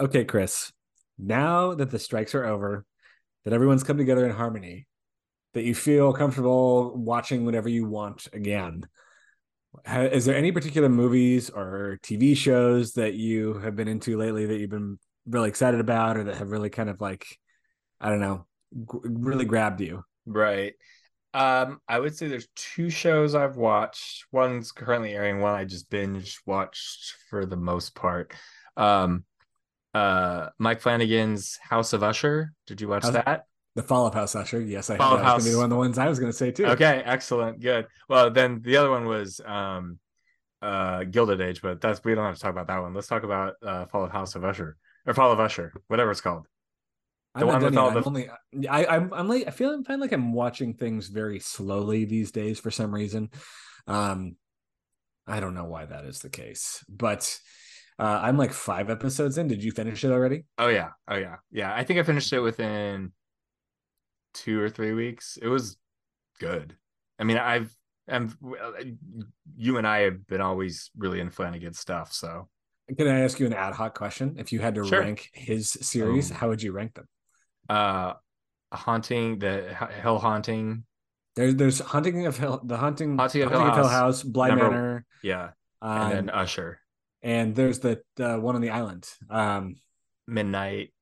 Okay, Kris. Now that the strikes are over, that everyone's come together in harmony, that you feel comfortable watching whatever you want again. Is there any particular movies or TV shows that you have been into lately that you've been really excited about or that have really kind of like, I don't know, really grabbed you? Right. Um, I would say there's two shows I've watched. One's currently airing, one I just binge watched for the most part. Um, uh, Mike Flanagan's House of Usher. Did you watch House- that? The Fall of House Usher. Yes, I Fall That was going to be House. one of the ones I was going to say too. Okay, excellent, good. Well, then the other one was um, uh, Gilded Age, but that's we don't have to talk about that one. Let's talk about uh, Fall of House of Usher or Fall of Usher, whatever it's called. I'm The one with all I'm the- only, I, I'm, I'm like, I feel, I find like I'm watching things very slowly these days for some reason. Um, I don't know why that is the case, but uh, I'm like five episodes in. Did you finish it already? Oh yeah, oh yeah, yeah. I think I finished it within two or three weeks. It was good. I mean, I've and you and I have been always really in Flanagan stuff. So Can I ask you an ad hoc question? If you had to Sure. rank his series, Oh. how would you rank them? uh haunting the hell haunting There's, there's Hunting of Hill, the Hunting, Haunting of Hill Hill House, House, Bly Manor, yeah um, and then usher and there's the the one on the island, um, midnight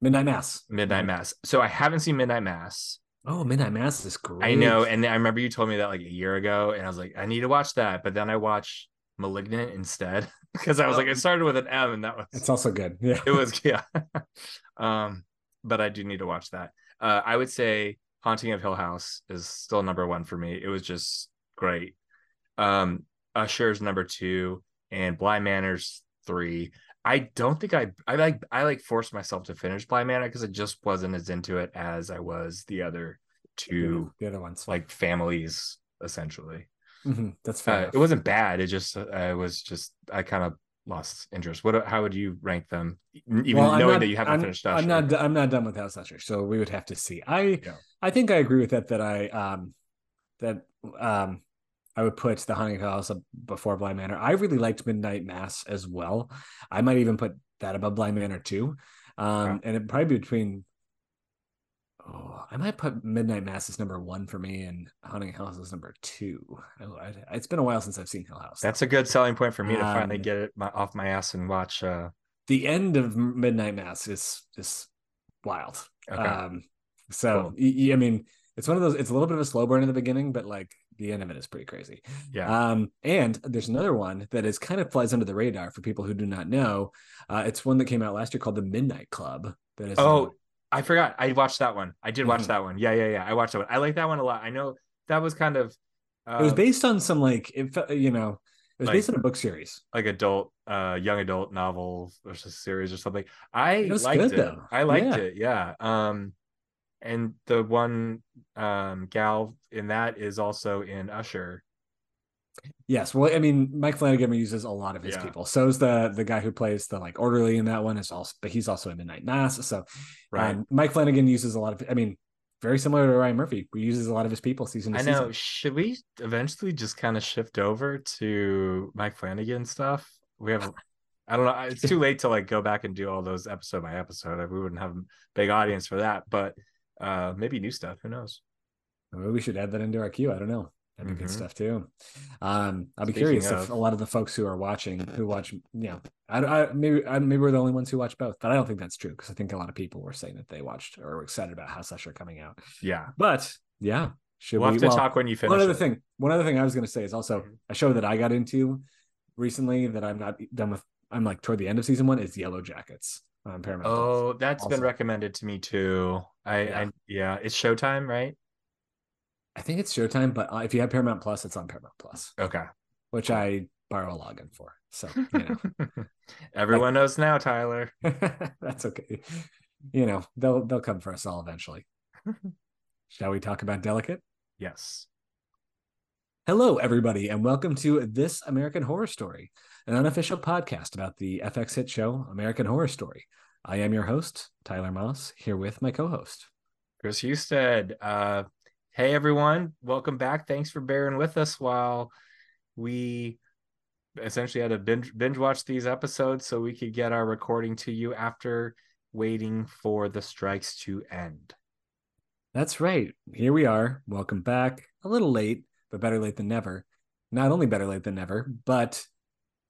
Midnight Mass. midnight mass so i haven't seen midnight mass Oh, Midnight Mass is great. i know and i remember you told me that like a year ago and i was like i need to watch that but then i watched malignant instead because i was like it started with an m and that was it's also good. Yeah. it was yeah um but i do need to watch that uh i would say haunting of hill house is still number one for me it was just great um usher's number two and bly manor's three i don't think i i like i like forced myself to finish bly manor because i just wasn't as into it as i was the other two the other ones. like families essentially Mhm, That's fair. uh, it wasn't bad. It just I was just I kind of lost interest. What? How would you rank them? Even Well, knowing not- that you haven't I'm, finished. I'm not. I'm not done with House Usher, so we would have to see. I. Yeah. I think I agree with that. That I. Um. That. Um. I would put the Haunting House before Bly Manor. I really liked Midnight Mass as well. I might even put that above Bly Manor too. Um. Okay. And it probably be between. Oh, I might put Midnight Mass as number one for me, and Haunting House as number two. Oh, I, it's been a while since I've seen Hill House. That's a good selling point for me to finally Um, get it my, off my ass and watch. uh the end of Midnight Mass is is wild. Okay. Um, so Cool. y- y- I mean, it's one of those. It's a little bit of a slow burn in the beginning, but like the end of it is pretty crazy. yeah. Um, and there's another one that is kind of flies under the radar for people who do not know. Uh, it's one that came out last year called the Midnight Club. That is oh, I forgot. I watched that one. I did watch Mhm. that one. Yeah, yeah, yeah. I watched that one. I like that one a lot. I know that was kind of. Uh, it was based on some like it, you know it was Like- based on a book series. like adult, uh, young adult novel or series or something. I It liked good, it. though. I liked Yeah. it. Yeah. Um, and the one um gal in that is also in Usher. Yes, well, I mean, Mike Flanagan uses a lot of his Yeah. people. So is the the guy who plays the like orderly in that one is also, but he's also in Midnight Mass. So Right. Um, Mike Flanagan uses a lot of, I mean, very similar to Ryan Murphy, who uses a lot of his people season to I know. season. Should we eventually just kind of shift over to Mike Flanagan stuff? We have, I don't know. It's too late to like go back and do all those episode by episode. We wouldn't have a big audience for that, but uh maybe new stuff. Who knows? Maybe we should add that into our queue. I don't know. That'd be good Mhm. stuff too. Um, I'll be Speaking curious if a lot of the folks who are watching, who watch, you know, I, I maybe I, maybe we're the only ones who watch both, but I don't think that's true because I think a lot of people were saying that they watched or were excited about House Usher coming out. Yeah. But yeah, should We'll we have to well, talk when you finish. one other it. thing one other thing i was going to say is also Mhm. a show that i got into recently that i'm not done with i'm like toward the end of season one is yellow jackets on paramount Oh, that's been recommended to me too. I, Yeah. I yeah, it's Showtime, right? i think it's showtime but uh, if you have paramount plus it's on paramount plus Okay. which i borrow a login for so you know Everyone knows now, Tyler. that's okay you know they'll they'll come for us all eventually shall we talk about delicate Yes. Hello, everybody, and welcome to This American Horror Story, an unofficial podcast about the FX hit show American Horror Story. I am your host, Tyler Moss, here with my co host. Kris Husted. Uh hey everyone, welcome back. Thanks for bearing with us while we essentially had to binge binge watch these episodes so we could get our recording to you after waiting for the strikes to end. That's right. Here we are. Welcome back. A little late, but better late than never. Not only better late than never, but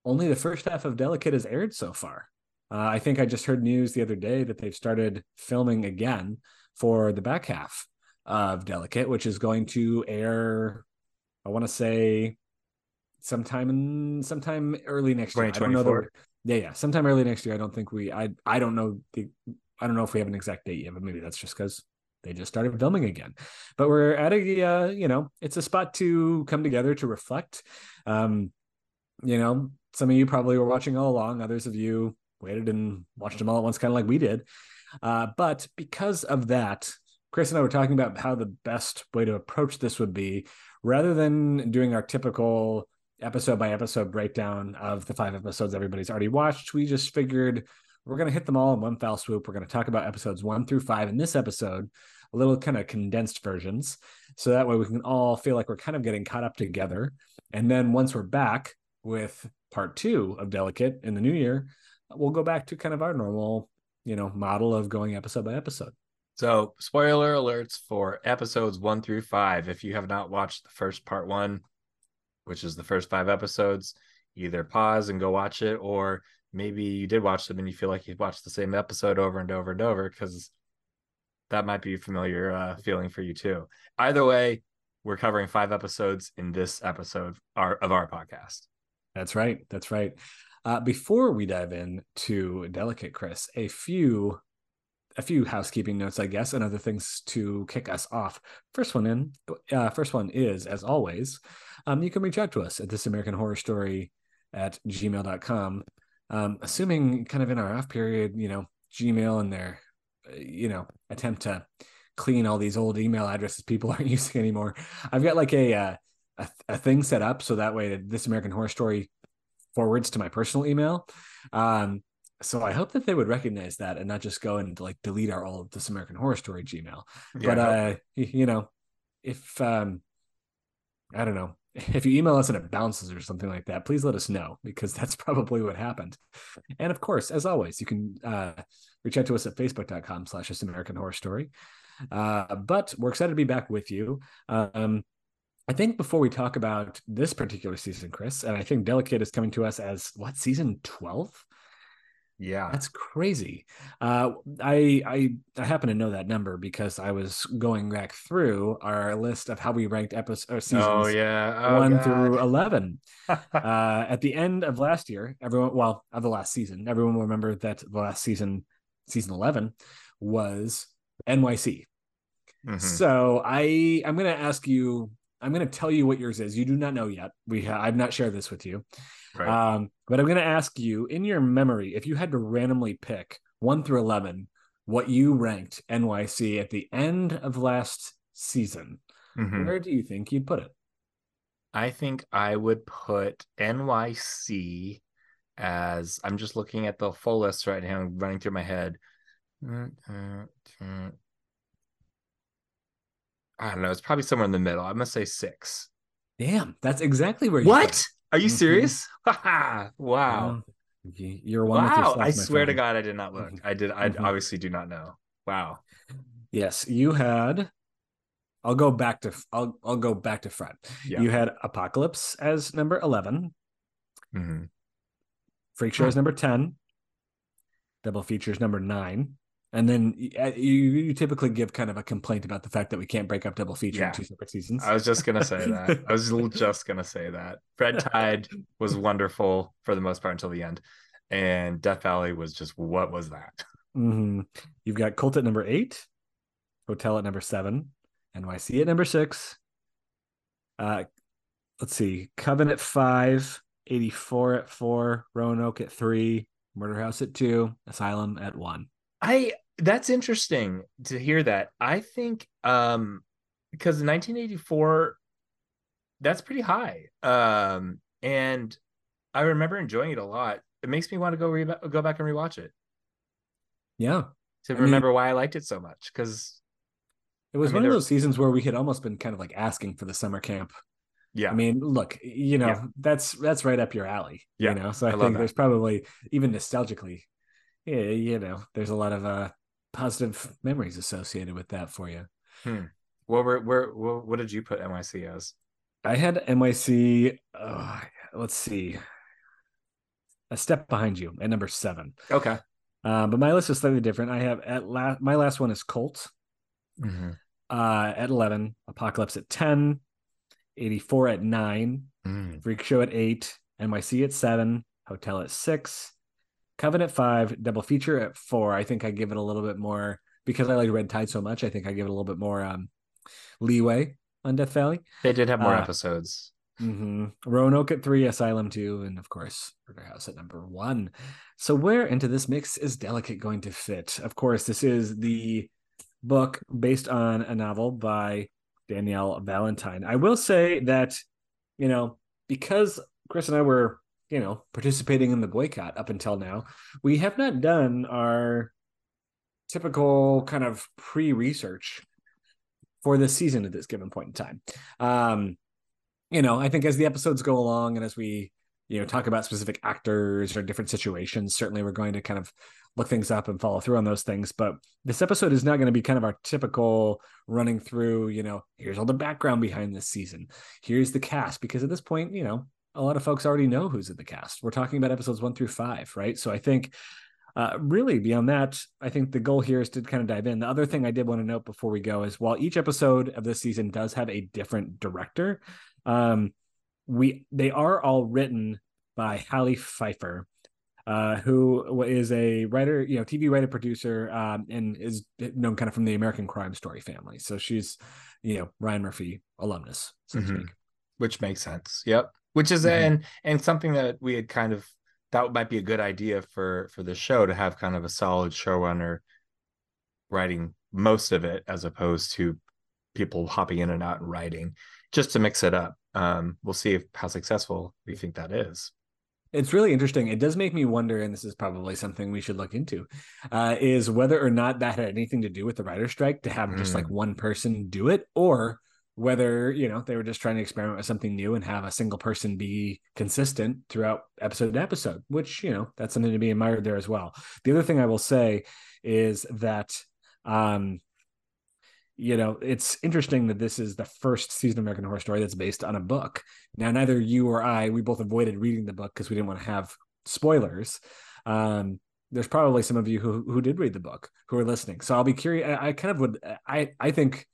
only the first half of Delicate has aired so far. Uh, I think I just heard news the other day that they've started filming again for the back half of Delicate, which is going to air. I want to say sometime in sometime early next year. I don't know the, yeah, yeah, sometime early next year. I don't think we. I I don't know the. I don't know if we have an exact date yet, but maybe that's just because they just started filming again. But we're at a uh, you know it's a spot to come together to reflect. Um, you know, some of you probably were watching all along. Others of you waited and watched them all at once, kind of like we did. Uh, but because of that, Kris and I were talking about how the best way to approach this would be rather than doing our typical episode by episode breakdown of the five episodes everybody's already watched. We just figured we're going to hit them all in one foul swoop. We're going to talk about episodes one through five in this episode, a little kind of condensed versions. So that way we can all feel like we're kind of getting caught up together. And then once we're back with part two of Delicate in the new year, we'll go back to kind of our normal, you know, model of going episode by episode. So, spoiler alerts for episodes one through five. If you have not watched the first part one, which is the first five episodes, either pause and go watch it, or maybe you did watch them and you feel like you watched the same episode over and over and over because that might be a familiar uh, feeling for you too. Either way, we're covering five episodes in this episode of our podcast. That's right. That's right. Uh, before we dive in to Delicate Kris, a few a few housekeeping notes, I guess, and other things to kick us off. First one in, uh, first one is, as always, um, you can reach out to us at this American Horror Story at gmail.com. Um, assuming kind of in our off period, you know, Gmail and their, uh, you know, attempt to clean all these old email addresses people aren't using anymore. I've got like a, uh, a, a thing set up so that way this American Horror Story forwards to my personal email. Um, so I hope that they would recognize that and not just go and like delete our old This American Horror Story Gmail. Yeah, but uh, you know, if um, I don't know, if you email us and it bounces or something like that, please let us know because that's probably what happened. And of course, as always, you can uh, reach out to us at facebook.com slash this American horror story. Uh, but we're excited to be back with you. Um, I think before we talk about this particular season, Kris, and I think Delicate is coming to us as what season 12? Yeah, that's crazy. Uh, I I I happen to know that number because I was going back through our list of how we ranked episodes seasons. Oh yeah, oh, one God. through eleven. uh, at the end of last year, everyone well of the last season, everyone will remember that the last season, season eleven, was NYC. Mm-hmm. So I I'm gonna ask you. I'm going to tell you what yours is. You do not know yet. We ha- I've not shared this with you. Right. Um, but I'm going to ask you in your memory, if you had to randomly pick one through 11, what you ranked NYC at the end of last season, mm-hmm. where do you think you'd put it? I think I would put NYC as I'm just looking at the full list right now, running through my head. I don't know. It's probably somewhere in the middle. I'm gonna say six. Damn, that's exactly where you. What? Are you mm-hmm. serious? wow. You're one. Wow. I swear friend. to God, I did not look. I did. I mm-hmm. obviously do not know. Wow. Yes, you had. I'll go back to. I'll I'll go back to front. Yeah. You had Apocalypse as number 11 mm-hmm. Freak Show is number ten. Double features number nine and then uh, you, you typically give kind of a complaint about the fact that we can't break up double feature yeah. in two separate seasons. I was just gonna say that. I was just gonna say that. Red Tide was wonderful for the most part until the end, and Death Valley was just what was that? Mm-hmm. You've got Cult at number eight, Hotel at number seven, NYC at number six. Uh, let's see, Coven at five, 84 at four, Roanoke at three, Murder House at two, Asylum at one. I that's interesting to hear that. I think um because 1984 that's pretty high. Um and I remember enjoying it a lot. It makes me want to go re- go back and rewatch it. Yeah. To I remember mean, why I liked it so much cuz it was I mean, one of those seasons where we had almost been kind of like asking for the summer camp Yeah. I mean, look, you know, Yeah. that's that's right up your alley. Yeah, You know, so I, I think there's probably even nostalgically, yeah, you know, there's a lot of uh, positive memories associated with that for you. Hmm. What were where what did you put NYC as? I had NYC. Oh, let's see, a step behind you at number seven. Okay, uh, but my list is slightly different. I have at last my last one is Cult. Mm-hmm. Uh, at 11, Apocalypse at 10, 84 at 9, mm. Freak Show at 8, NYC at 7, Hotel at 6, Covenant five, double feature at four. I think I give it a little bit more because I like Red Tide so much. I think I give it a little bit more um, leeway on Death Valley. They did have more uh, episodes. Mm-hmm. Roanoke at three, Asylum two, and of course Murder House at number one. So where into this mix is Delicate going to fit? Of course, this is the book based on a novel by Danielle Valentine. I will say that you know because Kris and I were you know, participating in the boycott up until now, we have not done our typical kind of pre-research for this season at this given point in time. Um, you know, I think as the episodes go along and as we, you know, talk about specific actors or different situations, certainly we're going to kind of look things up and follow through on those things. But this episode is not going to be kind of our typical running through, you know, here's all the background behind this season. Here's the cast, because at this point, you know, a lot of folks already know who's in the cast. We're talking about episodes one through five, right? So I think uh, really beyond that, I think the goal here is to kind of dive in. The other thing I did want to note before we go is while each episode of this season does have a different director, um, we they are all written by Halley Feiffer, uh, who is a writer, you know, TV writer producer, um, and is known kind of from the American Crime Story family. So she's, you know, Ryan Murphy alumnus, so to Mhm. speak. which makes sense. Yep. Which is Mhm. and and something that we had kind of thought might be a good idea for for the show to have kind of a solid showrunner writing most of it as opposed to people hopping in and out and writing just to mix it up. Um, we'll see if how successful we think that is. It's really interesting. It does make me wonder, and this is probably something we should look into, uh, is whether or not that had anything to do with the writer strike to have just like one person do it, or whether you know they were just trying to experiment with something new and have a single person be consistent throughout episode to episode. Which you know that's something to be admired there as well. The other thing I will say is that um, you know, it's interesting that this is the first season of American Horror Story that's based on a book. Now, neither you or I, we both avoided reading the book because we didn't want to have spoilers. Um, there's probably some of you who who did read the book who are listening. So I'll be curious. I, I kind of would. I I think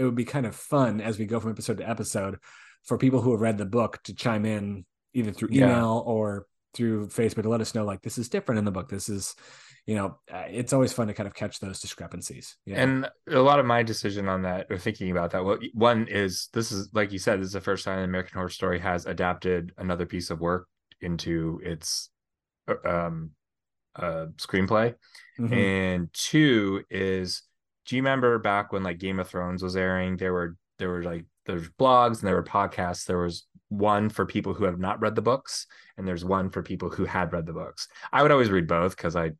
it would be kind of fun as we go from episode to episode for people who have read the book to chime in either through Yeah. email or through Facebook to let us know like this is different in the book. This is, you know, uh, it's always fun to kind of catch those discrepancies. Yeah. And a lot of my decision on that, or thinking about that, what one is this is like you said, this is the first time an American Horror Story has adapted another piece of work into its uh, um uh screenplay. Mhm. And two is do you remember back when like Game of Thrones was airing? There were there were like there's blogs and there were podcasts. There was one for people who have not read the books, and there's one for people who had read the books. I would always read both because I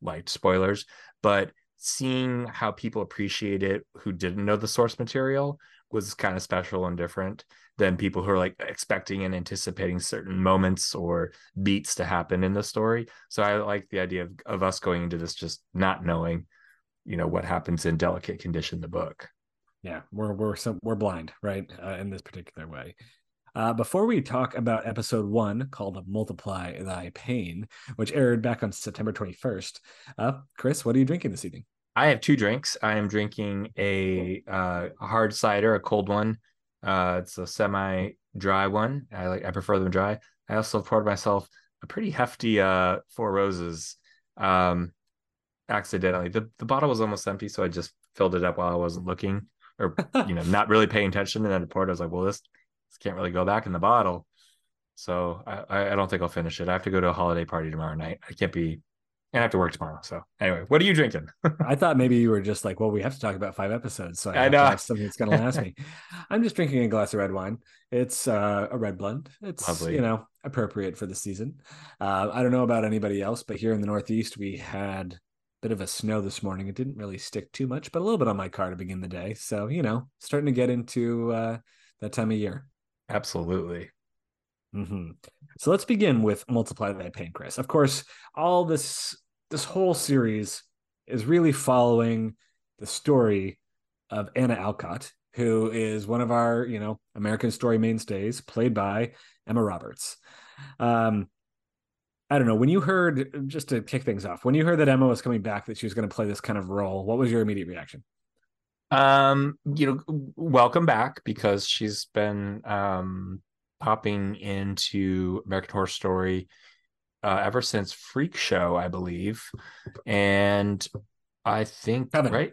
liked spoilers, but seeing how people appreciate it who didn't know the source material was kind of special and different than people who are like expecting and anticipating certain moments or beats to happen in the story. So I like the idea of, of us going into this just not knowing, you know, what happens in delicate condition the book. yeah we're we're we're blind right uh, in this particular way uh, before we talk about episode one called multiply thy pain which aired back on september 21st uh, kris what are you drinking this evening I have two drinks. I am drinking a uh, hard cider, a cold one. Uh, it's a semi-dry one. I like I prefer them dry. I also poured myself a pretty hefty uh, Four Roses. Um, accidentally, the the bottle was almost empty, so I just filled it up while I wasn't looking, or you know, not really paying attention. And then I poured. I was like, well, this this can't really go back in the bottle. So I I don't think I'll finish it. I have to go to a holiday party tomorrow night. I can't be. And I have to work tomorrow. So anyway, what are you drinking? i thought maybe you were just like well we have to talk about five episodes so i, I have know. to have something that's going to last me i'm just drinking a glass of red wine it's uh, a red blend it's Lovely. you know appropriate for the season uh, i don't know about anybody else but here in the northeast we had bit of a snow this morning it didn't really stick too much but a little bit on my car to begin the day so you know starting to get into uh, that time of year Absolutely. Mm-hmm. So let's begin with Multiply Thy Pancreas. Of course, all this this whole series is really following the story of Anna Alcott, who is one of our, you know, American story mainstays, played by Emma Roberts. Um, I don't know. When you heard, just to kick things off, when you heard that Emma was coming back, that she was going to play this kind of role, what was your immediate reaction? Um, you know, welcome back because she's been um popping into American Horror Story uh, ever since Freak Show, I believe, and I think Coven. right.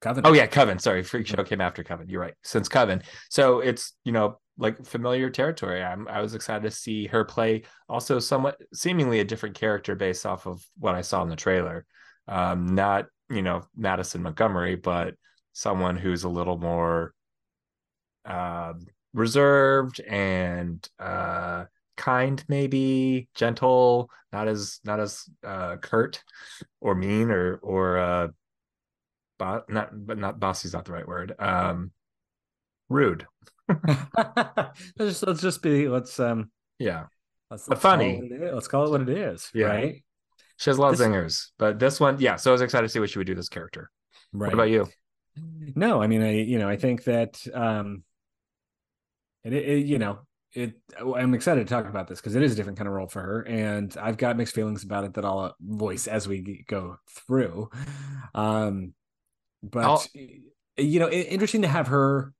Coven. Oh yeah, Coven. Sorry, Freak Show came after Coven. You're right. Since Coven, so it's you know like familiar territory. I'm I was excited to see her play also somewhat seemingly a different character based off of what I saw in the trailer. Um, not you know Madison Montgomery, but someone who's a little more uh, reserved and uh, kind, maybe gentle, not as not as uh, curt or mean or or uh, not but not bossy's not the right word. Um, rude. let's just let's just be let's um Yeah, let's, let's funny. it it is. Let's call it what it is. Yeah. Right. she has a lot This- of zingers, but this one, yeah. So I was excited to see what she would do this character. Right. What about you? No, I mean, I you know, I think that um, it, it you know, it. I'm excited to talk about this because it is a different kind of role for her, and I've got mixed feelings about it that I'll voice as we go through. Um, but I'll- you know, i- interesting to have her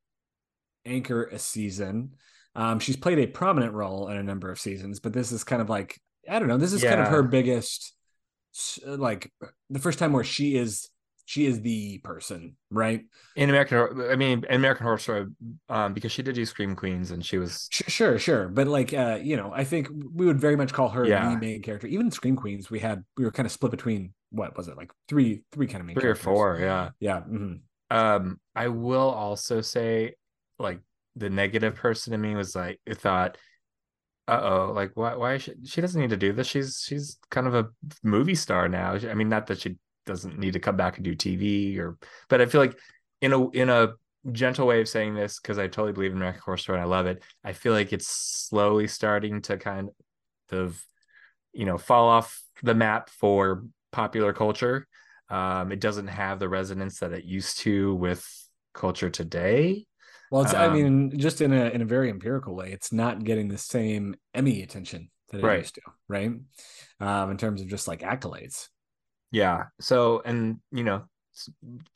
anchor a season. Um, she's played a prominent role in a number of seasons, but this is kind of like I don't know. This is kind of her biggest, like the first time where she is she is the person, right? In American, I mean, in American Horror Story, um, because she did do Scream Queens, and she was Sure, sure. But like, uh, you know, I think we would very much call her Yeah. the main character. Even in Scream Queens, we had we were kind of split between what was it like three, three kind of main three or four. Yeah. Yeah. mhm. Um, I will also say, like, the negative person in me was like, thought, uh oh, like, why, why she, she doesn't need to do this. She's, she's kind of a movie star now. I mean, not that she doesn't need to come back and do TV or, but I feel like in a, in a gentle way of saying this, because I totally believe in American Horror Story and I love it. I feel like it's slowly starting to kind of, you know, fall off the map for popular culture. Um, it doesn't have the resonance that it used to with culture today. Well, it's I Um, mean, just in a in a very empirical way, it's not getting the same Emmy attention that it Right. used to, right? Um, in terms of just like accolades. Yeah. So, and you know,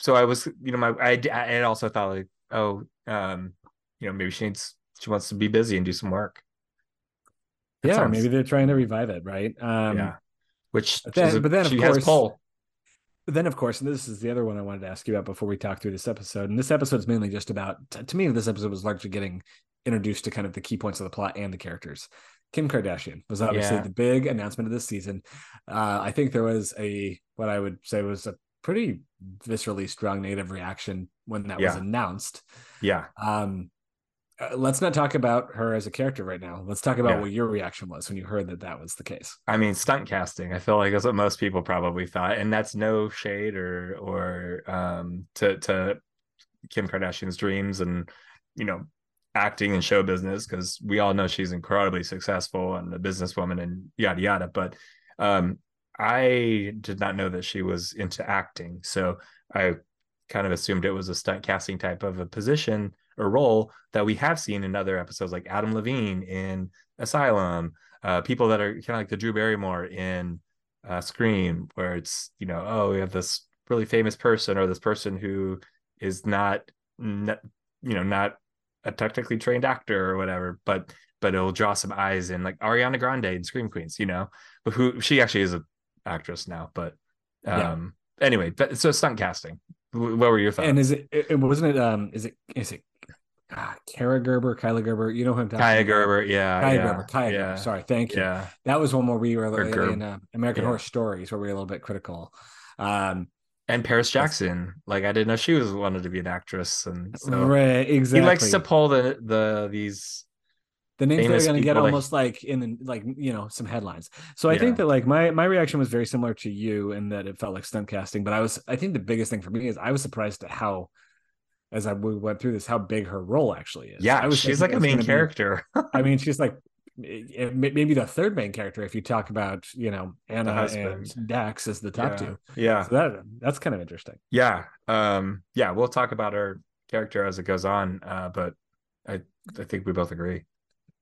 so I was, you know, my I I also thought like, oh, um, you know, maybe she needs she wants to be busy and do some work. That yeah, sounds- maybe they're trying to revive it, right? Um, yeah. Which but then- a- but then, of she course- has pull. Then, of course, and this is the other one I wanted to ask you about before we talk through this episode. And this episode is mainly just about, to me, this episode was largely getting introduced to kind of the key points of the plot and the characters. Kim Kardashian was obviously Yeah. the big announcement of this season. Uh, I think there was a, what I would say was a pretty viscerally strong negative reaction when that was announced. Yeah. Um, uh, let's not talk about her as a character right now. Let's talk about Yeah. what your reaction was when you heard that that was the case. I mean, stunt casting. I feel like that's what most people probably thought, and that's no shade or or um to to Kim Kardashian's dreams and you know acting and show business because we all know she's incredibly successful and a businesswoman and yada yada. But um, I did not know that she was into acting, so I kind of assumed it was a stunt casting type of a position or role that we have seen in other episodes, like Adam Levine in Asylum, uh, people that are kind of like the Drew Barrymore in uh, Scream, where it's you know, oh, we have this really famous person or this person who is not, not you know, not a technically trained actor or whatever, but but it'll draw some eyes in, like Ariana Grande in Scream Queens, you know, but who she actually is an actress now, but um, anyway, but so stunt casting. What were your thoughts? And is it, it wasn't it um is it is it ah, Kara Gerber, Kyla Gerber, you know who I'm talking Kaia about? Gerber, yeah, Kaia yeah, Gerber, Kaia yeah, Gerber. Sorry, thank you. yeah, That was one where we were Or Gerb. in uh, American Yeah. Horror Stories where we were a little bit critical. Um, and Paris Jackson. Like I didn't know she was wanted to be an actress, and so right, exactly. he likes to pull the the these. the names that are going to get people almost like in the, like you know some headlines. So I think that like my my reaction was very similar to you in that it felt like stunt casting, but I was I think the biggest thing for me is I was surprised at how as I we went through this how big her role actually is. Yeah, I was she's like a main gonna be- character. I mean, she's like maybe the third main character if you talk about you know Anna and. Dax as the top yeah. two. Yeah. So that that's kind of interesting. Yeah. Um, yeah, we'll talk about her character as it goes on. Uh, but I I think we both agree.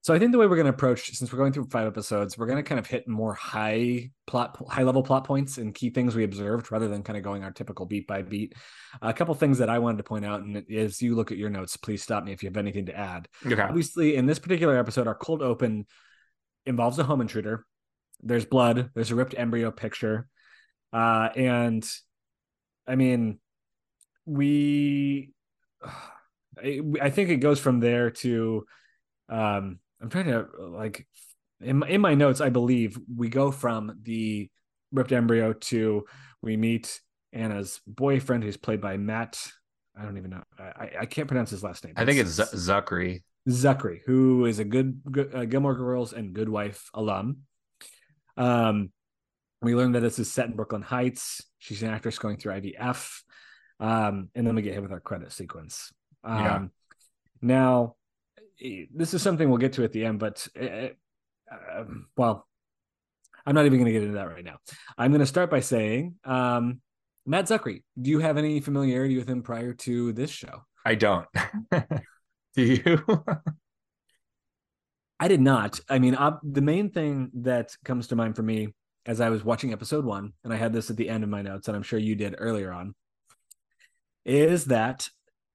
So I think the way we're going to approach, since we're going through five episodes, we're going to kind of hit more high plot, high level plot points and key things we observed, rather than kind of going our typical beat by beat. a couple things that I wanted to point out, and as you look at your notes, please stop me if you have anything to add. Okay. Obviously, in this particular episode, our cold open involves a home intruder. There's blood. There's a ripped embryo picture, uh, and I mean, we. I, think it goes from there to. Um, I'm trying to like in my, in my notes. I believe we go from the ripped embryo to we meet Anna's boyfriend, who's played by Matt. I don't even know. I, I can't pronounce his last name. I think it's Z- Czuchry. Czuchry, who is a good, good uh, Gilmore Girls and Good Wife alum. Um, we learn that this is set in Brooklyn Heights. She's an actress going through IVF. Um, and then we get hit with our credit sequence. Um, Yeah. Now, this is something we'll get to at the end, but uh, uh, well, I'm not even going to get into that right now. I'm going to start by saying, um, Matt Czuchry, do you have any familiarity with him prior to this show? I don't. Do you? I did not. I mean, uh, the main thing that comes to mind for me as I was watching episode one, and I had this at the end of my notes, and I'm sure you did earlier on, is that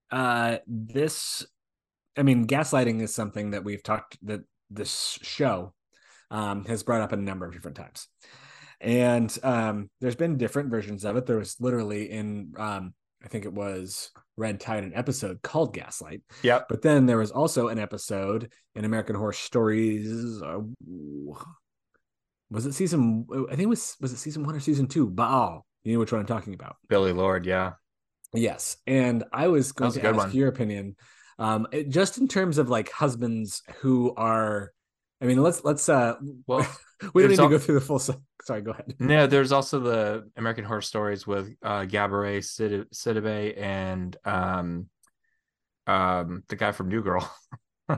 uh, this, I mean, gaslighting is something that we've talked that this show um, has brought up a number of different times. And um, there's been different versions of it. There was literally in, um, I think it was Red Tide, an episode called Gaslight. Yeah. But then there was also an episode in American Horror Stories. Uh, was it season? I think it was was it season one or season two? Baal. You know which one I'm talking about? Billie Lourd. Yeah. Yes. And I was going was to ask one. your opinion, um, it- just in terms of like husbands who are. I mean, let's let's. uh Well, We don't need al- to go through the full. Sorry, go ahead. no, there's also the American Horror Stories with uh, Gabourey Sid- Sidibe and um, um, the guy from New Girl. uh,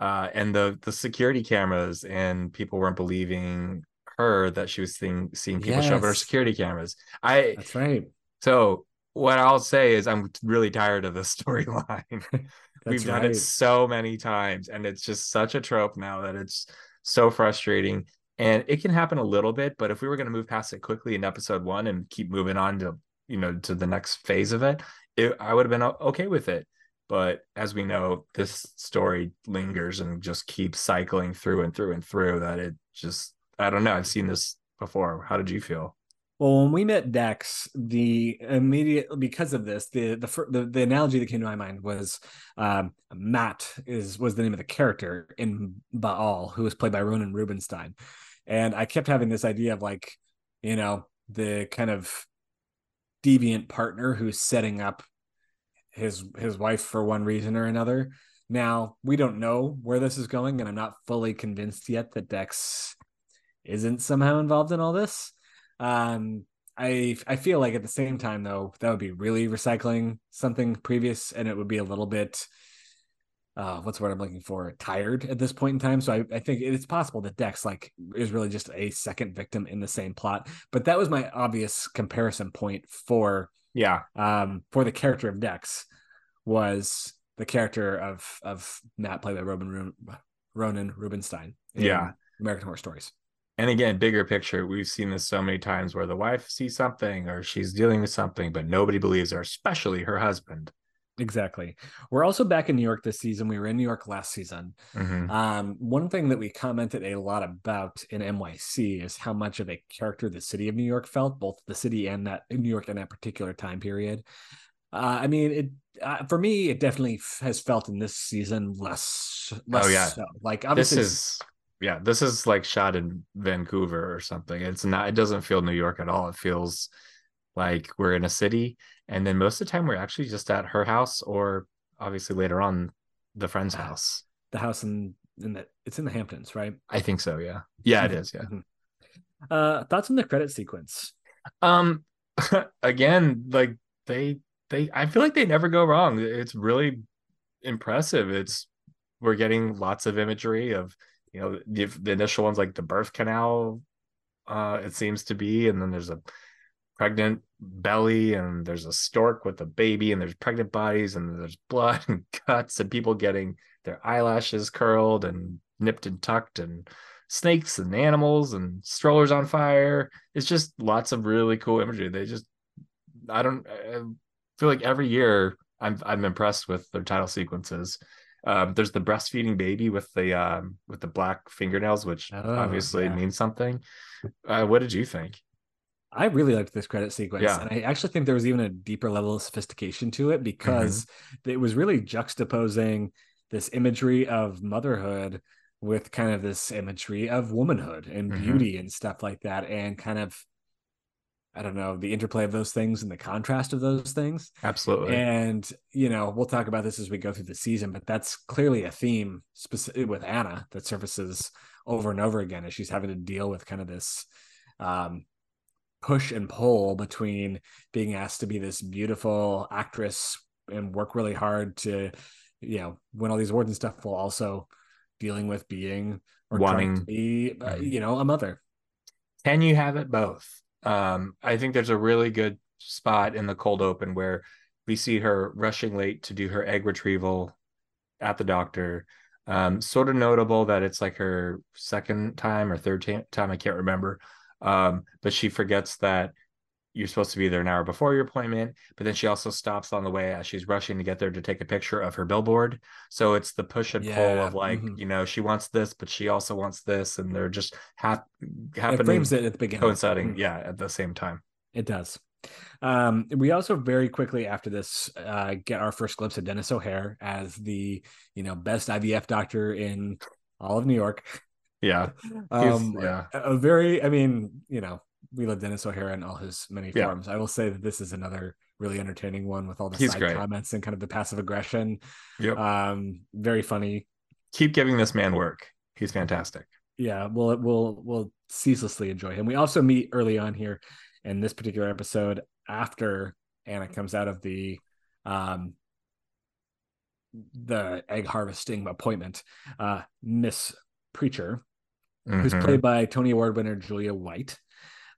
and the the security cameras and people weren't believing her that she was seeing seeing people show up on her security cameras. I That's right. so what I'll say is I'm really tired of this storyline. We've done right. it so many times, and it's just such a trope now that it's so frustrating. And it can happen a little bit, but if we were going to move past it quickly in episode one and keep moving on to you know to the next phase of it, it I would have been okay with it. But as we know, this story lingers and just keeps cycling through and through and through. That it just I don't know. I've seen this before. How did you feel? Well, when we met Dex, the immediate because of this, the the the, the analogy that came to my mind was um, Matt is was the name of the character in Baal, who was played by Ronen Rubinstein, and I kept having this idea of like, you know, the kind of deviant partner who's setting up his his wife for one reason or another. Now we don't know where this is going, and I'm not fully convinced yet that Dex isn't somehow involved in all this. Um, I I feel like at the same time though that would be really recycling something previous, and it would be a little bit. Uh, what's the word I'm looking for? Tired at this point in time. So I, I think it's possible that Dex like is really just a second victim in the same plot. But that was my obvious comparison point for Yeah, um for the character of Dex was the character of of Matt played by Robin Ronen Rubinstein. in Yeah. American Horror Stories. And again bigger picture we've seen this so many times where the wife sees something or she's dealing with something but nobody believes her especially her husband Exactly. We're also back in New York this season. We were in New York last season. Mhm. Um, one thing that we commented a lot about in NYC is how much of a character the city of New York felt, both the city and that New York in that particular time period. Uh, I mean, it uh, for me, it definitely f- has felt in this season less. less Oh, yeah. so. like this obviously, is yeah this is like shot in vancouver or something it's not it doesn't feel new york at all it feels like we're in a city and then most of the time we're actually just at her house or obviously later on the friend's Ah. house the house in in the it's in the Hamptons, right? i think so yeah yeah it is yeah Mhm. Uh, thoughts on the credit sequence? Um, again, like they they I feel like they never go wrong. It's really impressive. It's we're getting lots of imagery of you know the, the initial ones like the birth canal uh it seems to be and then there's a pregnant belly and there's a stork with a baby and there's pregnant bodies and there's blood and guts and people getting their eyelashes curled and nipped and tucked and snakes and animals and strollers on fire. It's just lots of really cool imagery. They just i don't I feel like every year i'm i'm impressed with their title sequences um, there's the breastfeeding baby with the um, with the black fingernails, which oh, obviously yeah. means something. Uh, what did you think? I really liked this credit sequence, yeah. and I actually think there was even a deeper level of sophistication to it because mm-hmm. it was really juxtaposing this imagery of motherhood with kind of this imagery of womanhood and mm-hmm. beauty and stuff like that, and kind of I don't know, the interplay of those things and the contrast of those things. Absolutely. And, you know, we'll talk about this as we go through the season, but that's clearly a theme specific with Anna that surfaces over and over again as she's having to deal with kind of this um, push and pull between being asked to be this beautiful actress and work really hard to, you know, win all these awards and stuff while also dealing with being or wanting to be, uh, mm-hmm. you know, a mother. Can you have it both? Um, I think there's a really good spot in the cold open where we see her rushing late to do her egg retrieval at the doctor. Um, sort of notable that it's like her second time or third time, I can't remember. Um, but she forgets that you're supposed to be there an hour before your appointment but then she also stops on the way as she's rushing to get there to take a picture of her billboard so it's the push and yeah. pull of like mm-hmm. you know she wants this but she also wants this and they're just hap- happening it frames it at the beginning coinciding mm-hmm. yeah at the same time it does um, we also very quickly after this uh, get our first glimpse of Denis O'Hare as the you know best IVF doctor in all of New York. Yeah, um, yeah. A, a very, I mean, you know, we love Denis O'Hara in all his many yeah. forms. I will say that this is another really entertaining one with all the He's side great. comments and kind of the passive aggression. Yep. Um, very funny. Keep giving this man work. He's fantastic. Yeah, we'll we'll we'll ceaselessly enjoy him. We also meet early on here in this particular episode after Anna comes out of the um the egg harvesting appointment. Uh Miss Preacher, mm-hmm. who's played by Tony Award winner Julie White.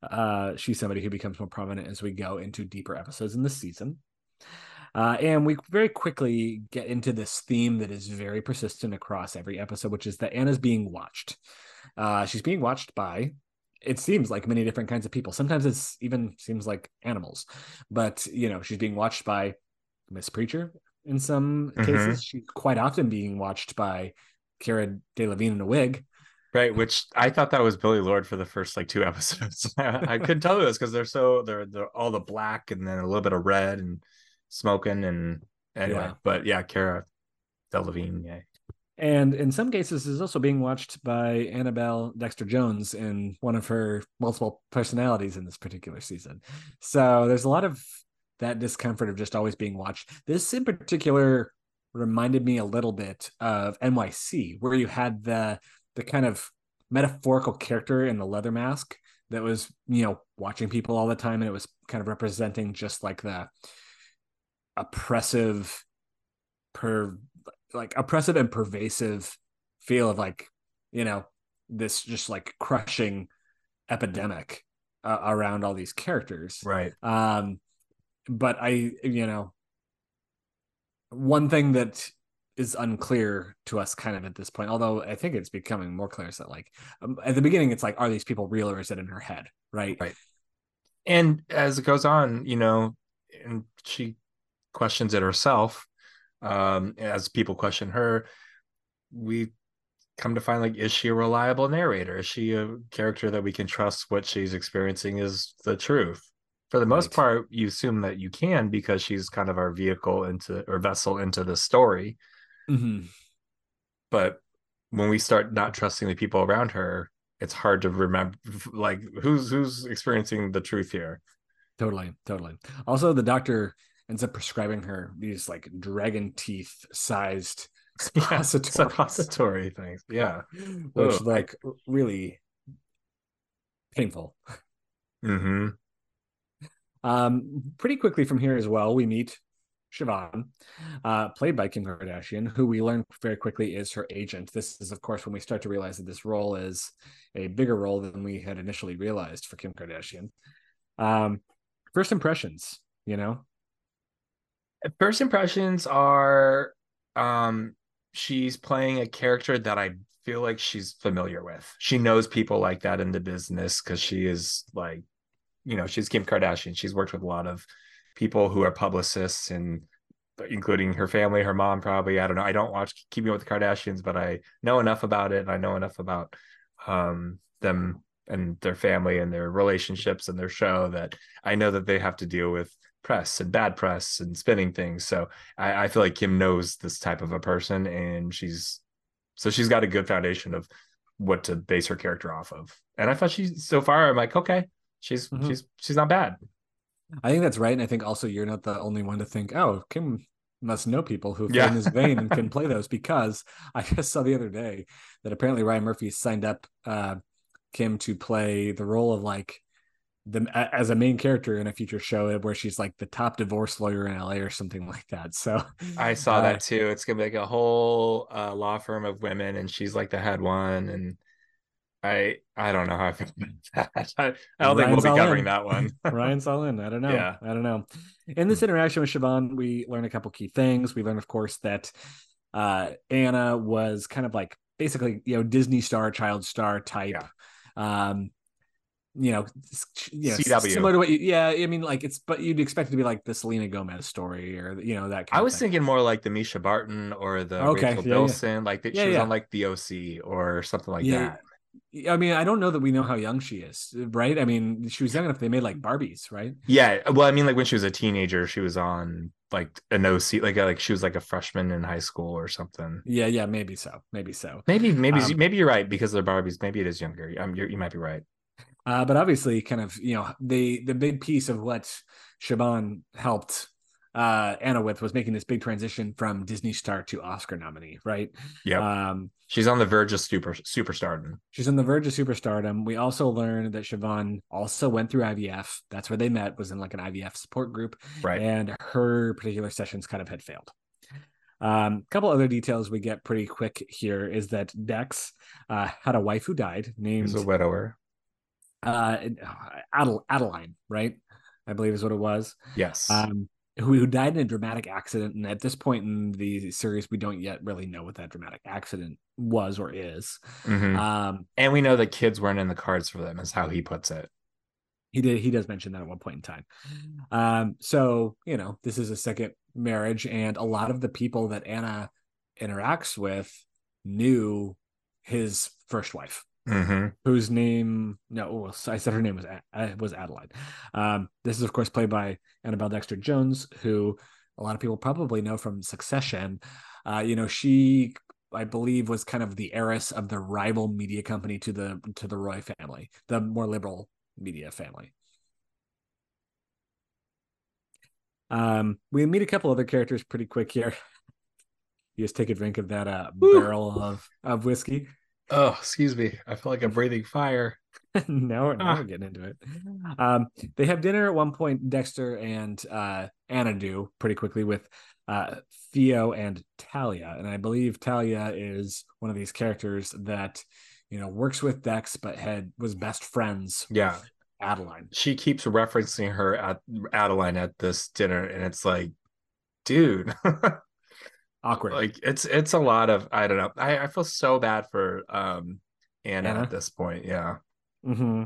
Uh, she's somebody who becomes more prominent as we go into deeper episodes in the season. Uh, and we very quickly get into this theme that is very persistent across every episode, which is that Anna's being watched. Uh, she's being watched by, it seems like many different kinds of people. Sometimes it's even seems like animals, but you know, she's being watched by Miss Preacher in some mm-hmm. cases. She's quite often being watched by Cara Delevingne in a wig. Right, which I thought that was Billie Lourd for the first like two episodes. I couldn't tell it was because they're so they're they're all the black and then a little bit of red and smoking and anyway. Yeah. But yeah, Cara Delevingne, yeah. And in some cases, is also being watched by Annabelle Dexter Jones in one of her multiple personalities in this particular season. So there's a lot of that discomfort of just always being watched. This in particular reminded me a little bit of NYC, where you had the the kind of metaphorical character in the leather mask that was you know watching people all the time and it was kind of representing just like the oppressive per like oppressive and pervasive feel of like you know this just like crushing epidemic uh, around all these characters. Right. Um but i you know one thing that is unclear to us kind of at this point although i think it's becoming more clear so that like um, at the beginning it's like are these people real or is it in her head? Right? Right. And as it goes on you know and she questions it herself um as people question her we come to find like is she a reliable narrator? Is she a character that we can trust? What she's experiencing is the truth. For the most right. part you assume that you can because she's kind of our vehicle into or vessel into the story Mm-hmm. But when we start not trusting the people around her, it's hard to remember like who's who's experiencing the truth here. Totally, totally. Also, the doctor ends up prescribing her these like dragon teeth sized suppository, yeah, suppository things. Yeah. Which Ugh. like really painful. Mm-hmm. Um, pretty quickly from here as well, we meet Siobhan, uh, played by Kim Kardashian, who we learn very quickly is her agent. This is, of course, when we start to realize that this role is a bigger role than we had initially realized for Kim Kardashian. Um, first impressions, you know, First impressions are um she's playing a character that I feel like she's familiar with. She knows people like that in the business because she is like, you know, she's Kim Kardashian. She's worked with a lot of people who are publicists and including her family, her mom probably. I don't know. I don't watch Keeping Up with the Kardashians, but I know enough about it and I know enough about um them and their family and their relationships and their show that I know that they have to deal with press and bad press and spinning things. So I, I feel like Kim knows this type of a person and she's so she's got a good foundation of what to base her character off of. And I thought she so far I'm like, okay, she's mm-hmm. she's she's not bad. I think that's right. And I think also you're not the only one to think, oh, Kim must know people who yeah. in this vein and can play those because I just saw the other day that apparently Ryan Murphy signed up uh, Kim to play the role of like the as a main character in a future show where she's like the top divorce lawyer in LA or something like that. So I saw uh, that too. It's gonna be like a whole uh, law firm of women, and she's like the head one. And I I don't know how I feel about that. I, I don't Ryan's think we'll be covering in. that one. Ryan's all in. I don't know. Yeah. I don't know. In this interaction with Siobhan, we learn a couple key things. We learn, of course, that uh, Anna was kind of like basically you know Disney star, child star type. Yeah. Um, you know, you know CW. similar to what you, yeah, I mean, like it's, but you'd expect it to be like the Selena Gomez story or, you know, that I was thinking more like the Mischa Barton or the okay, Rachel yeah, Bilson, yeah. like that yeah, she was on like the OC or something like that. I mean, I don't know that we know how young she is, right? I mean, she was young enough they made like Barbies, right? Yeah. Well, I mean, like when she was a teenager, she was on like an OC, like a, like she was like a freshman in high school or something. Yeah, yeah, maybe so, maybe so. Maybe, maybe, um, maybe you're right because they're Barbies. Maybe it is younger. Um, you might be right. Uh, but obviously, kind of, you know, the the big piece of what Siobhan helped uh, Anna with was making this big transition from Disney star to Oscar nominee, right? Yeah. Um, she's on the verge of super superstardom. She's on the verge of superstardom. We also learned that Siobhan also went through IVF. That's where they met, was in like an IVF support group. Right. And her particular sessions kind of had failed. A um, couple other details we get pretty quick here is that Dex uh, had a wife who died named He's a widower uh, Adel- Adeline, right? I believe is what it was. Yes. Um, who, who died in a dramatic accident, and at this point in the series, we don't yet really know what that dramatic accident was or is. Mm-hmm. Um, and we know that kids weren't in the cards for them, is how he puts it. He did. He does mention that at one point in time. Um, so you know, this is a second marriage, and a lot of the people that Anna interacts with knew his first wife mm-hmm. whose name no, I said her name was was Adeline. Um, this is of course played by Annabelle Dexter Jones, who a lot of people probably know from Succession. Uh, you know, she I believe was kind of the heiress of the rival media company to the to the Roy family, the more liberal media family. Um, we meet a couple other characters pretty quick here. You just take a drink of that uh, barrel of of whiskey. Oh, excuse me. I feel like I'm breathing fire. no, now ah. we're not getting into it. Um, they have dinner at one point. Dexter and uh, Anna do pretty quickly with uh, Theo and Talia, and I believe Talia is one of these characters that you know works with Dex, but had was best friends. Yeah, Adeline. She keeps referencing her at Adeline at this dinner, and it's like, dude. awkward. Like it's it's a lot of I don't know. I, I feel so bad for um Anna, Anna? at this point. Yeah. Mm-hmm.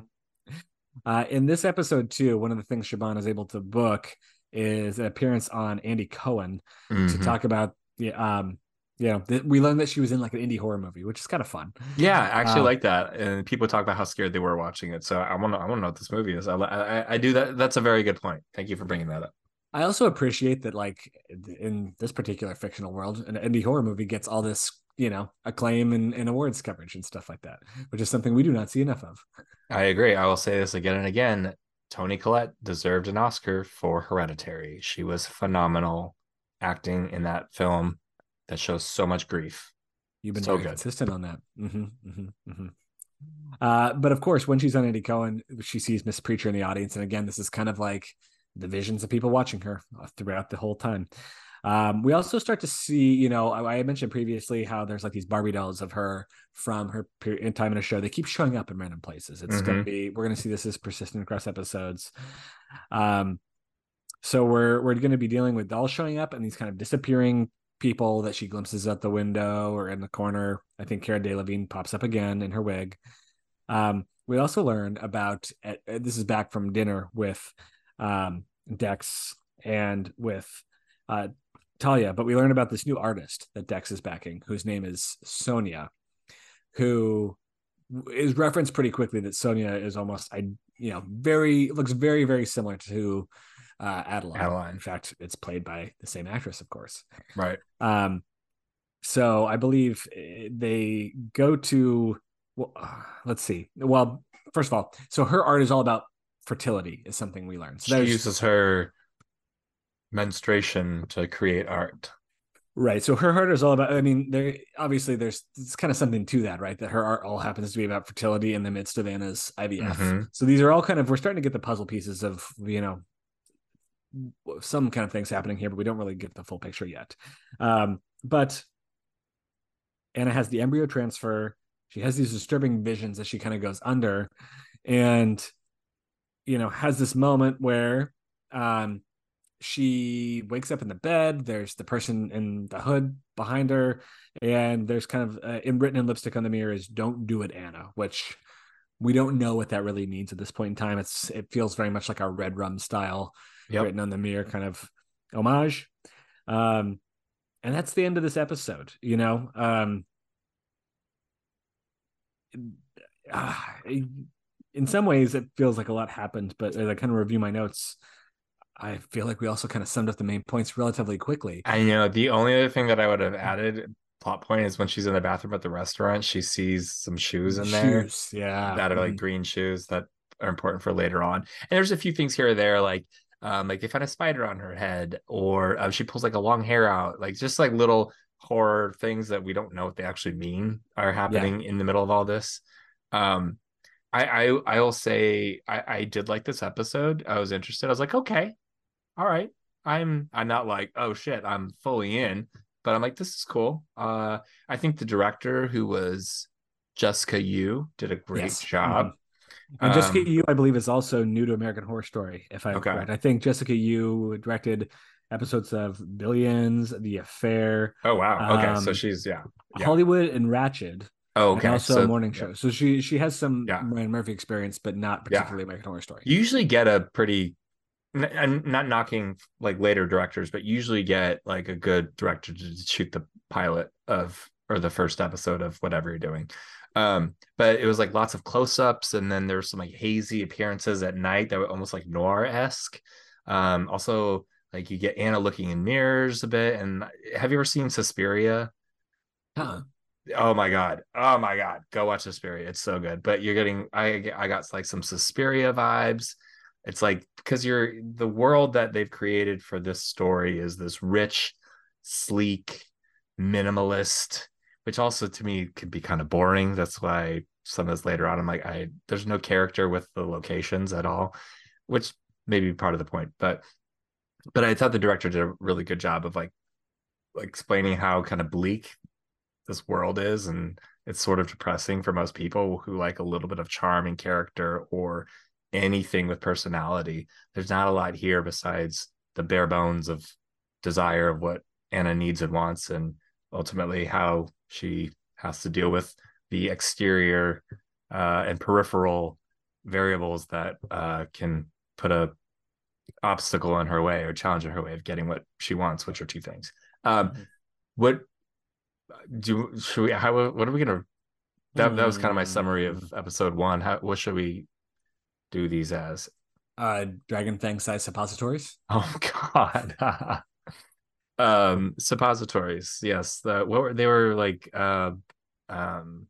Uh, in this episode too, one of the things Siobhan is able to book is an appearance on Andy Cohen mm-hmm. to talk about the um yeah, th- we learned that she was in like an indie horror movie, which is kind of fun. Yeah, I actually um, like that. And people talk about how scared they were watching it. So I want to, I want to know what this movie is. I, I, I do that. That's a very good point. Thank you for bringing that up. I also appreciate that, like in this particular fictional world, an indie horror movie gets all this, you know, acclaim and, and awards coverage and stuff like that, which is something we do not see enough of. I agree. I will say this again and again. Toni Collette deserved an Oscar for Hereditary. She was phenomenal acting in that film that shows so much grief. You've been so very good. consistent on that. Mm-hmm, mm-hmm, mm-hmm. Uh, but of course, when she's on Andy Cohen, she sees Miss Preacher in the audience, and again, this is kind of like the visions of people watching her throughout the whole time. Um, we also start to see, you know, I, I, mentioned previously how there's like these Barbie dolls of her from her period, in time in a show. They keep showing up in random places. It's mm-hmm. going to be, we're going to see this as persistent across episodes. Um, so we're we're going to be dealing with dolls showing up and these kind of disappearing people that she glimpses out the window or in the corner. I think Cara Delevingne pops up again in her wig. Um, we also learned about uh, this is back from dinner with um, Dex and with uh, Talia, but we learn about this new artist that Dex is backing, whose name is Sonia, who is referenced pretty quickly that Sonia is almost I you know very looks very very similar to uh, Adeline. Adeline. In fact, it's played by the same actress, of course. Right. Um, so I believe eh, they go to. Well, uh, let's see. Well, first of all, so her art is all about fertility, is something we learned. So she uses her menstruation to create art. Right. So her art is all about. I mean, there obviously there's it's kind of something to that, right? That her art all happens to be about fertility in the midst of Anna's IVF. Mm-hmm. So these are all kind of we're starting to get the puzzle pieces of you know some kind of things happening here, but we don't really get the full picture yet. Um, but Anna has the embryo transfer. She has these disturbing visions as she kind of goes under, and you know has this moment where um, she wakes up in the bed. There's the person in the hood behind her, and there's kind of uh, in written in lipstick on the mirror is "Don't do it, Anna," which we don't know what that really means at this point in time. It's it feels very much like a red rum style yep. written on the mirror kind of homage. Um, and that's the end of this episode. You know, um, uh, in some ways it feels like a lot happened, but as I kind of review my notes, I feel like we also kind of summed up the main points relatively quickly. I know the only other thing that I would have added plot point is when she's in the bathroom at the restaurant, she sees some shoes in there. Shoes, yeah. That are like mm-hmm. green shoes that are important for later on. And there's a few things here or there, like um, like they find a spider on her head, or uh, she pulls like a long hair out, like just like little horror things that we don't know what they actually mean are happening yeah. in the middle of all this. Um, I I I will say I I did like this episode. I was interested. I was like, okay, all right. I'm I'm not like oh shit, I'm fully in, but I'm like this is cool. Uh, I think the director who was Jessica Yu did a great yes. job. Mm-hmm. And Jessica um, Yu, I believe, is also new to American Horror Story. If I'm okay. correct, I think Jessica Yu directed episodes of Billions, The Affair. Oh wow! Okay, um, so she's yeah, yeah, Hollywood and Ratched. Oh, okay. And also so, morning show. Yeah. So she she has some yeah. Ryan Murphy experience, but not particularly American Horror Story. You usually get a pretty and not knocking like later directors, but usually get like a good director to shoot the pilot of or the first episode of whatever you're doing. Um, but it was like lots of close-ups, and then there's some like hazy appearances at night that were almost like noir-esque. Um, also like you get Anna looking in mirrors a bit. And have you ever seen Suspiria? Huh. Oh my god. Oh my god. Go watch Suspiria. It's so good. But you're getting I I got like some Suspiria vibes. It's like because you're the world that they've created for this story is this rich, sleek, minimalist which also to me could be kind of boring. That's why some of this later on, I'm like, I there's no character with the locations at all, which may be part of the point. But but I thought the director did a really good job of like explaining how kind of bleak this world is and it's sort of depressing for most people who like a little bit of charm and character or anything with personality. There's not a lot here besides the bare bones of desire of what Anna needs and wants and ultimately how she has to deal with the exterior uh, and peripheral variables that uh, can put a obstacle in her way or challenge in her way of getting what she wants, which are two things. Um, mm-hmm. what do should we? How what are we gonna? That that was kind of my summary of mm. episode one. How what should we do these as? Uh, dragon fang size suppositories. Oh God. um suppositories yes the what were they were like uh um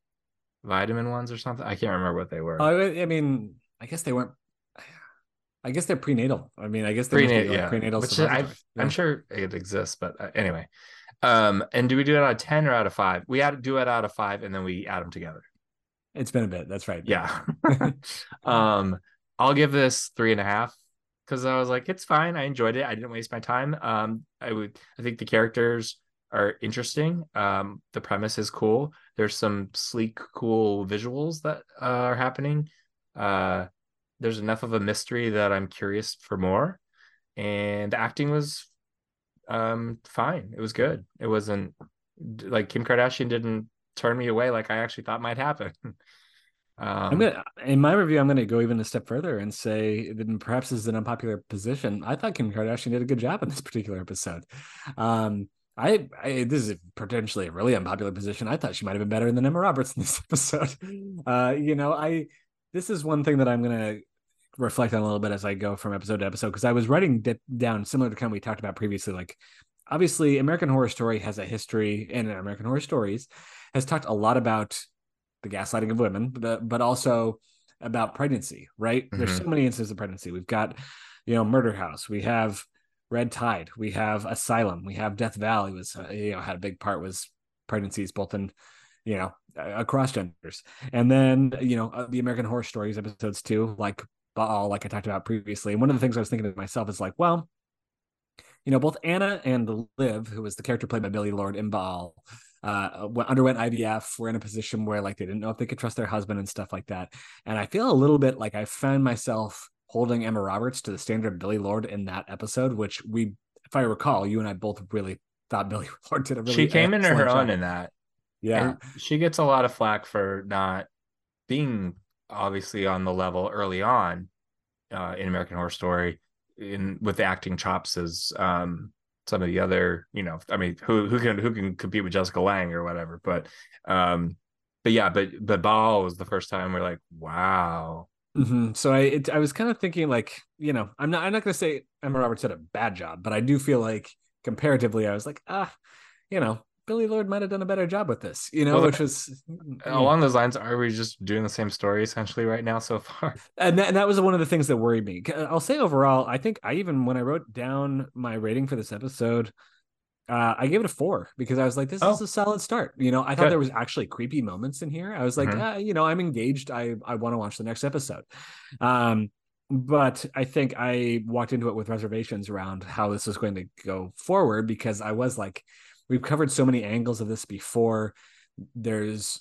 vitamin ones or something i can't remember what they were i mean i guess they weren't i guess they're prenatal i mean i guess they're prenatal, like yeah. prenatal Which I, i'm sure it exists but uh, anyway um and do we do it out of 10 or out of 5 we add do it out of 5 and then we add them together it's been a bit that's right yeah um i'll give this three and a half because I was like, it's fine. I enjoyed it. I didn't waste my time. Um, I would. I think the characters are interesting. Um, the premise is cool. There's some sleek, cool visuals that uh, are happening. Uh, there's enough of a mystery that I'm curious for more. And the acting was um fine. It was good. It wasn't like Kim Kardashian didn't turn me away like I actually thought might happen. I'm gonna in my review, I'm gonna go even a step further and say that perhaps this is an unpopular position. I thought Kim Kardashian did a good job in this particular episode. Um, I, I, this is potentially a really unpopular position. I thought she might have been better than Emma Roberts in this episode. Uh, you know, I this is one thing that I'm gonna reflect on a little bit as I go from episode to episode because I was writing down similar to kind of we talked about previously. Like, obviously, American Horror Story has a history, and American Horror Stories has talked a lot about the gaslighting of women, but, but also about pregnancy. Right? Mm-hmm. There's so many instances of pregnancy. We've got, you know, Murder House. We have Red Tide. We have Asylum. We have Death Valley. Was uh, you know had a big part was pregnancies both in you know across genders, and then you know uh, the American Horror Stories episodes too, like Baal, like I talked about previously. And one of the things I was thinking to myself is like, well, you know, both Anna and Liv, who was the character played by Billie Lourd in Baal, uh, underwent IVF, were in a position where like they didn't know if they could trust their husband and stuff like that. And I feel a little bit like I found myself holding Emma Roberts to the standard of Billie Lourd in that episode, which we, if I recall, you and I both really thought Billie Lourd did a really. She came into her own in that. Yeah, and she gets a lot of flack for not being obviously on the level early on uh, in American Horror Story, in with acting chops as um, some of the other, you know, I mean, who who can who can compete with Jessica Lange or whatever, but um, but yeah, but but Baal was the first time we're like, wow, Mm-hmm. So I it, I was kind of thinking like you know I'm not I'm not gonna say Emma Roberts did a bad job, but I do feel like comparatively I was like ah you know Billie Lourd might have done a better job with this you know well, which was along those lines are we just doing the same story essentially right now so far and that, and that was one of the things that worried me I'll say overall I think I even when I wrote down my rating for this episode uh, I gave it a four because I was like, this oh. is a solid start. You know, I thought Good. there was actually creepy moments in here. I was like, mm-hmm. ah, you know, I'm engaged. I I want to watch the next episode. Um, but I think I walked into it with reservations around how this was going to go forward because I was like, we've covered so many angles of this before. There's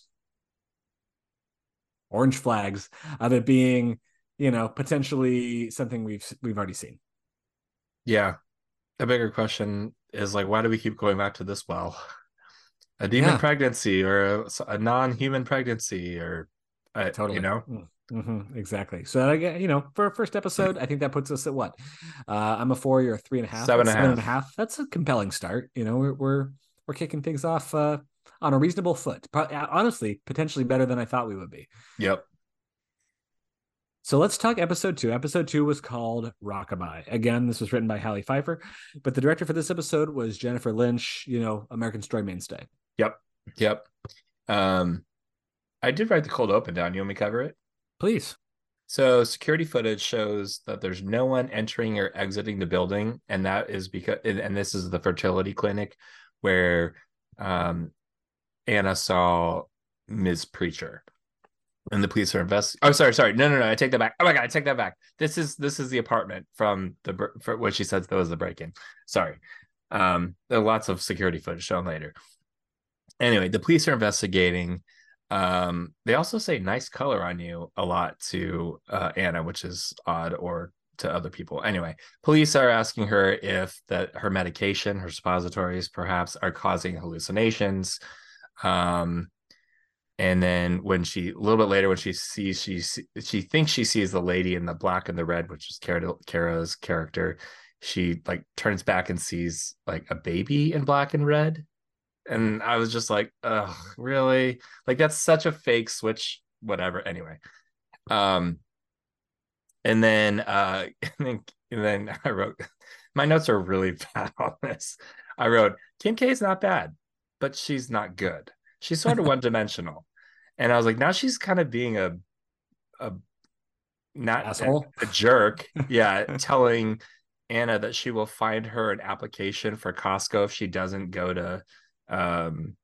orange flags of it being, you know, potentially something we've we've already seen. Yeah. A bigger question is like, why do we keep going back to this well? A demon yeah. pregnancy or a, a, non-human pregnancy or uh, totally, you know. Mm, mm-hmm, exactly. So I get you know for a first episode, I think that puts us at what? Uh, I'm a four, you're a three and a half, seven, and, seven and a half. That's a compelling start. You know, we're we're we're kicking things off uh, on a reasonable foot. honestly, potentially better than I thought we would be. Yep. So let's talk episode two. Episode two was called Rockabye. Again, this was written by Halley Feiffer, but the director for this episode was Jennifer Lynch, you know, American Story mainstay. Yep. Yep. Um, I did write the cold open down. You want me to cover it? Please. So security footage shows that there's no one entering or exiting the building, and that is because and this is the fertility clinic where um Anna saw Ms. Preacher and the police are investigating. Oh, sorry, sorry. No, no, no. I take that back. Oh my god, I take that back. This is this is the apartment from the for what she says that was the break-in. Sorry. Um, there are lots of security footage shown later. Anyway, the police are investigating. Um, they also say nice color on you a lot to uh, Anna, which is odd, or to other people. Anyway, police are asking her if that her medication, her suppositories, perhaps, are causing hallucinations. Um, and then when she a little bit later when she sees she she thinks she sees the lady in the black and the red which is Cara, Cara's character she like turns back and sees like a baby in black and red and I was just like oh really? Like that's such a fake switch whatever anyway. Um and then uh and then, and then I wrote my notes are really bad on this. I wrote Kim K is not bad but she's not good. She's sort of one dimensional and I was like, now she's kind of being a a not asshole, a, a jerk. Yeah, telling Anna that she will find her an application for Costco if she doesn't go to um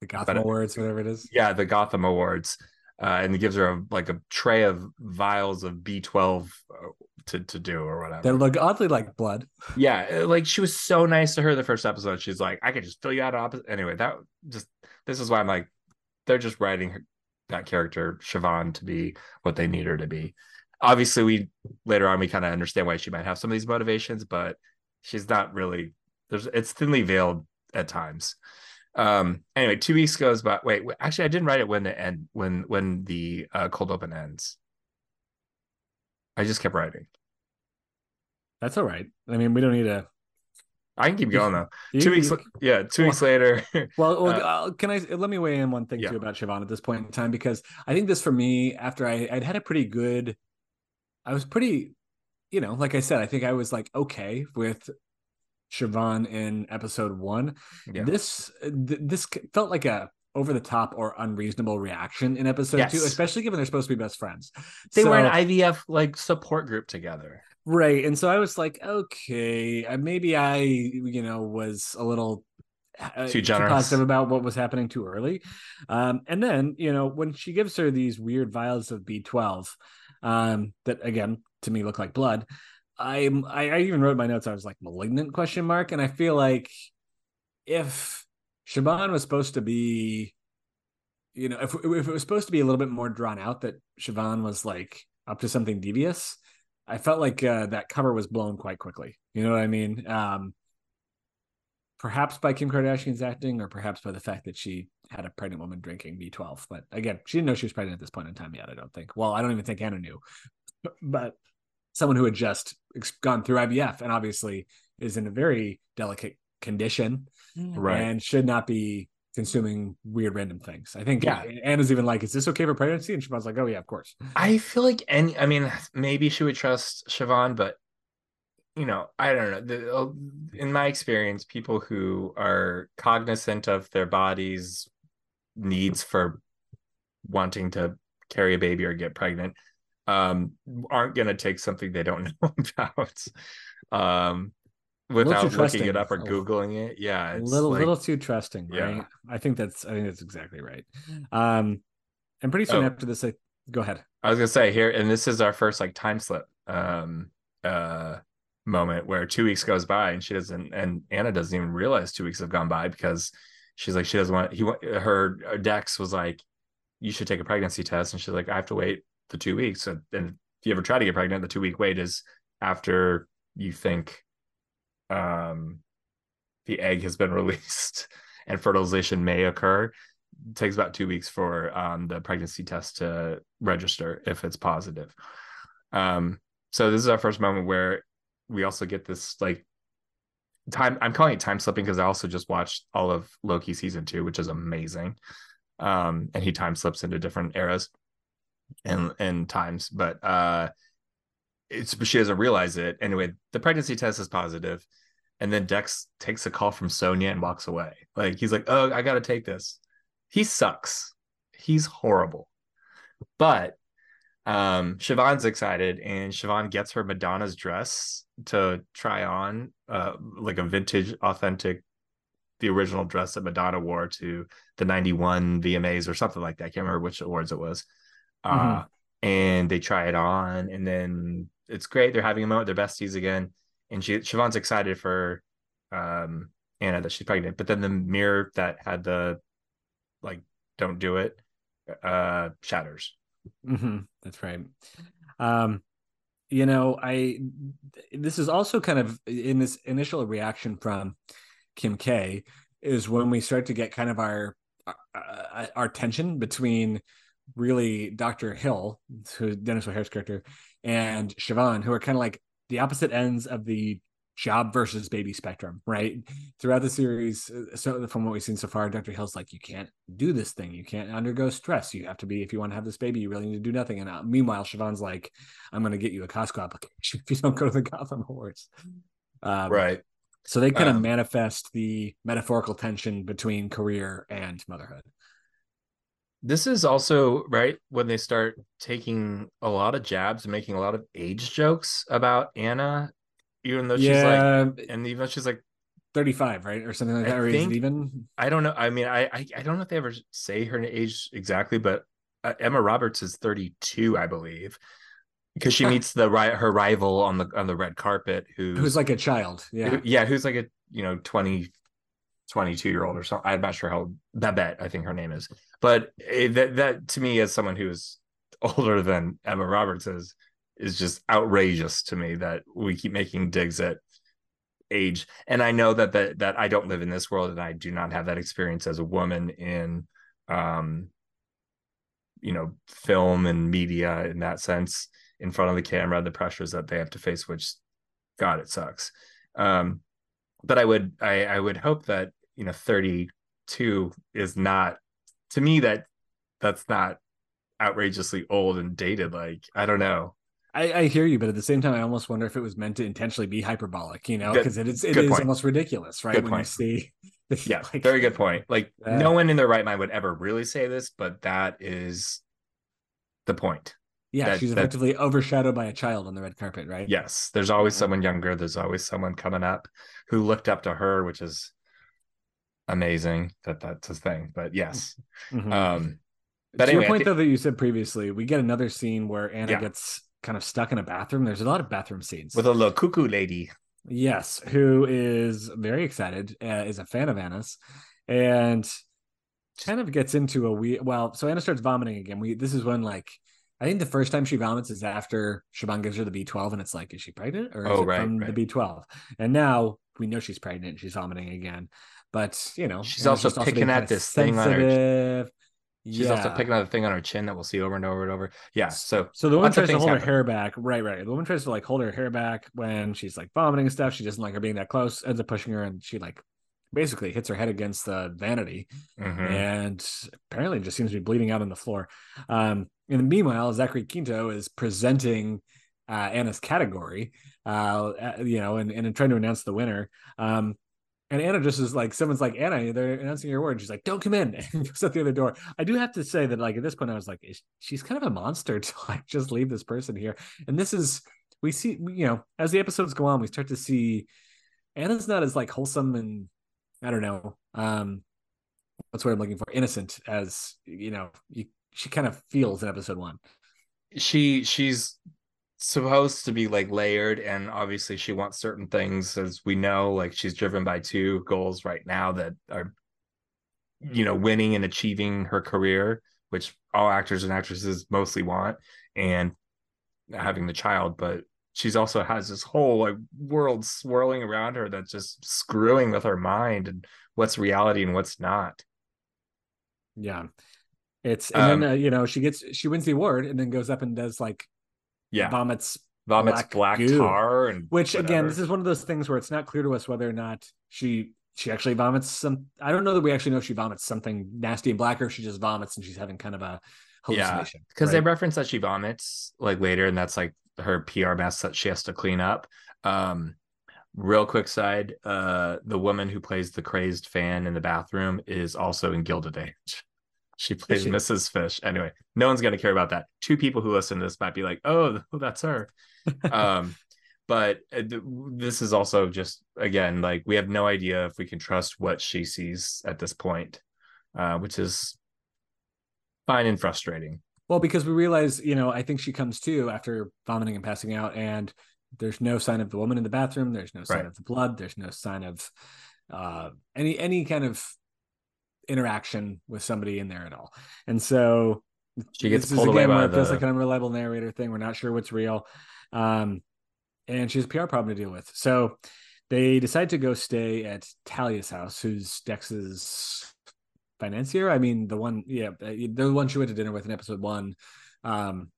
the Gotham but, Awards, whatever it is. Yeah, the Gotham Awards. Uh, and gives her a, like a tray of vials of B12 uh, to to do or whatever. They look oddly like blood. Yeah, uh, like she was so nice to her the first episode. She's like, I could just fill you out opposite. Anyway, that just this is why I'm like, they're just writing her, that character Siobhan to be what they need her to be. Obviously, we later on we kind of understand why she might have some of these motivations, but she's not really. There's it's thinly veiled at times. Um. Anyway, two weeks goes by. Wait, actually, I didn't write it when the end when when the uh, cold open ends. I just kept writing. That's all right. I mean, we don't need to. I can keep going though. You- two weeks, you- yeah, two weeks later. Well, well Uh, uh, can I let me weigh in one thing yeah. too about Siobhan at this point in time because I think this for me after I I'd had a pretty good, I was pretty, you know, like I said, I think I was like okay with Siobhan in episode one. yeah. This th- this felt like a over the top or unreasonable reaction in episode two, especially given they're supposed to be best friends. they were an IVF like support group together. Right. And so I was like, okay, uh, maybe I, you know, was a little uh, Too generous. positive about what was happening too early. Um, and then, you know, when she gives her these weird vials of B12, um, that again, to me look like blood. I, I even wrote my notes, I was like malignant question mark. And I feel like if Siobhan was supposed to be, you know, if, if it was supposed to be a little bit more drawn out that Siobhan was like up to something devious, I felt like uh, that cover was blown quite quickly. You know what I mean? Um, perhaps by Kim Kardashian's acting, or perhaps by the fact that she had a pregnant woman drinking B12. But again, she didn't know she was pregnant at this point in time yet. I don't think. Well, I don't even think Anna knew, but someone who had just gone through IVF and obviously is in a very delicate condition Right. and should not be consuming weird random things. I think Yeah. Anna's even like, "Is this okay for pregnancy?" And Siobhan's like, "Oh yeah, of course." I feel like any. I mean, maybe she would trust Siobhan, but you know, I don't know. The, uh, in my experience, people who are cognizant of their body's needs for wanting to carry a baby or get pregnant um, aren't going to take something they don't know about um, without looking trusting. it up or googling it. Yeah, a it's little like- little too trusting, right? Yeah. I think that's I think that's exactly right. Um, and pretty soon Oh. after this, I, go ahead. I was gonna say here, and this is our first like time slip um uh moment where two weeks goes by and she doesn't and Anna doesn't even realize two weeks have gone by because she's like she doesn't want he her her Dex was like you should take a pregnancy test and she's like I have to wait the two weeks and, and if you ever try to get pregnant the two week wait is after you think um the egg has been released and fertilization may occur it takes about two weeks for um, the pregnancy test to register if it's positive. Um, so this is our first moment where we also get this like time. I'm calling it time slipping because I also just watched all of Loki season two, which is amazing. Um, and he time slips into different eras and and times, but uh, it's she doesn't realize it anyway. The pregnancy test is positive, and then Dex takes a call from Sonia and walks away. Like he's like, "Oh, I got to take this." He sucks. He's horrible. But um Siobhan's excited and Siobhan gets her Madonna's dress to try on uh like a vintage authentic the original dress that Madonna wore to the 91 VMAs or something like that. I can't remember which awards it was. Uh and they try it on and then it's great. They're having a moment, they're besties again. And she Siobhan's excited for um Anna that she's pregnant. But then the mirror that had the like don't do it uh shatters hmm That's right. Um, you know, I this is also kind of in this initial reaction from Kim K is when we start to get kind of our uh, our tension between really Dr. Hill, who Denis O'Hare's character, and Siobhan, who are kind of like the opposite ends of the job versus baby spectrum, right? Throughout the series, uh, so from what we've seen so far, Dr. Hill's like, you can't do this thing, you can't undergo stress. You have to be, if you want to have this baby, you really need to do nothing. And uh, meanwhile, Siobhan's like, I'm going to get you a Costco application if you don't go to the Gotham Awards. Um, right So they kind of Um, manifest the metaphorical tension between career and motherhood. This is also right when they start taking a lot of jabs and making a lot of age jokes about anna even though she's like and even though she's like 35, right? Or something like I that. Or is think- it even? i don't know i mean i i, I don't know if they ever say her age exactly but uh, emma roberts is 32 i believe because she meets the her rival on the on the red carpet who's, who's like a child. Yeah. who- yeah, who's like a you know 20 22 year old or something. I'm not sure how Babette, I think her name is. But eh, that that to me as someone who's older than Emma Roberts is is just outrageous to me that we keep making digs at age. And I know that that that I don't live in this world and I do not have that experience as a woman in um you know film and media in that sense in front of the camera the pressures that they have to face which god it sucks um but i would i i would hope that you know 32 is not to me that that's not outrageously old and dated like i don't know I, I hear you, but at the same time, I almost wonder if it was meant to intentionally be hyperbolic, you know, because it is it point. almost ridiculous, right? Good when point. you see, yeah like, very good point like Yeah. no one in their right mind would ever really say this but that is the point Yeah, that- she's that- effectively overshadowed by a child on the red carpet, right? yes there's always someone younger there's always someone coming up who looked up to her which is amazing that that's a thing but yes Mhm. um but to anyway, your point, though, that you said previously, we get another scene where Anna Yeah. gets kind of stuck in a bathroom. There's a lot of bathroom scenes. with a little cuckoo lady Yes, who is very excited, uh, is a fan of Anna's, and kind of gets into a we well. So Anna starts vomiting again. We this is when like I think the first time she vomits is after Siobhan gives her the B12, and it's like, is she pregnant or is Oh, it right, from right. the B12? And now we know she's pregnant. and She's vomiting again, but you know She's also just picking being at this thing on her- she's yeah. also picking on the thing on her chin that we'll see over and over and over yeah so So the woman tries to hold her hair back. Right, right. The woman tries to like hold her hair back when she's like vomiting and stuff. She doesn't like her being that close, ends up pushing her, and she like basically hits her head against the vanity mhm. and apparently just seems to be bleeding out on the floor. Um, and meanwhile, Zachary Quinto is presenting uh, Anna's category, uh, you know, and, and trying to announce the winner. Um, and Anna just is like, someone's like, Anna, they're announcing your award. She's like, don't come in. And goes out the other door. I do have to say that, like, at this point, I was like, she's kind of a monster to like just leave this person here. And this is, we see, you know, as the episodes go on, we start to see Anna's not as like wholesome and I don't know, um, what's what I'm looking for, innocent as, you know, you, she kind of feels in episode one. she she's supposed to be like layered and obviously she wants certain things as we know like she's driven by two goals right now that are you know winning and achieving her career which all actors and actresses mostly want and having the child but she's also has this whole like world swirling around her that's just screwing with her mind and what's reality and what's not Yeah. It's, and Um, then, uh, you know, she gets, she wins the award and then goes up and does like yeah vomits vomits black black, goo. tar and which again this is one of those things where it's not clear to us whether or not she she actually vomits some i don't know that we actually know if she vomits something nasty and black or she just vomits and she's having kind of a hallucination because they right? reference that she vomits like later and that's like her pr mess that she has to clean up um real quick side uh the woman who plays the crazed fan in the bathroom is also in gilded age she plays she? mrs fish anyway no one's going to care about that two people who listen to this might be like oh that's her um but uh, th- this is also just again like we have no idea if we can trust what she sees at this point uh which is fine and frustrating well because we realize you know i think she comes to after vomiting and passing out and there's no sign of the woman in the bathroom there's no sign Right. of the blood there's no sign of uh any any kind of interaction with somebody in there at all and so She gets this is pulled away again by where it feels the- like an unreliable narrator thing. We're not sure what's real. Um, and she has a PR problem to deal with. So they decide to go stay at Talia's house, who's Dex's financier. I mean, the one, yeah, uh, the one she went to dinner with in episode one, um,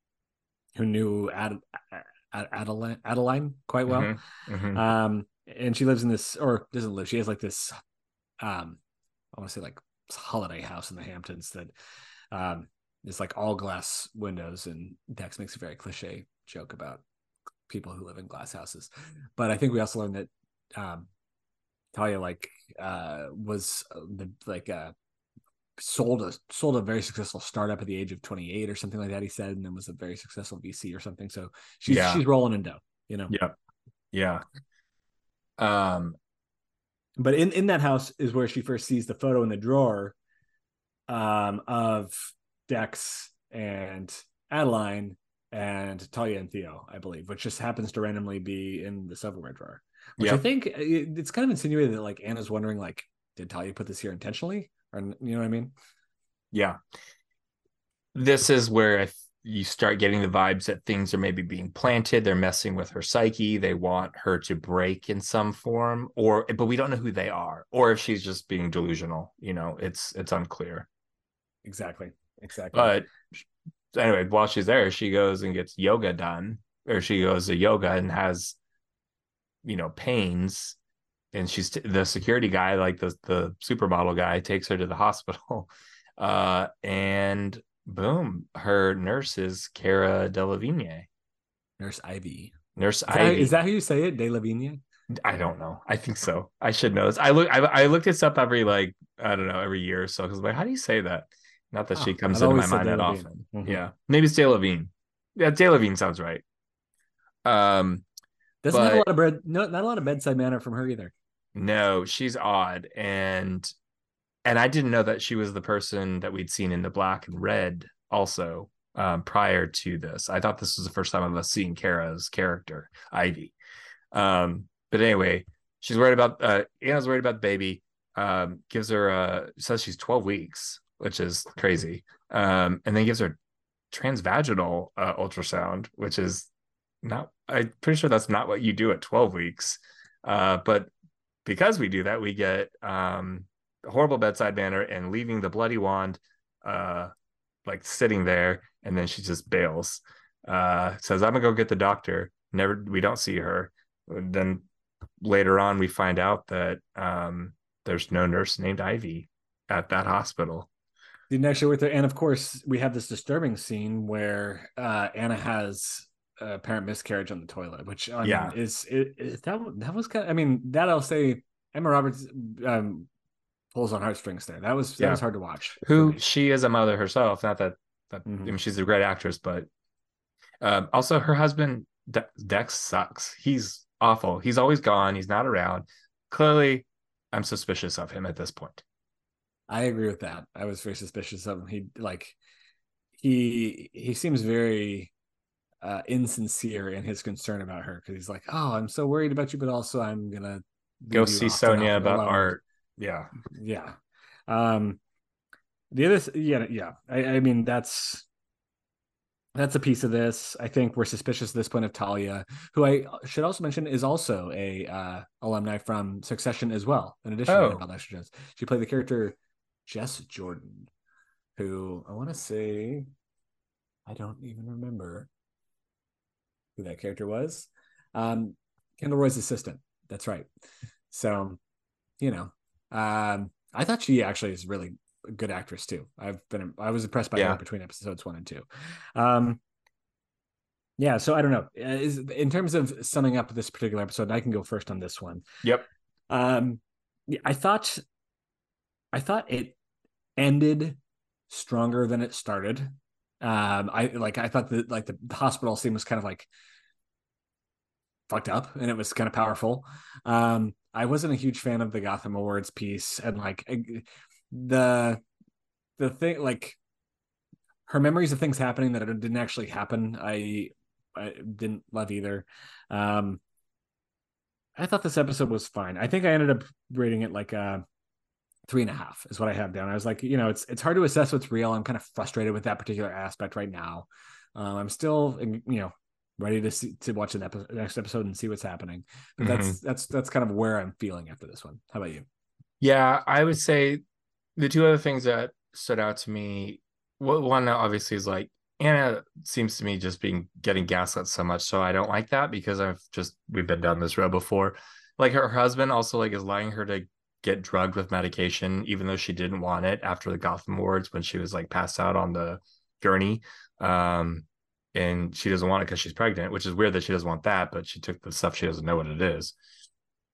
who knew Ad, Ad, Adeline, Adeline quite well. Mhm, mhm. Um, and she lives in this, or doesn't live. She has like this, um, I want to say like holiday house in the Hamptons that, um, is like all glass windows. And Dex makes a very cliche joke about people who live in glass houses. But I think we also learned that, um, Talia like uh was uh, the like uh sold a sold a very successful startup at the age of 28 or something like that he said and then was a very successful VC or something so she's Yeah. she's rolling in dough you know yeah yeah um but in in that house is where she first sees the photo in the drawer um of Dex and Adeline and Talia and Theo, I believe, which just happens to randomly be in the silverware drawer. Which Yep. I think uh, it- it's kind of insinuated that like Anna's wondering, like, did Talia put this here intentionally, or you know what I mean? Yeah. This is where if you start getting the vibes that things are maybe being planted, they're messing with her psyche, they want her to break in some form, or but we don't know who they are, or if she's just being delusional. You know, it's it's unclear. Exactly. Exactly. But anyway, while she's there, she goes and gets yoga done, or she goes to yoga and has, you know, pains. And she's the security guy, like the the supermodel guy, takes her to the hospital, uh, and boom, her nurse is Cara Delevingne, Nurse Ivy. Nurse Is that, Ivy. is that how you say it? De Lavigne? I don't know. I think so. I should know this. I look. I, I looked this up every like I don't know every year or so because like how do you say that? Not that she Oh, comes I've into my mind that Delavigne. often. Mhm. Yeah, maybe it's Delavigne. Yeah, Delavigne sounds right. Um, Doesn't have a lot of bread. No, not a lot of bedside manner from her either. no, she's odd, and and I didn't know that she was the person that we'd seen in the black and red also um, prior to this. I thought this was the first time of us seeing Cara's character, Ivy. Um, but anyway, she's worried about uh, Anna's worried about the baby. Um, gives her uh, says she's twelve weeks, which is crazy. Um, and then gives her transvaginal uh, ultrasound, which is not. I'm pretty sure that's not what you do at twelve weeks. Uh, but because we do that, we get um, horrible bedside manner and leaving the bloody wand, uh, like sitting there, and then she just bails. Uh, says, "I'm gonna go get the doctor." Never, we don't see her. Then later on, we find out that um, there's no nurse named Ivy at that hospital. Didn't actually work there. And of course, we have this disturbing scene where uh, Anna has a apparent miscarriage on the toilet, which I Yeah. mean, is, is, is that that was kind of, I mean, that I'll say Emma Roberts um, pulls on heartstrings there. That was that Yeah. was hard to watch. Who she is a mother herself. Not that, that Mhm. I mean, she's a great actress, but um, also her husband De- Dex sucks. He's awful. He's always gone. He's not around. Clearly, I'm suspicious of him at this point. I agree with that. I was very suspicious of him. He like he he seems very uh insincere in his concern about her because he's like, Oh, I'm so worried about you, but also I'm gonna Go see Sonia about art. Yeah. Yeah. Um the other yeah, yeah. I, I mean that's that's a piece of this. I think we're suspicious at this point of Talia, who I should also mention is also a uh, alumni from Succession as well. In addition Oh. to Dexter Jones, she played the character Jess Jordan, who I want to say I don't even remember who that character was. Um, Kendall Roy's assistant. That's right. So, you know, um, I thought she actually is really a good actress too. I've been I was impressed by Yeah. her between episodes one and two. Um, yeah, so I don't know. Uh, Is in terms of summing up this particular episode, I can go first on this one. Yep. Um, yeah, I thought, I thought it ended stronger than it started. Um, I like I thought that like the, the hospital scene was kind of like fucked up and it was kind of powerful. Um, I wasn't a huge fan of the Gotham Awards piece and like the the thing like her memories of things happening that didn't actually happen. I I didn't love either. Um, I thought this episode was fine. I think I ended up rating it like a three and a half is what I have down. I was like, you know, it's it's hard to assess what's real. I'm kind of frustrated with that particular aspect right now. Um, I'm still, you know, ready to see to watch the epi- next episode and see what's happening. But that's that's that's kind of where I'm feeling after this one. How about you? Yeah, I would say the two other things that stood out to me. One obviously is like Anna seems to me just being getting gaslit so much, so I don't like that because I've just we've been down this road before. Like her husband also like is allowing her to get drugged with medication, even though she didn't want it after the Gotham Awards when she was like passed out on the gurney. Um, and she doesn't want it because she's pregnant, which is weird that she doesn't want that, but she took the stuff she doesn't know what it is.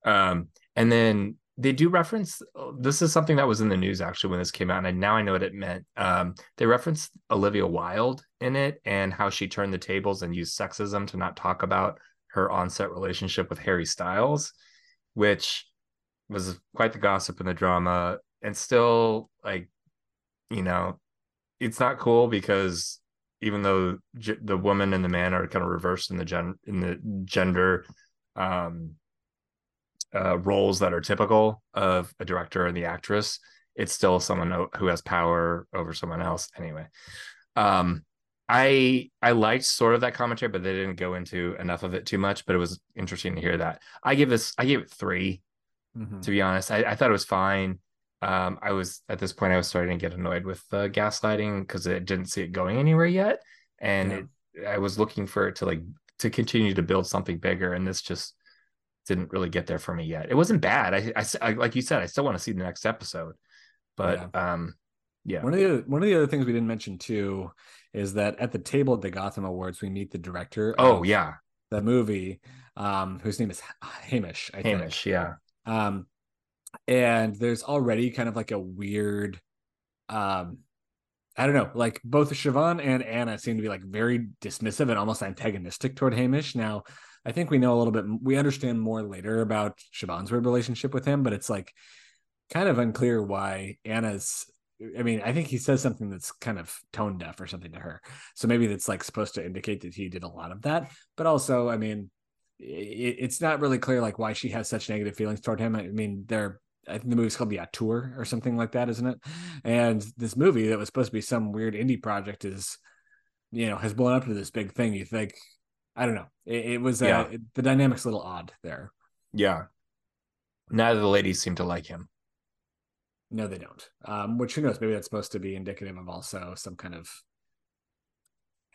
Um, and then they do reference this is something that was in the news actually when this came out, and I, now I know what it meant. Um, they referenced Olivia Wilde in it and how she turned the tables and used sexism to not talk about her onset relationship with Harry Styles, which was quite the gossip and the drama, and still like, you know, it's not cool because even though g- the woman and the man are kind of reversed in the gen in the gender um uh roles that are typical of a director and the actress it's still someone who has power over someone else anyway. Um i i liked sort of that commentary but they didn't go into enough of it too much but it was interesting to hear that. I give this i gave it 3 mm-hmm. to be honest. I, I thought it was fine um, I was at this point I was starting to get annoyed with the gaslighting because I didn't see it going anywhere yet, and yeah. it, I was looking for it to like to continue to build something bigger, and this just didn't really get there for me yet. It wasn't bad. I, I, I like you said, I still want to see the next episode, but yeah. um, yeah. One of the one of the other things we didn't mention too is that at the table at the Gotham Awards, we meet the director. Oh yeah, the movie, um, whose name is Hamish. I Hamish, think. yeah. Um, and there's already kind of like a weird um I don't know, like both Siobhan and Anna seem to be like very dismissive and almost antagonistic toward Hamish. Now, I think we know a little bit, we understand more later about Siobhan's weird relationship with him, but it's like kind of unclear why Anna's. I mean, I think he says something that's kind of tone deaf or something to her. So maybe that's like supposed to indicate that he did a lot of that. But also, I mean, it, it's not really clear like why she has such negative feelings toward him. I mean, they're I think the movie's called The Auteur or something like that, isn't it? And this movie that was supposed to be some weird indie project is, you know, has blown up to this big thing. You think, I don't know. It, it was, uh, yeah. the dynamic's a little odd there. Yeah. Neither of the ladies seem to like him. No, they don't. Um, which who knows? Maybe that's supposed to be indicative of also some kind of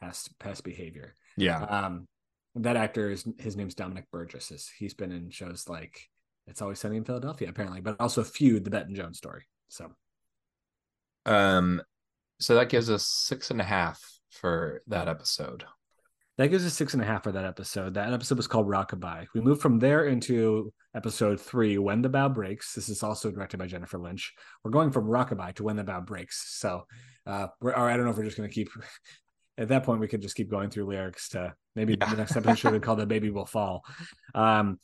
past past behavior. Yeah. Um, that actor is his name's Dominic Burgess. He's been in shows like it's Always Sunny in Philadelphia, apparently, but also Feud, the Bette Jones story. So, um, so that gives us six and a half for that episode. That gives us six and a half for that episode. That episode was called Rockabye. We moved from there into episode three, When the Bough Breaks. This is also directed by Jennifer Lynch. We're going from Rockabye to When the Bough Breaks. So, uh, we're, or I don't know if we're just going to keep. At that point, we could just keep going through lyrics to maybe yeah. the next episode should be called "The Baby Will Fall." Um,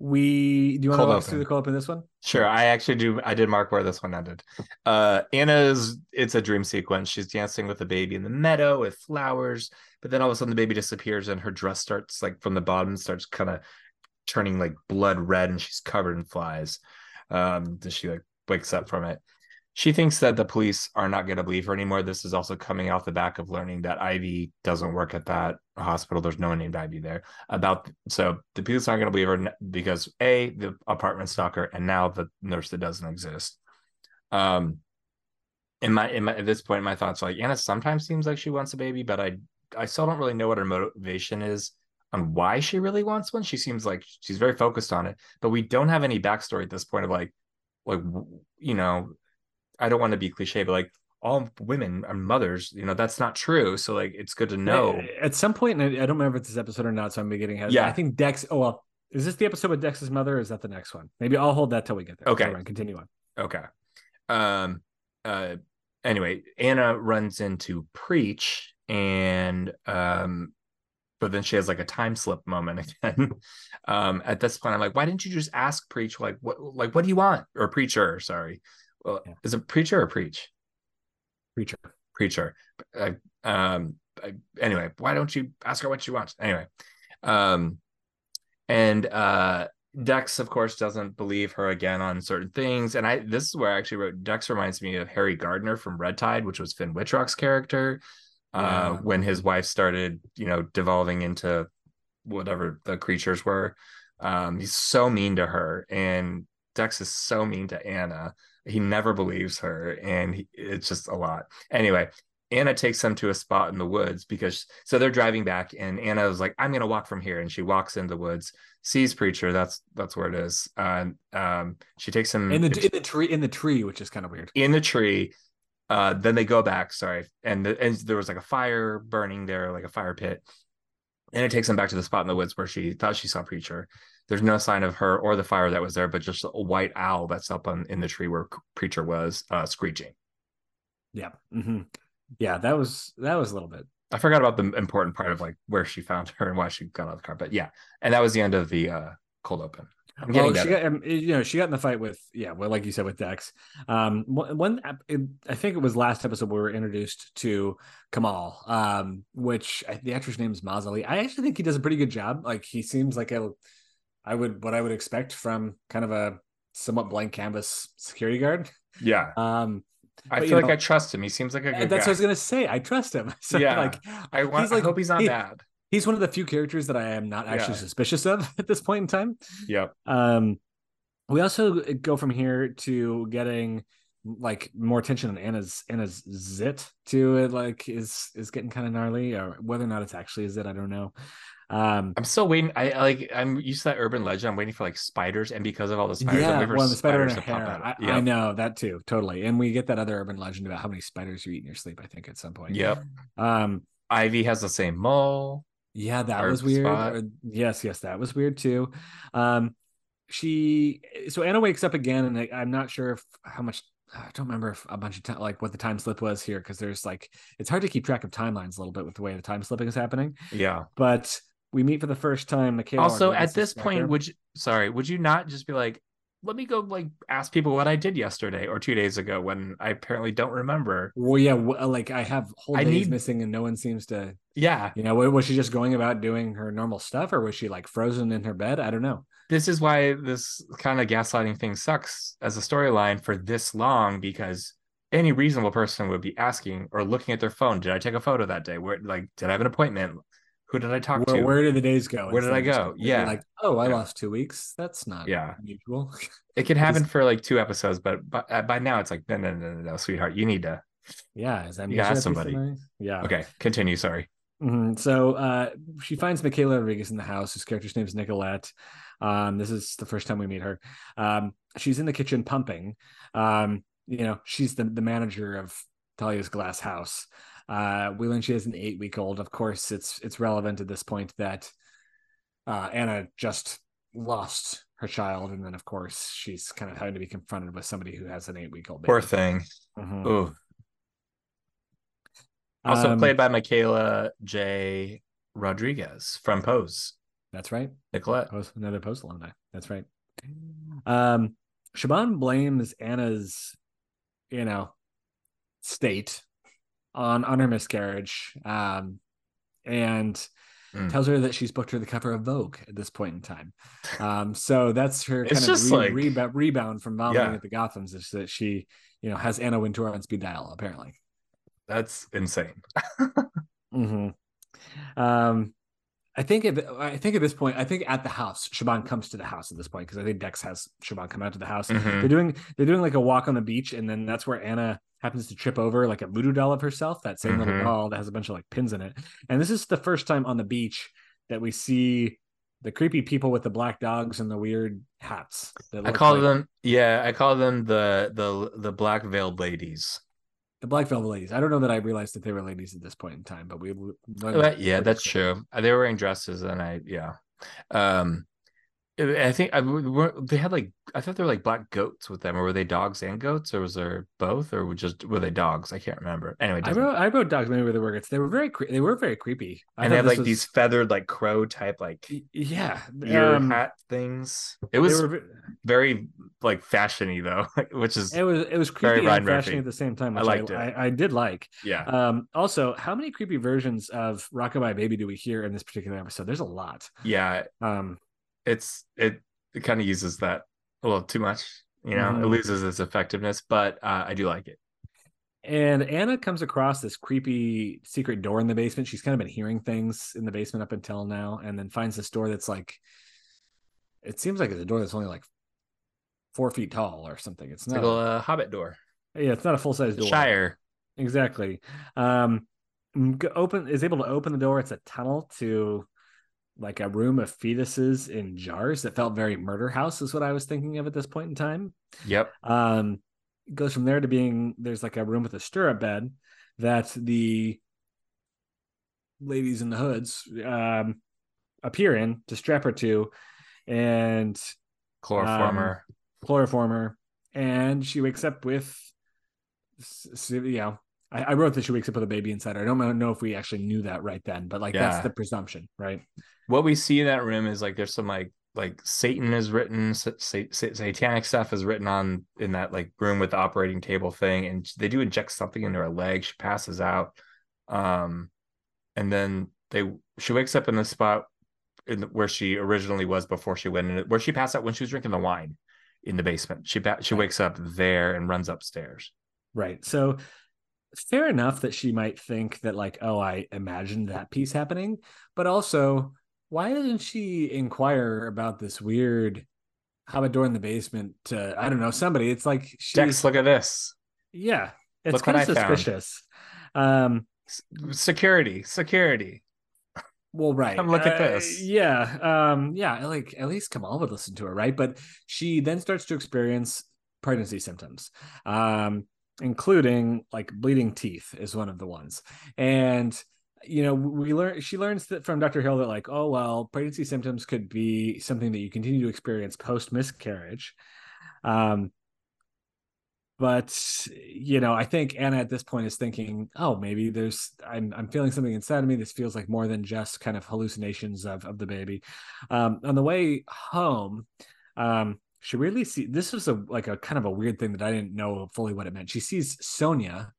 we do you want to walk through the cold open this one? Sure. I actually do. I did mark where this one ended. Uh, Anna's it's a dream sequence. She's dancing with the baby in the meadow with flowers, but then all of a sudden the baby disappears and her dress starts like from the bottom starts kind of turning like blood red and she's covered in flies. Um, does she like wakes up from it? she thinks that the police are not going to believe her anymore. This is also coming off the back of learning that Ivy doesn't work at that hospital. There's no one named Ivy there. About so the police aren't going to believe her because a the apartment stalker and now the nurse that doesn't exist. Um, in my in my at this point, my thoughts are like Anna sometimes seems like she wants a baby, but I I still don't really know what her motivation is on why she really wants one. She seems like she's very focused on it, but we don't have any backstory at this point of like like you know I don't want to be cliche, but like all women are mothers. You know, that's not true. So like, it's good to know. At some point, and I don't remember if it's this episode or not, so I'm getting ahead. Yeah, I think Dex. Oh well, is this the episode with Dex's mother? is that the next one? Maybe I'll hold that till we get there. Okay, right, continue on. Okay. Um. Uh. Anyway, Anna runs into Preach, and um, but then she has like a time slip moment again. um. At this point, I'm like, why didn't you just ask Preach like what like what do you want or Preacher? Sorry well, yeah. is it preacher or preach? Preacher. Preacher. Uh, um. I, anyway, why don't you ask her what she wants? Anyway, um, and uh, Dex, of course, doesn't believe her again on certain things. And I this is where I actually wrote Dex reminds me of Harry Gardner from Red Tide, which was Finn Wittrock's character. Uh, yeah. when his wife started, you know, devolving into whatever the creatures were. Um, he's so mean to her, and Dex is so mean to Anna he never believes her and he, it's just a lot. Anyway anna takes them to a spot in the woods because so they're driving back and anna was like i'm gonna walk from here and she walks in the woods sees preacher that's that's where it is and um she takes him in the in the tree in the tree which is kind of weird. In the tree uh then they go back sorry and the, and there was like a fire burning there like a fire pit and it takes them back to the spot in the woods where she thought she saw preacher there's no sign of her or the fire that was there, but just a white owl that's up on in the tree where Preacher was uh, screeching. Yeah. Mm-hmm. Yeah, that was that was a little bit. I forgot about the important part of like where she found her and why she got out of the car. But yeah, and that was the end of the uh, cold open. I'm well, she got um, you know she got in the fight with yeah well like you said with Dex. Um, one, I think it was last episode we were introduced to Kamal, um, which the actor's name is Maaz Ali. I actually think he does a pretty good job. Like he seems like a I would what I would expect from kind of a somewhat blank canvas security guard. yeah. Um, I but, feel like know, I trust him. He seems like a good that's guy. what I was gonna say. I trust him. So Yeah. like I, want, he's like- I hope he's not he- bad. he's one of the few characters that I am not actually Yeah. suspicious of at this point in time. Yep. Um, we also go from here to getting like more attention on Anna's Anna's zit to it like is is getting kind of gnarly or whether or not it's actually a zit I don't know. Um, I'm still waiting. I like. I'm used to that urban legend. I'm waiting for like spiders, and because of all the spiders, I'm yeah, waiting for well, the spider spiders her to pop hair. out. I, Yep. I know that too, totally. And we get that other urban legend about how many spiders you eat in your sleep. I think at some point. Yep. Um, Ivy has the same mole. Yeah, that was weird. spot. Yes, yes, that was weird too. Um, she so Anna wakes up again, and I, I'm not sure if how much I don't remember if a bunch of time like what the time slip was here because there's like it's hard to keep track of timelines a little bit with the way the time slipping is happening. Yeah. But we meet for the first time. Michaela also, at this is point, would you? Sorry, would you not just be like, let me go like ask people what I did yesterday or two days ago when I apparently don't remember. well, yeah, uh, like I have whole I days need- missing, and no one seems to. Yeah, You know, was she just going about doing her normal stuff, or was she like frozen in her bed? I don't know. this is why this kind of gaslighting thing sucks as a storyline for this long because any reasonable person would be asking or looking at their phone, did I take a photo that day? Where like did I have an appointment? Who did I talk Where, to? where did the days go? Where did I go? Yeah. like oh, I Yeah. lost two weeks. That's not Yeah. unusual. It can happen for like two episodes, but by, uh, by now it's like no, no, no, no, no, sweetheart, you need to. yeah, is that You ask somebody. Yeah. Okay, continue. Sorry. Mhm. So uh, she finds Michaela Rodriguez in the house. Whose character's name is Nicolette. Um, this is the first time we meet her. Um, she's in the kitchen pumping. Um, you know, she's the, the manager of Talia's glass house. Uh, we learn she has an eight week old. Of course, it's it's relevant at this point that uh, Anna just lost her child, and then of course she's kind of having to be confronted with somebody who has an eight week old. Poor thing. Mhm. Ooh. Also Um, played by Michaela J. Rodriguez from Pose. That's right. Nicolette. Post, another Pose alumni. That's right. Um, Siobhan blames Anna's, you know, state on on her miscarriage, um, and Mm. tells her that she's booked her the cover of Vogue at this point in time. Um, so that's her kind of re- like- reba- rebound from vomiting Yeah. at the Gothams is that she, you know, has Anna Wintour on speed dial apparently. That's insane. hmm Um, I think at I think at this point, I think at the house, Siobhan comes to the house at this point because I think Dex has Siobhan come out to the house. Mhm. They're doing they're doing like a walk on the beach, and then that's where Anna happens to trip over like a voodoo doll of herself, that same little Mhm. doll that has a bunch of like pins in it. And this is the first time on the beach that we see the creepy people with the black dogs and the weird hats. that I call like- them yeah, I call them the the the black veiled ladies. the black velvet ladies. I don't know that I realized that they were ladies at this point in time, but we yeah, that's true. They were wearing dresses, and I yeah. Um, I think I were they had like I thought they were like black goats with them, or were they dogs and goats, or was there both, or were just were they dogs? I can't remember. Anyway, I wrote I wrote dogs maybe with the words. They were very they were very creepy. I and they have like was- these feathered like crow type like yeah ear um, hat things. It was were very like fashiony though, which is it was it was Very creepy and fashion Murphy. at the same time. I Which liked it. I, I, did like. yeah. Um, also, how many creepy versions of Rockabye Baby do we hear in this particular episode? There's a lot. yeah, Um, it's it it kind of uses that a little too much. You know, it Mhm. loses its effectiveness, but uh, I do like it. and Anna comes across this creepy secret door in the basement. She's kind of been hearing things in the basement up until now, and then finds this door that's like, it seems like it's a door that's only like four feet tall or something. It's It's not. like a uh, Hobbit door. yeah, it's not a full size door. Shire. Exactly. Um, open is able to open the door. It's a tunnel to like a room of fetuses in jars that felt very murder house is what I was thinking of at this point in time. Yep. Um, it goes from there to being there's like a room with a stirrup bed that the ladies in the hoods um appear in to strap her to and Chloroformer. chloroform her and she wakes up with you know I, I wrote that she wakes up with a baby inside her. I don't know if we actually knew that right then, but like Yeah. that's the presumption, right? What we see in that room is like there's some like like Satan is written, sa- sa- satanic stuff is written on in that like room with the operating table thing, and they do inject something into her leg. She passes out, um, and then they she wakes up in the spot in the, where she originally was before she went in, where she passed out when she was drinking the wine in the basement. She ba- she wakes up there and runs upstairs. Right. So fair enough that she might think that, like, oh, I imagined that piece happening, but also, why doesn't she inquire about this weird Hobbit door in the basement to I don't know somebody? It's like she, Dex, look at this. yeah, it's Look kind of suspicious. Um, Security, security. well, right. Come look at Uh, this. Yeah, um, yeah. Like at least Kamal would listen to her, right? But she then starts to experience pregnancy symptoms, um, including like bleeding teeth is one of the ones, and you know we learn she learns that from Dr. Hill that like oh well pregnancy symptoms could be something that you continue to experience post miscarriage. Um, but you know i think anna at this point is thinking oh maybe there's i'm, I'm feeling something inside of me this feels like more than just kind of hallucinations of, of the baby um, on the way home um, she really see this was a like a kind of a weird thing that i didn't know fully what it meant she sees sonia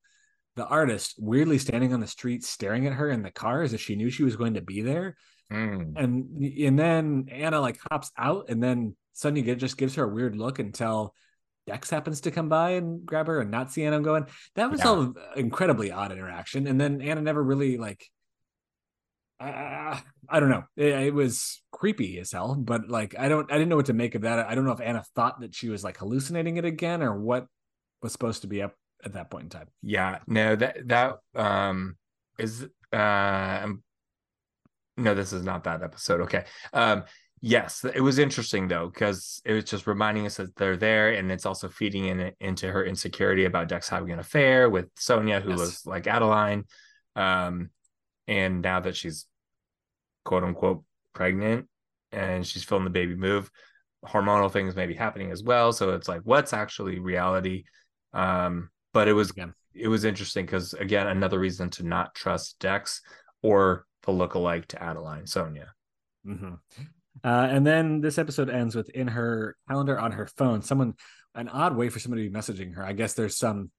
the artist weirdly standing on the street staring at her in the car as if she knew she was going to be there Mm. and and then Anna like hops out, and then Sonia get, just gives her a weird look until Dex happens to come by and grab her and not see Anna going. That was Yeah. all incredibly odd interaction, and then Anna never really like. Uh, I don't know. It, it was creepy as hell, but like I don't, I didn't know what to make of that. I don't know if Anna thought that she was like hallucinating it again or what was supposed to be up at that point in time. Yeah, no, that that um is uh um, no, this is not that episode. Okay. Um yes, it was interesting though, because it was just reminding us that they're there and it's also feeding in into her insecurity about Dex having an affair with Sonia, who Yes. was like Adeline. Um and now that she's quote unquote pregnant and she's feeling the baby move, hormonal things may be happening as well. So it's like what's actually reality? Um, but it was Again. it was interesting because again, another reason to not trust Dex or the lookalike to Adeline, Sonia. hmm Uh, and then this episode ends with in her calendar on her phone, someone an odd way for somebody to be messaging her. I guess there's some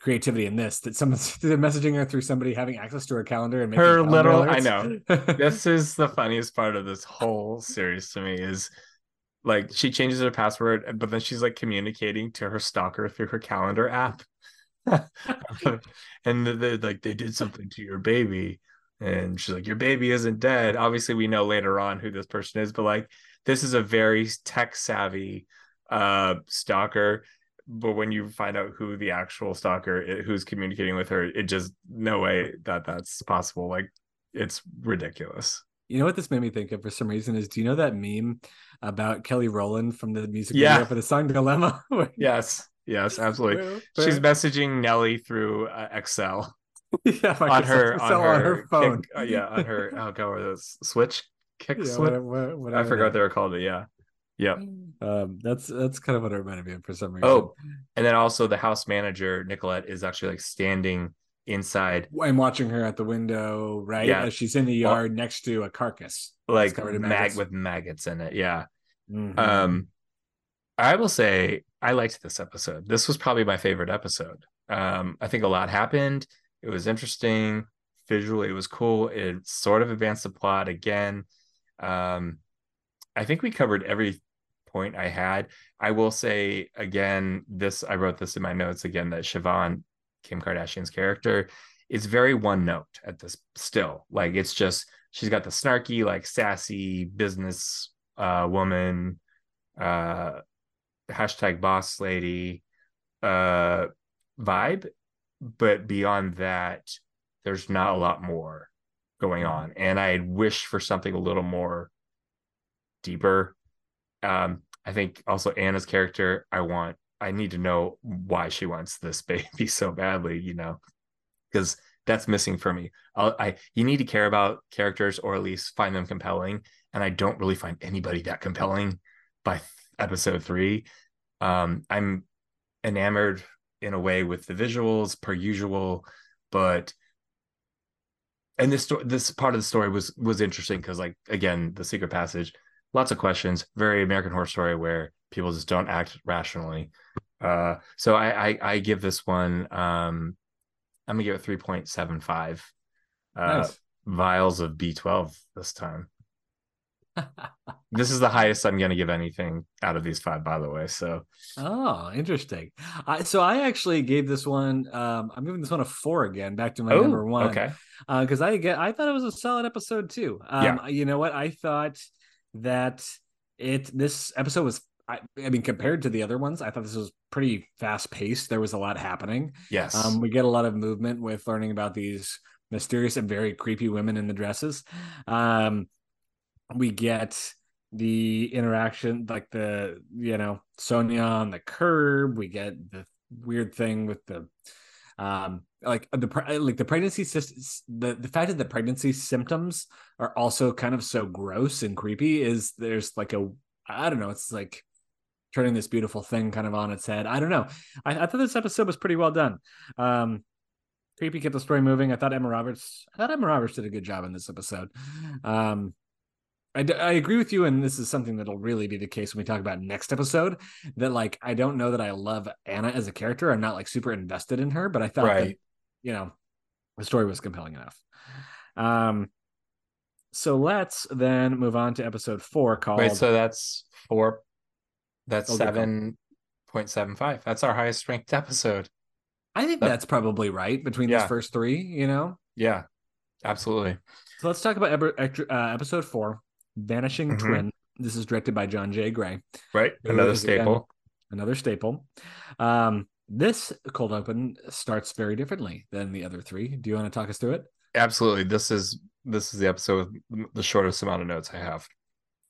creativity in this that someone's they're messaging her through somebody having access to her calendar and making Her little- I know this is the funniest part of this whole series to me is like she changes her password, but then she's like communicating to her stalker through her calendar app. and they like they did something to your baby. And she's like, Your baby isn't dead. Obviously, we know later on who this person is, but like this is a very tech savvy uh stalker. But when you find out who the actual stalker i- who's communicating with her, it just no way that that's possible. Like it's ridiculous. You know what this made me think of for some reason is do you know that meme about Kelly Rowland from the music Yeah. video for the song Dilemma? Yes, yes, absolutely. where- She's messaging Nelly through uh, Excel yeah, on her on so her, phone. Kick, uh, yeah, on her oh god, what those switch kick Yeah, switch. whatever- I forgot what they were called. But yeah, yeah. Um, that's that's kind of what it reminded me of for some reason. Oh, and then also the house manager Nicolette is actually like standing inside, I'm watching her at the window, right? Yeah. As she's in the Well- yard next to a carcass. like covered mag maggots. with maggots in it. Yeah. Mhm. Um, I will say I liked this episode. This was probably my favorite episode. Um, I think a lot happened. It was interesting. Visually, it was cool. It sort of advanced the plot again. Um, I think we covered every point I had. I will say again, this I wrote this in my notes again that Siobhan, Kim Kardashian's character, is very one note at this still. Like it's just she's got the snarky, like sassy business uh woman, uh hashtag boss lady uh vibe. But beyond that, there's not a lot more going on. And I wish for something a little more deeper. Um, I think also Anna's character, I want, I need to know why she wants this baby so badly, you know, because that's missing for me. I'll, I you need to care about characters or at least find them compelling, and I don't really find anybody that compelling by episode three. Um, I'm enamored in a way with the visuals per usual, but and this story, this part of the story was was interesting because like again the secret passage lots of questions. Very American Horror Story, where people just don't act rationally. Uh, so I, I I give this one. Um, I'm gonna give it three point seven five. Uh, Nice. vials of B12 this time. This is the highest I'm gonna give anything out of these five, by the way. So Oh, interesting. I, so I actually gave this one. Um, I'm giving this one a four again, back to my oh, number one. okay, because I get I thought it was a solid episode too. Um, Yeah. you know what? I thought that it this episode was. I, I mean, compared to the other ones, I thought this was pretty fast paced. There was a lot happening. yes, Um, we get a lot of movement with learning about these mysterious and very creepy women in the dresses. Um, we get the interaction, like the you know Sonia on the curb. We get the weird thing with the um like the like the pregnancy the the fact that the pregnancy symptoms are also kind of so gross and creepy is there's like a I don't know it's like turning this beautiful thing kind of on its head. I don't know. I, I thought this episode was pretty well done. Um, creepy kept the story moving. I thought Emma Roberts. I thought Emma Roberts did a good job in this episode. Um, I, d- I agree with you, and this is something that'll really be the case when we talk about next episode. That like I don't know that I love Anna as a character. I'm not like super invested in her, but I thought that you know the story was compelling enough. Um, so let's then move on to episode four called. Wait, so that's four. That's seven point seven five. That's our highest ranked episode. I think that- that's probably right between Yeah. these first three. You know, Yeah, absolutely. So let's talk about uh, episode four, Vanishing Mhm. Twin. This is directed by John J. Gray, Right, another is, again, staple. another staple. Um, this cold open starts very differently than the other three. Do you want to talk us through it? Absolutely. This is this is the episode with the shortest amount of notes I have.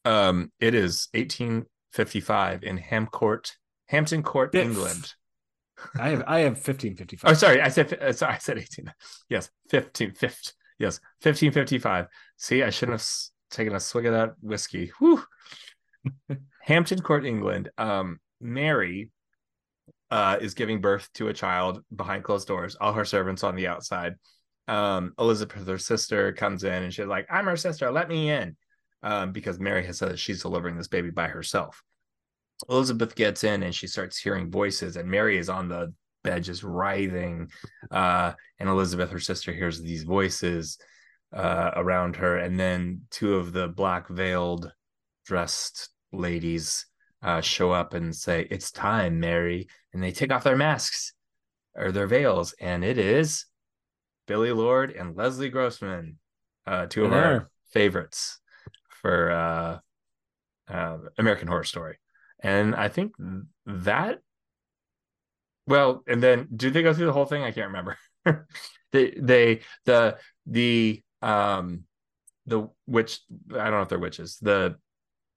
Um, it is 1855 in Hamcourt, Hampton Court, Fifth. England. I have I have fifteen fifty five. Oh, sorry, I said uh, sorry, I said 18. Yes, 15, 15 yes, 1555. See, I shouldn't have taken a swig of that whiskey. Whew. Hampton Court, England. Um, Mary uh, is giving birth to a child behind closed doors. All her servants on the outside. Um, Elizabeth, her sister, comes in and she's like, "I'm her sister. Let me in," um, because Mary has said that she's delivering this baby by herself. Elizabeth gets in and she starts hearing voices, and Mary is on the bed just writhing. Uh, and Elizabeth, her sister, hears these voices uh, around her, and then two of the black veiled dressed ladies uh, show up and say, "It's time, Mary," and they take off their masks or their veils, and it is Billie Lourd and Leslie Grossman, uh, two of our favorites for uh, uh, American Horror Story, and I think that. Well, and then do they go through the whole thing? I can't remember. they they the the um the witch I don't know if they're witches. The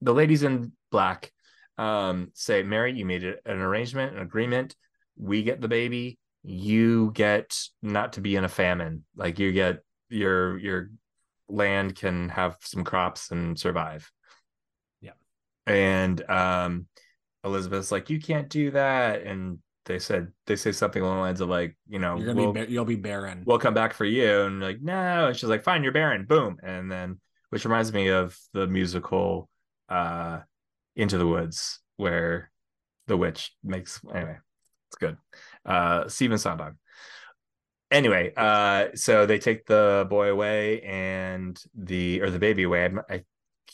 the ladies in black um say, Mary, you made an arrangement, an agreement. We get the baby, you get not to be in a famine. Like you get your your land can have some crops and survive. Yeah. And um Elizabeth's like, you can't do that. And they said they say something along the lines of like, you know, You're gonna we'll, be you'll be barren. we'll come back for you. And like, no. And she's like, fine, you're barren. Boom. And then which reminds me of the musical uh Into the Woods, where the witch makes anyway, it's good. Uh Stephen Sondheim. Anyway, uh so they take the boy away and the or the baby away. I'm- I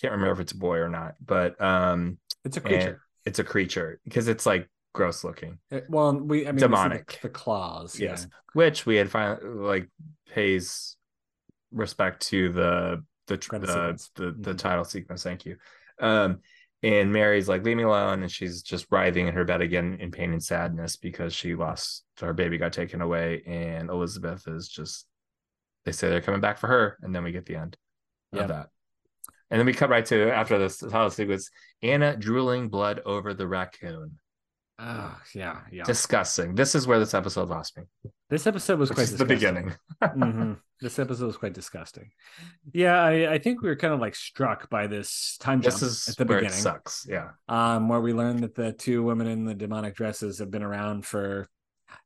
can't remember if it's a boy or not, but um it's a creature. it's a creature because it's like gross looking. It- well, we I mean see the- Demonic. the, claws. Yes. yeah. which we had finally like pays respect to the the the, the, the Mhm. title sequence thank you um and mary's like leave me alone and she's just writhing in her bed again in pain and sadness because she lost her baby got taken away and elizabeth is just they say they're coming back for her and then we get the end Yeah. of that and then we cut right to after this title sequence anna drooling blood over the raccoon Oh, yeah, yeah. disgusting this is where this episode lost me this episode was which quite the beginning hmm This episode was quite disgusting. Yeah, I, I think we were kind of like struck by this time jump this is at the where beginning, it sucks. Yeah. um, where we learned that the two women in the demonic dresses have been around for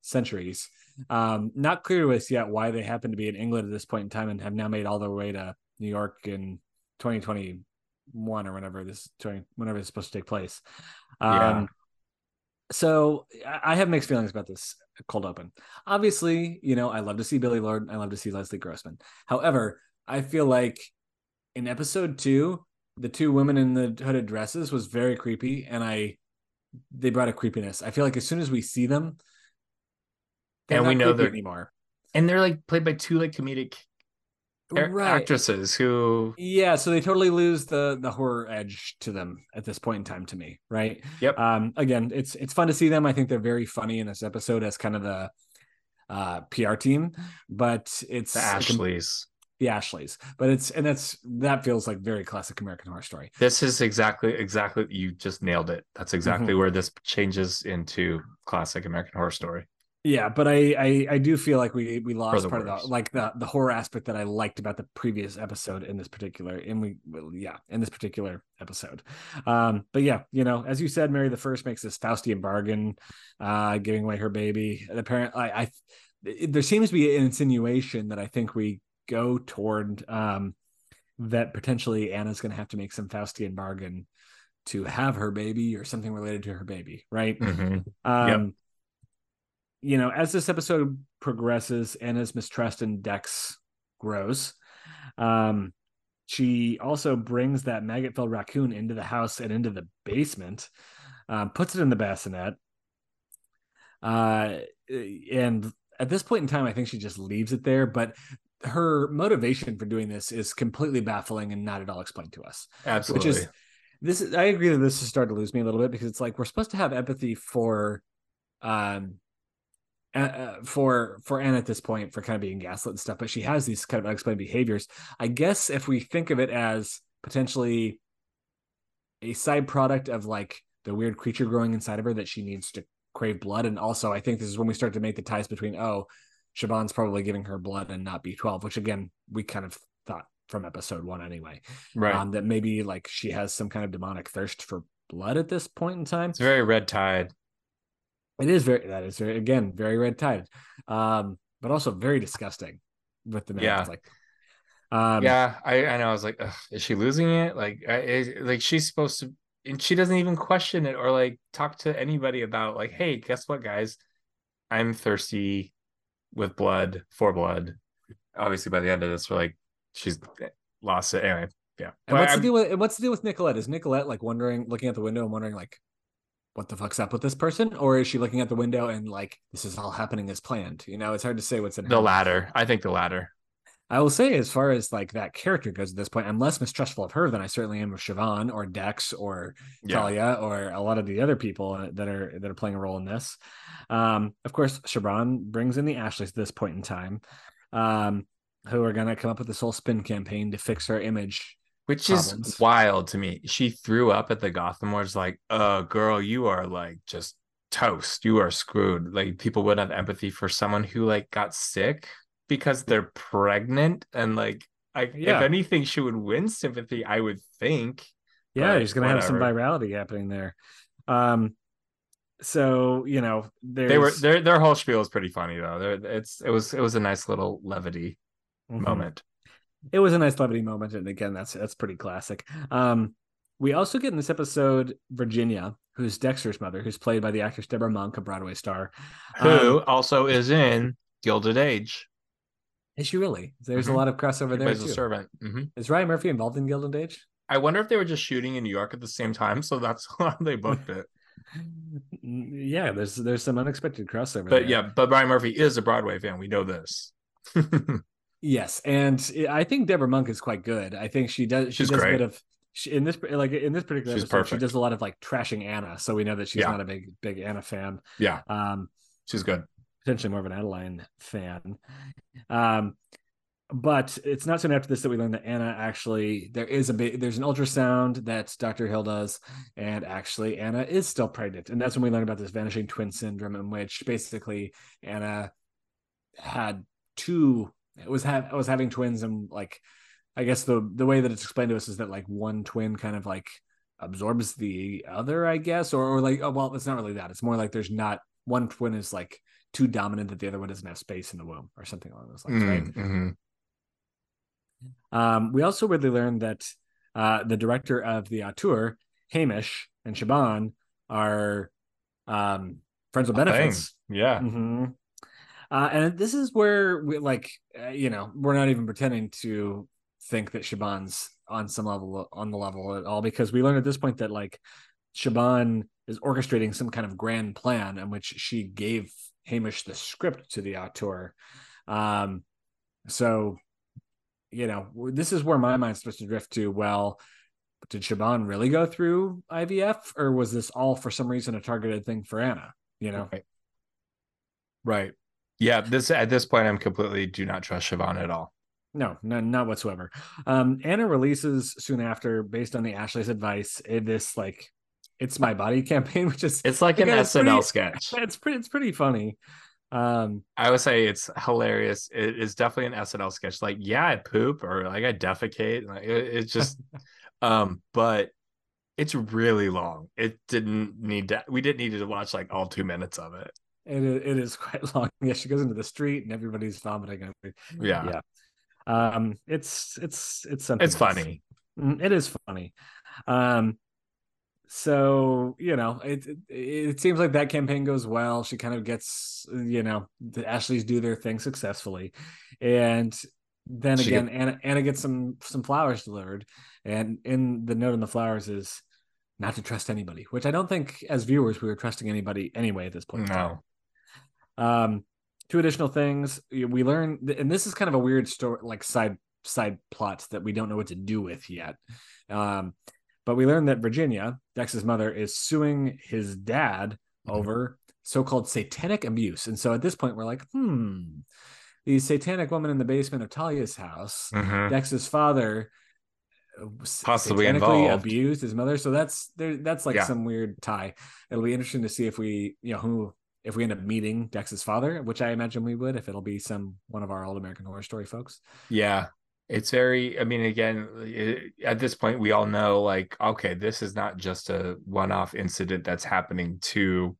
centuries. Um, not clear to us yet why they happen to be in England at this point in time and have now made all their way to New York in 2021 or whenever this whenever it's supposed to take place. Um, Yeah. So I have mixed feelings about this cold open. Obviously, you know, I love to see Billie Lourd. I love to see Leslie Grossman. However, I feel like in episode two, the two women in the hooded dresses was very creepy, and I they brought a creepiness. I feel like as soon as we see them, And we know they're- anymore. and they're like played by two like comedic Right. actresses who Yeah, so they totally lose the the horror edge to them at this point in time to me, right? Yep. Um again, it's it's fun to see them. I think they're very funny in this episode as kind of the uh PR team, but it's the Ashleys. the Ashleys. But it's and that's that feels like very classic American horror story. This is exactly exactly you just nailed it. That's Mm-hmm. exactly where this changes into classic American horror story. Yeah, but I I, I do feel like we we lost part of the like the the horror aspect that I liked about the previous episode in this particular and we well, yeah in this particular episode. Um, but yeah, you know, as you said, Mary the First makes this Faustian bargain, uh, giving away her baby. The parent, I, I it- there seems to be an insinuation that I think we go toward um that potentially Anna's going to have to make some Faustian bargain to have her baby or something related to her baby, right? Mhm. Um, you know, as this episode progresses, Anna's mistrust in Dex grows. Um, she also brings that maggot-filled raccoon into the house and into the basement, um, puts it in the bassinet. Uh, and at this point in time, I think she just leaves it there. But her motivation for doing this is completely baffling and not at all explained to us Absolutely. which is this is i agree that this is starting to lose me a little bit because it's like we're supposed to have empathy for um uh, uh, for for Anne at this point for kind of being gaslit and stuff, but she has these kind of unexplained behaviors. I guess if we think of it as potentially a side product of like the weird creature growing inside of her that she needs to crave blood, and also I think this is when we start to make the ties between oh, Siobhan's probably giving her blood and not B12, which again we kind of thought from episode one anyway right. um, that maybe like she has some kind of demonic thirst for blood at this point in time. it's very red tide. It is very that is very again very red tide, um, but also very disgusting with the Yeah. Like, um, yeah, I, I know. I was like, is she losing it? Like, I, like she's supposed to, and she doesn't even question it or like talk to anybody about like, hey, guess what, guys? I'm thirsty with blood for blood. Obviously, by the end of this, we're like, she's lost it anyway. Yeah, And But what's the I'm- deal with what's the deal with Nicolette? Is Nicolette like wondering, looking at the window and wondering like, what the fuck's up with this person, or is she looking at the window and like this is all happening as planned? You know, it's hard to say what's in the latter. I think the latter. I will say, as far as like that character goes at this point, I'm less mistrustful of her than I certainly am of Siobhan or Dex or Yeah, Talia or a lot of the other people that are that are playing a role in this. Um, of course, Siobhan brings in the Ashleys at this point in time, um, who are gonna come up with this whole spin campaign to fix her image. Which problems. is wild to me. She threw up at the Gotham Awards, like, "Uh, girl, you are like just toast. You are screwed." Like people would have empathy for someone who like got sick because they're pregnant, and like, I, Yeah. if anything, she would win sympathy. I would think. Yeah, she's gonna have some virality happening there. Um, so you know, They were their their whole spiel is pretty funny though. They're, it's it was it was a nice little levity Mhm. moment. It was a nice levity moment and again that's that's pretty classic um we also get in this episode virginia who's dexter's mother who's played by the actress debra monk a broadway star Who Um, also is in Gilded Age. is she really there's Mhm. a lot of crossover He there too. a servant. Mhm. is ryan murphy involved in gilded age I wonder if they were just shooting in New York at the same time, so that's why they booked it. yeah there's there's some unexpected crossover But there. yeah, but Ryan Murphy is a Broadway fan. We know this. yes and i think debra monk is quite good i think she does she She's does a great. bit of she, in this like in this particular She's episode, she does a lot of like trashing anna so we know that she's Yeah. not a big big anna fan yeah, um she's good. potentially more of an Adeline fan. Um, but it's not soon after this that we learn that Anna actually there is a bit there's an ultrasound that Dr. Hill does, and actually Anna is still pregnant, and that's when we learn about this vanishing twin syndrome, in which basically Anna had two it was have was having twins, and like I guess the the way that it's explained to us is that like one twin kind of like absorbs the other, I guess, or or like oh, well, it's not really that. It's more like there's not one twin is like too dominant that the other one doesn't have space in the womb or something along those lines, right? Mm, mhm. Um, we also weirdly learned that uh, the director of the auteur, Hamish and Siobhan, are um, friends with benefits. Yeah. Mm-hmm. Uh, and this is where we like, uh, you know, we're not even pretending to think that Siobhan's on some level on the level at all because we learned at this point that like Siobhan is orchestrating some kind of grand plan in which she gave Hamish the script to the auteur. Um, so, you know, this is where my mind's supposed to drift to. Well, did Shaban really go through IVF, or was this all for some reason a targeted thing for Anna? You know, right. right. Yeah. This at this point, I'm completely do not trust Siobhan at all. No, no, not whatsoever. Um, Anna releases soon after, based on the Ashley's advice, this like "It's My Body" campaign, which is it's like again, an SNL pretty, sketch. It's pretty, it's pretty funny. Um, I would say it's hilarious. It is definitely an SNL sketch. Like, yeah, I poop or like I defecate. Like, it, it's just, um, but it's really long. It didn't need to. We didn't need to watch like all two minutes of it. It it is quite long. Yeah, she goes into the street and everybody's vomiting. Yeah, yeah. Um, it's it's it's something. It's else. funny. Mm, it is funny. Um, so you know, it, it, it seems like that campaign goes well. She kind of gets you know the Ashleys do their thing successfully, and then she again. Anna Anna gets some some flowers delivered, and in the note on the flowers is not to trust anybody, which I don't think as viewers we were trusting anybody anyway at this point. No. Um, two additional things we learn and this is kind of a weird story like side side plots that we don't know what to do with yet um, but we learned that virginia dex's mother is suing his dad mm-hmm. over so-called satanic abuse and so at this point we're like hmm the satanic woman in the basement of talia's house mm-hmm. dex's father possibly involved. abused his mother so that's there that's like yeah. some weird tie it'll be interesting to see if we you know who if we end up meeting Dex's father, which I imagine we would if it'll be some one of our old American Horror Story folks. Yeah, it's very. I mean, again, it, at this point, we all know like, okay, this is not just a one-off incident that's happening to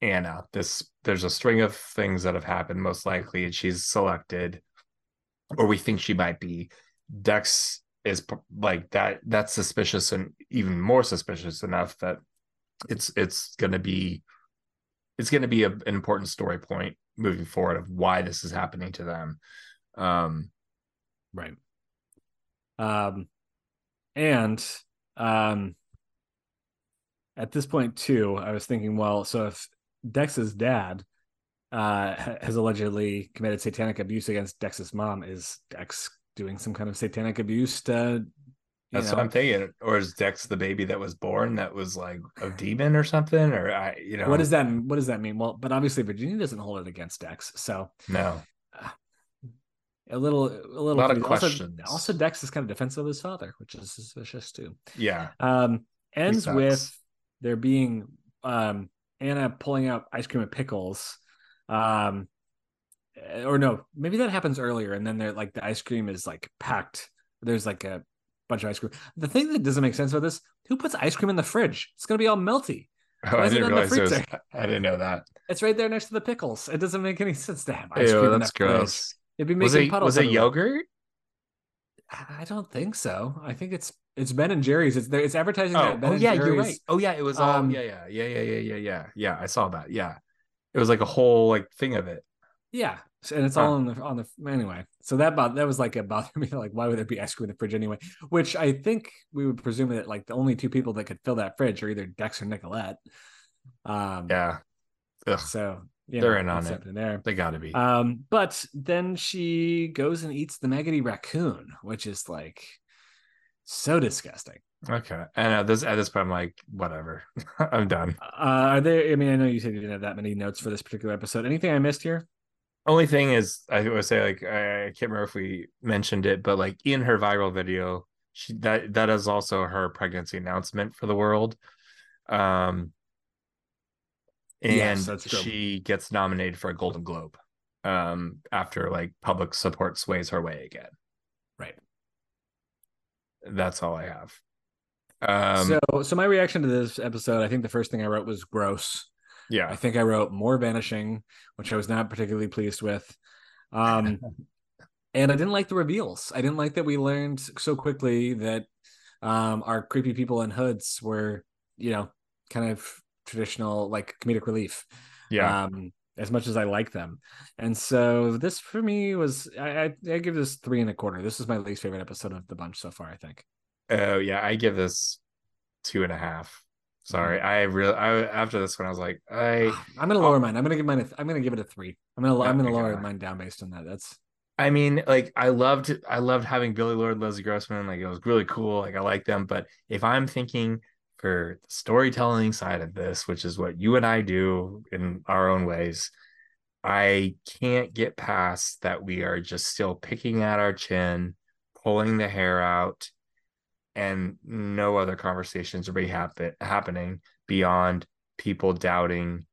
Anna. This there's a string of things that have happened, most likely, and she's selected, or we think she might be. Dex is like that. That's suspicious, and even more suspicious enough that it's it's going to be it's going to be a, an important story point moving forward of why this is happening to them. Um, right. Um, and um, at this point too, I was thinking, well, so if Dex's dad uh, has allegedly committed satanic abuse against Dex's mom, is Dex doing some kind of satanic abuse to that's know? what I'm thinking. Or is Dex the baby that was born that was like a demon or something? Or I, you know, what does that what does that mean? Well, but obviously Virginia doesn't hold it against Dex, so no. Uh, a little, a little. A lot of questions. Also, also, Dex is kind of defensive of his father, which is suspicious too. Yeah. Um, ends with there being um Anna pulling out ice cream and pickles. Um, or no, maybe that happens earlier, and then they're like the ice cream is like packed. There's like a bunch of ice cream. The thing that doesn't make sense about this: who puts ice cream in the fridge? It's gonna be all melty. Oh, I didn't realize was, I didn't know that. It's right there next to the pickles. It doesn't make any sense to have ice Ew, cream. That's in that gross. It'd be making was it, puddles. Was it yogurt? I don't think so. I think it's it's Ben and Jerry's. It's. It's advertising oh, that Ben oh, yeah, Jerry's. You're right. Oh yeah, it was. Um, um, yeah, yeah, yeah, yeah, yeah, yeah, yeah. Yeah, I saw that. Yeah, it was like a whole like thing of it. Yeah, and it's all on the on the anyway. So that about that was like it bothered me. Like, why would there be ice cream in the fridge anyway? Which I think we would presume that like the only two people that could fill that fridge are either Dex or Nicolette. Um, yeah. Ugh. So they're in on it. There, they got to be. Um, but then she goes and eats the maggoty raccoon, which is like so disgusting. Okay, and at this at this point, I'm like, whatever, I'm done. Uh, are there? I mean, I know you said you didn't have that many notes for this particular episode. Anything I missed here? Only thing is I would say like I, I, can't remember if we mentioned it, but like in her viral video, she that that is also her pregnancy announcement for the world. Um and yes, she gets nominated for a Golden Globe um after like public support sways her way again. Right. That's all I have. Um so so my reaction to this episode, I think the first thing I wrote was gross. Yeah. I think I wrote more vanishing, which I was not particularly pleased with. Um, and I didn't like the reveals. I didn't like that we learned so quickly that um, our creepy people in hoods were, you know, kind of traditional like comedic relief. Yeah. Um, as much as I like them. And so this for me was I, I, I give this three and a quarter. This is my least favorite episode of the bunch so far, I think. Oh yeah, I give this two and a half. Sorry. I really I after this one I was like I ah, I'm gonna lower oh. mine. I'm gonna give mine. A, I'm gonna give it a three. I'm gonna. I'm gonna okay. lower mine down based on that. That's I mean like I loved I loved having Billie Lourd, Leslie Grossman. Like it was really cool. Like I like them. But if I'm thinking for the storytelling side of this, which is what you and I do in our own ways, I can't get past that we are just still picking at our chin, pulling the hair out, and no other conversations are be happen- happening beyond people doubting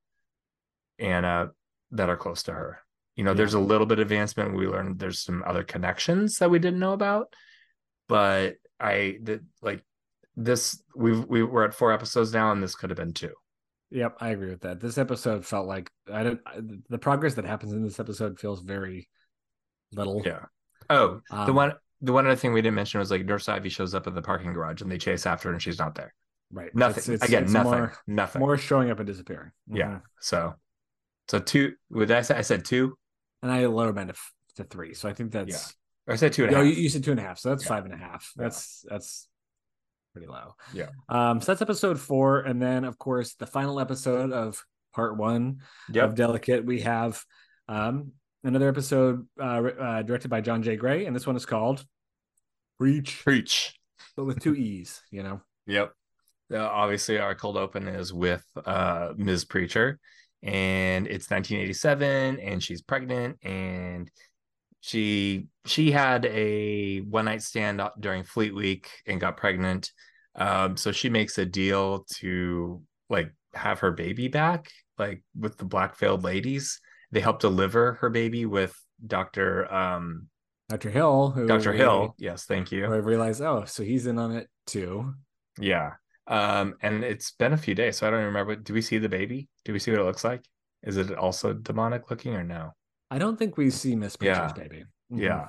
Anna that are close to her. You know, Yeah. there's a little bit of advancement. We learned there's some other connections that we didn't know about, but I did like this. We've we we're at four episodes now, and this could have been two. Yep, I agree with that. This episode felt like I don't. The progress that happens in this episode feels very little. Yeah. Oh, the Um, one the one other thing we didn't mention was like Nurse Ivy shows up at the parking garage and they chase after her and she's not there. right. Nothing. It's- it's- Again, it's nothing. More, nothing. more showing up and disappearing. Yeah. Mhm. So, so two. Would I say I said two? and I lowered mine to, f- to three. So I think that's. Yeah. Or I said two and a No, half. you, you said two and a half. So that's Yeah. five and a half. Yeah. That's that's pretty low. Yeah. Um. So that's episode four, and then of course the final episode of part one of Delicate. We have um another episode uh, uh directed by John J. Gray, and this one is called Reach, Preach. but with two e's. You know. Yep. Uh, obviously, our cold open is with uh, Ms. Preacher, and it's 1987, and she's pregnant, and she she had a one night stand during Fleet Week and got pregnant. Um, so she makes a deal to like have her baby back, like with the black veiled ladies. They help deliver her baby with Doctor um, Dr. Hill, who Doctor we- Hill. Yes, thank you. who I realized, oh, so he's in on it too. Yeah. Um, and it's been a few days, so I don't remember. Do we see the baby? Do we see what it looks like? Is it also demonic looking or no? I don't think we see Miss Preacher's Yeah. baby. Mhm. Yeah.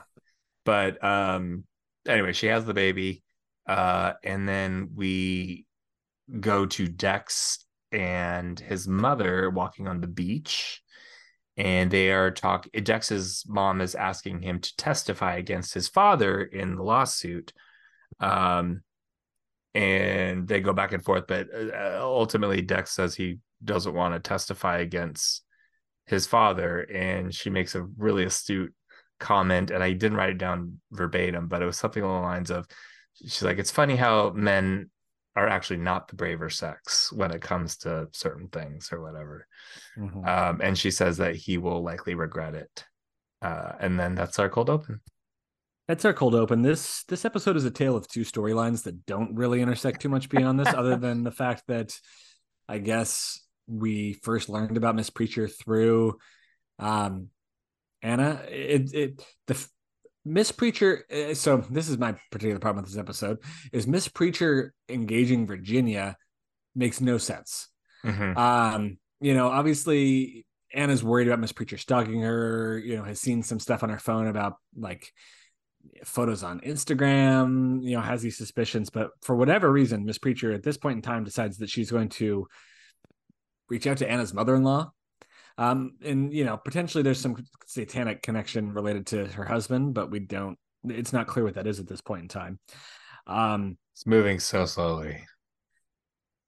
But um anyway, she has the baby. Uh and then we go to Dex and his mother walking on the beach. And they are talking. Dex's mom is asking him to testify against his father in the lawsuit. Um, and they go back and forth, but uh, ultimately, Dex says he doesn't want to testify against his father. And she makes a really astute comment. And I didn't write it down verbatim, but it was something along the lines of she's like, it's funny how men are actually not the braver sex when it comes to certain things or whatever. Mhm. Um, and she says that he will likely regret it. Uh, and then that's our cold open. That's our cold open. This this episode is a tale of two storylines that don't really intersect too much beyond this, other than the fact that I guess we first learned about Miss Preacher through um Anna. It it the Miss Preacher. uh, So this is my particular problem with this episode: is Miss Preacher engaging Virginia makes no sense. Mhm. Um, you know, obviously Anna's worried about Miss Preacher stalking her, you know, has seen some stuff on her phone about like photos on Instagram, you know, has these suspicions, but for whatever reason, Miss Preacher at this point in time decides that she's going to reach out to Anna's mother-in-law. Um, and you know, potentially there's some satanic connection related to her husband, but we don't it's not clear what that is at this point in time. Um, It's moving so slowly.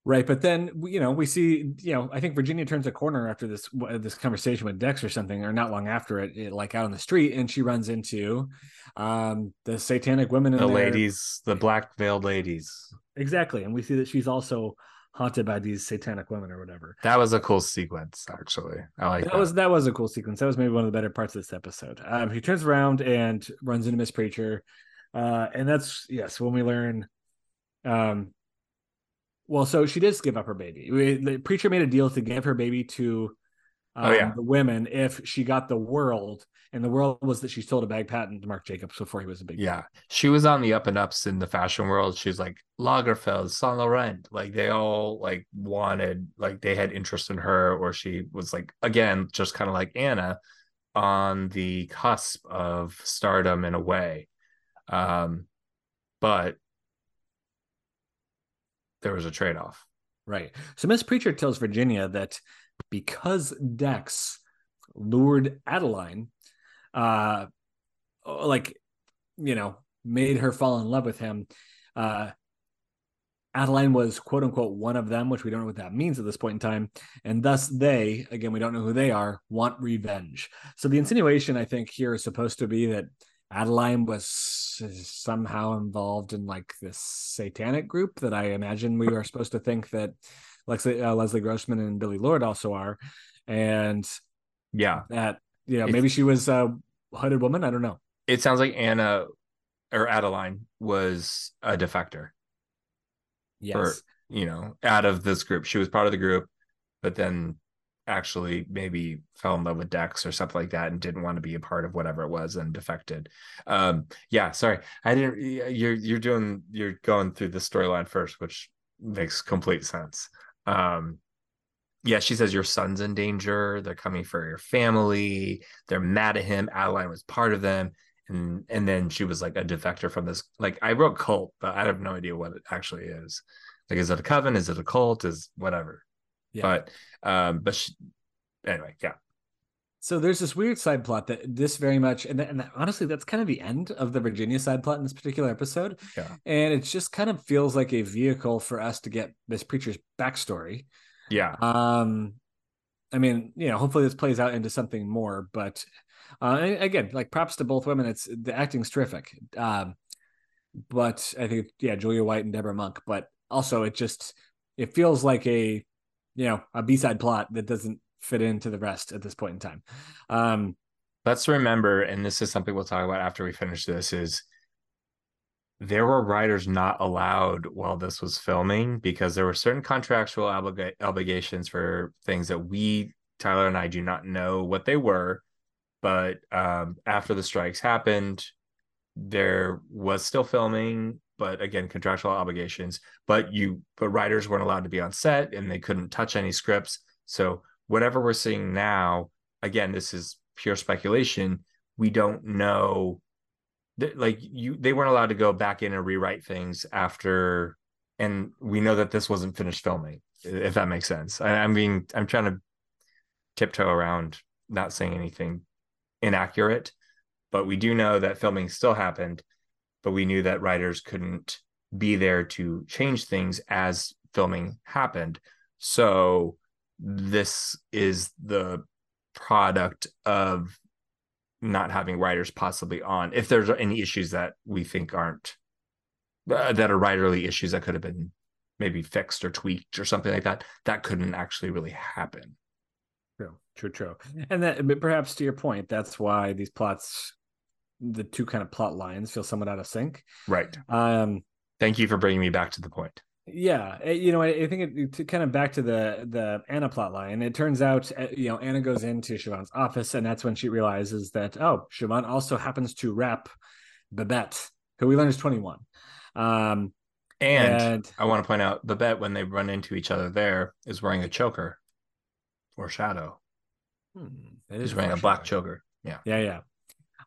Right, but then you know we see you know I think Virginia turns a corner after this this conversation with Dex or something, or not long after it, it, like out on the street, and she runs into um the satanic women in The there. ladies, the black veiled ladies. exactly, and we see that she's also haunted by these satanic women or whatever. That was a cool sequence, actually. I like that that. was that was a cool sequence. That was maybe one of the better parts of this episode. Um, he turns around and runs into Miss Preacher, uh, and that's yes when we learn. Um, well, so she did give up her baby. We, the preacher made a deal to give her baby to um, Oh, yeah. the women if she got the world, and the world was that she sold a bag patent to Marc Jacobs before he was a big Yeah, she was on the up and ups in the fashion world. She's like Lagerfeld, Saint Laurent, like they all like wanted, like they had interest in her, or she was like again, just kind of like Anna, on the cusp of stardom in a way. Um, but there was a trade-off. Right. So Miss Preacher tells Virginia that because Dex lured Adeline, uh, like, you know, made her fall in love with him, uh, Adeline was quote unquote one of them, which we don't know what that means at this point in time. And thus they, again, we don't know who they are, want revenge. So the insinuation, I think, here is supposed to be that Adeline was somehow involved in like this satanic group that I imagine we are supposed to think that Leslie, uh, Leslie Grossman and Billie Lourd also are. And yeah, that, you know, maybe she was a hooded woman. I don't know. It sounds like Anna or Adeline was a defector. Yes. Or, you know, out of this group. She was part of the group, but then actually maybe fell in love with Dex or something like that and didn't want to be a part of whatever it was and defected. Um, yeah, sorry. I didn't you're you're doing you're going through the storyline first, which makes complete sense. Um yeah, she says your son's in danger. They're coming for your family. They're mad at him. Adeline was part of them. And and then she was like a defector from this. Like I wrote cult, but I have no idea what it actually is. Like, is it a coven? Is it a cult? Is whatever. Yeah. But um, but she, anyway, yeah. So there's this weird side plot that this very much, and, and honestly, that's kind of the end of the Virginia side plot in this particular episode. Yeah. And it just kind of feels like a vehicle for us to get Miss preacher's backstory. Yeah. Um, I mean, you know, hopefully this plays out into something more, but uh, again, like props to both women. It's the acting's terrific. Um, but I think yeah, Julie White and Debra Monk. But also, it just it feels like a you know a b-side plot that doesn't fit into the rest at this point in time um let's remember and this is something we'll talk about after we finish this is there were writers not allowed while this was filming because there were certain contractual obliga- obligations for things that we tyler and i do not know what they were but um, after the strikes happened there was still filming but again contractual obligations but you but writers weren't allowed to be on set and they couldn't touch any scripts. So whatever we're seeing now again this is pure speculation. We don't know like you they weren't allowed to go back in and rewrite things after and we know that this wasn't finished filming if that makes sense I, i'm being i'm trying to tiptoe around not saying anything inaccurate but we do know that filming still happened but we knew that writers couldn't be there to change things as filming happened. So this is the product of not having writers possibly on if there's any issues that we think aren't uh, that are writerly issues that could have been maybe fixed or tweaked or something like that that couldn't actually really happen true true true and that perhaps to your point that's why these plots the two kind of plot lines feel somewhat out of sync. Right. Um, Thank you for bringing me back to the point. Yeah, eh, you know, I, think it, to kind of back to the the Anna plot line. It turns out, eh, you know, Anna goes into Siobhan's office, and that's when she realizes that oh, Siobhan also happens to rep Babette, who we learn is twenty one. Um, and, and, I want to point out Babette when they run into each other there is wearing a choker or shadow. Hmm, He's wearing a black choker. Yeah, yeah, yeah.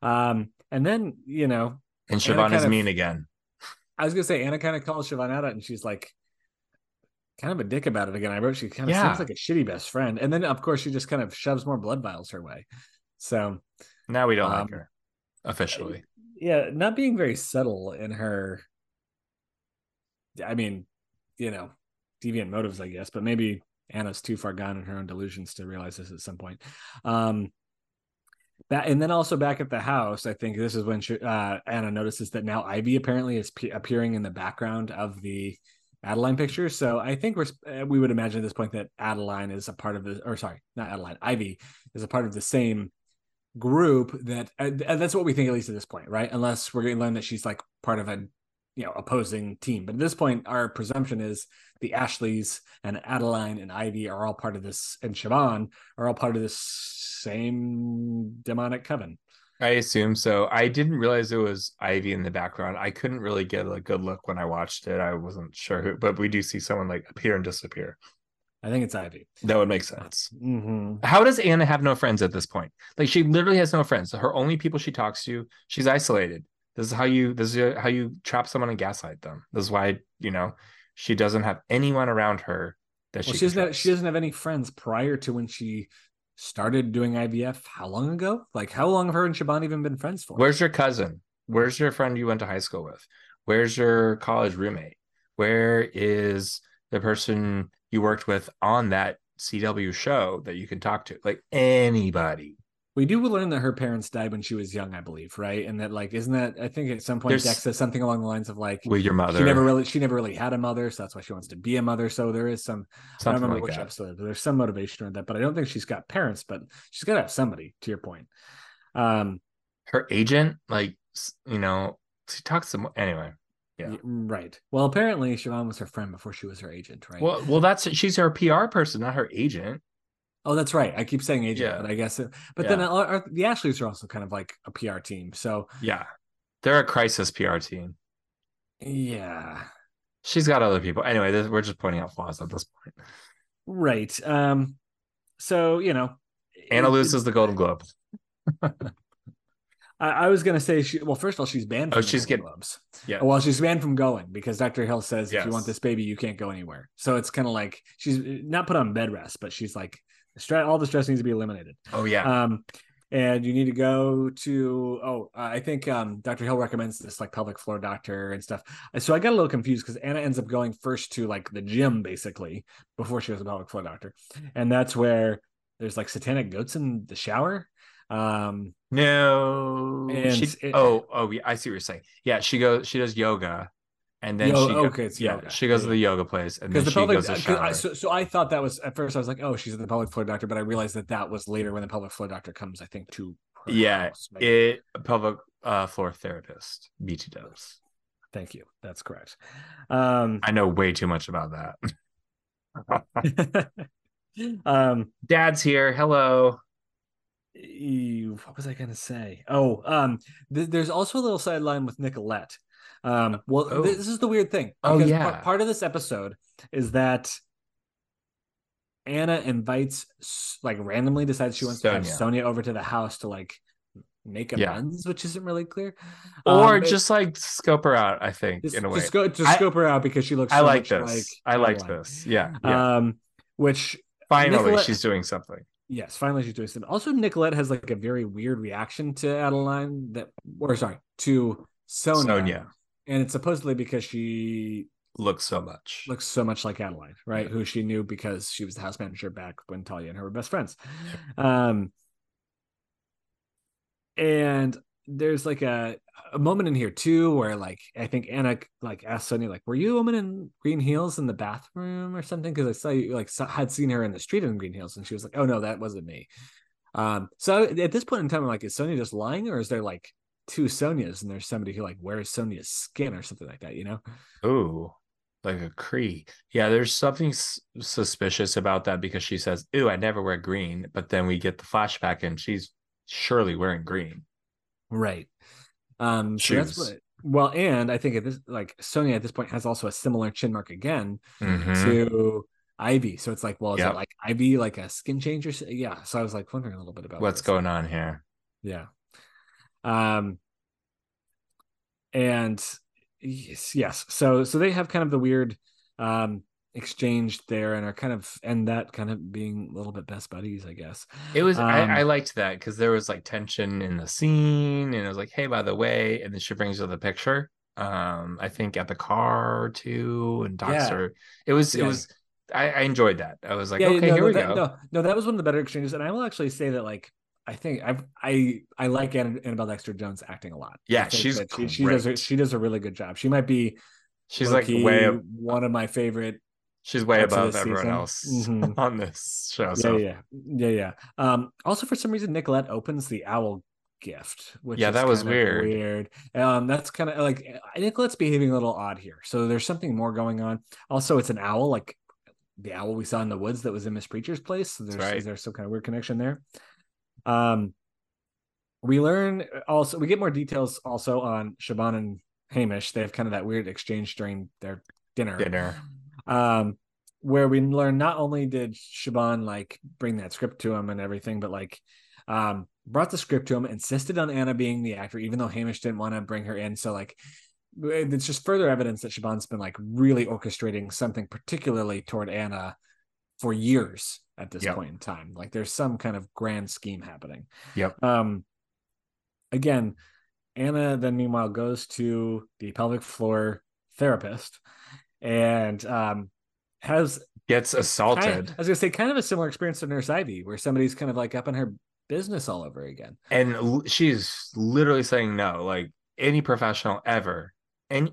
Um, and then, you know, and Siobhan is of, mean again. I was gonna say Anna kind of calls Siobhan out and she's like kind of a dick about it again. I wrote she kind of yeah. seems like a shitty best friend. And then of course she just kind of shoves more blood vials her way. So now we don't um, like her officially. Yeah, not being very subtle in her I mean, you know, deviant motives, I guess, but maybe Anna's too far gone in her own delusions to realize this at some point. Um, that and then also back at the house, I think this is when she, uh, Anna notices that now Ivy apparently is appearing in the background of the Adeline picture. So I think we're uh, we would imagine at this point that Adeline is a part of the or sorry, not Adeline, Ivy is a part of the same group that uh, that's what we think at least at this point, right? Unless we're going to learn that she's like part of a you know opposing team. But at this point, our presumption is the Ashleys and Adeline and Ivy are all part of this, and Siobhan are all part of this same demonic coven. I assume so. I didn't realize it was Ivy in the background. I couldn't really get a good look when I watched it. I wasn't sure who, but we do see someone like appear and disappear. I think it's Ivy. That would make sense. Mm-hmm. How does Anna have no friends at this point? Like she literally has no friends. Her only people she talks to, she's isolated. This is how you. This is how you trap someone and gaslight them. This is why you know She doesn't have anyone around her that Well, she she doesn't. Have, she doesn't have any friends prior to when she started doing IVF. How long ago? Like how long have her and Siobhan even been friends for? Where's your cousin? Where's your friend you went to high school with? Where's your college roommate? Where is the person you worked with on that CW show that you can talk to? Like anybody. We do learn that her parents died when she was young, I believe, right? And that like isn't that I think at some point There's- Dex says something along the lines of like With your mother. she never really she never really had a mother, so that's why she wants to be a mother. So there is some I don't remember like which that. episode, but there's some motivation around that. But I don't think she's got parents, but she's got to have somebody. To your point, um, Her agent, like you know, she talks some anyway. Yeah. right. Well, apparently Siobhan was her friend before she was her agent, right? Well, well, that's she's her PR person, not her agent. Oh, that's right. I keep saying agent, Yeah. but I guess. It, but then Yeah. uh, are, the Ashleys are also kind of like a PR team. So Yeah, they're a crisis PR team. yeah, She's got other people. Anyway, this, we're just pointing out flaws at this point. right. Um, so you know, Anna it- loses the Golden Globe. I, I was gonna say she. Well, first of all, she's banned. Oh, From the she's Golden get- Globes. Yeah. Well, she's banned from going because Dr. Hill says if you want this baby, you can't go anywhere. So it's kind of like she's not put on bed rest, but she's like, all the stress needs to be eliminated. Oh yeah. Um, and you need to go to. Oh, I think um, Dr. Hill recommends this like pelvic floor doctor and stuff. So I got a little confused because Anna ends up going first to like the gym basically before she was a pelvic floor doctor, and that's where there's like satanic goats in the shower. Um, no. and She, it- oh, oh, yeah, I see what you're saying. Yeah, she goes. She does yoga, and then Yo- she. go- okay, it's yeah, yoga. she goes to the yoga place, and then because she the pelvic goes to shower. I, so, so I thought that was at first I was like oh she's the pelvic floor doctor but I realized that that was later when the pelvic floor doctor comes I think to her Yeah, house, maybe. it pelvic uh, floor therapist. BT does. thank you that's correct um I know way too much about that. um Dad's here. Hello. what was I gonna say oh um th- there's also a little sideline with Nicolette um well Oh. this is the weird thing Oh, yeah. part, part of this episode is that Anna invites like randomly decides she wants to have Sonia. Over to the house to like make Yeah. amends, which isn't really clear. Or Um, just like scope her out. I think just, in a way. just go to I- scope her out because she looks. I so like this. Like I liked this. Yeah. Yeah. Um, which Finally, Nicolette- she's doing something. yes, finally she's doing something. Also, Nicolette has like a very weird reaction to Adeline that, or sorry, to Sonia, Sonia and it's supposedly because she looks so much. looks so much like Adeline, right? Who she knew because she was the house manager back when Talia and her were best friends. Um, and there's like a, a moment in here too where like I think Anna like asked Sonia like, "Were you a woman in green heels in the bathroom or something?" Because I saw you like had seen her in the street in green heels, and she was like, "Oh no, that wasn't me." Um, so at this point in time, I'm like, is Sonia just lying, or is there like two Sonias and there's somebody who like wears Sonia's skin or something like that? You know? Ooh, like a Cree. Yeah, there's something s- suspicious about that because she says, "Ooh, I never wear green," but then we get the flashback and she's surely wearing green. Right. Um so that's what well, and I think at this like Sonia at this point has also a similar chin mark again Mhm. to Ivy. So it's like, well, is Yep. it like Ivy like a skin change or s- yeah. So I was like wondering a little bit about What's going on here? Yeah. Um and yes, yes. So so they have kind of the weird um exchange there and are kind of and that kind of being a little bit best buddies, I guess. It was Um, I, I liked that because there was like tension in the scene, and it was like, "Hey, by the way," and then she brings her the picture. Um, I think at the car too, and talks Yeah. It was it Yeah. was. I, I enjoyed that. I was like, yeah, okay, no, here no, we that, go. No, no, that was one of the better exchanges, and I will actually say that like I think I I I like Anna, Annabelle Dexter Jones acting a lot. Yeah, she's she, she does a, she does a really good job. She might be She's like way one of my favorite. she's way above everyone season. else Mhm. on this show. Yeah, So yeah, yeah, yeah. Um, also for some reason Nicolette opens the owl gift, which Yeah, is that was weird. Weird. Um, that's kind of like Nicolette's behaving a little odd here. So there's something more going on. Also, it's an owl, like the owl we saw in the woods that was in Miss Preacher's place. So there's right. is there some kind of weird connection there? Um, we learn also we get more details also on Siobhan and Hamish. They have kind of that weird exchange during their dinner. dinner. Um, where we learn not only did Siobhan like bring that script to him and everything, but like um brought the script to him, insisted on Anna being the actor, even though Hamish didn't want to bring her in. So like it's just further evidence that Siobhan's been like really orchestrating something particularly toward Anna for years at this Yep. point in time. Like there's some kind of grand scheme happening. Yep. Um again, Anna then meanwhile goes to the pelvic floor therapist and um has Gets kind assaulted. of, I was gonna say kind of a similar experience to Nurse Ivy, where somebody's kind of like up in her business all over again. and she's literally saying no like any professional ever and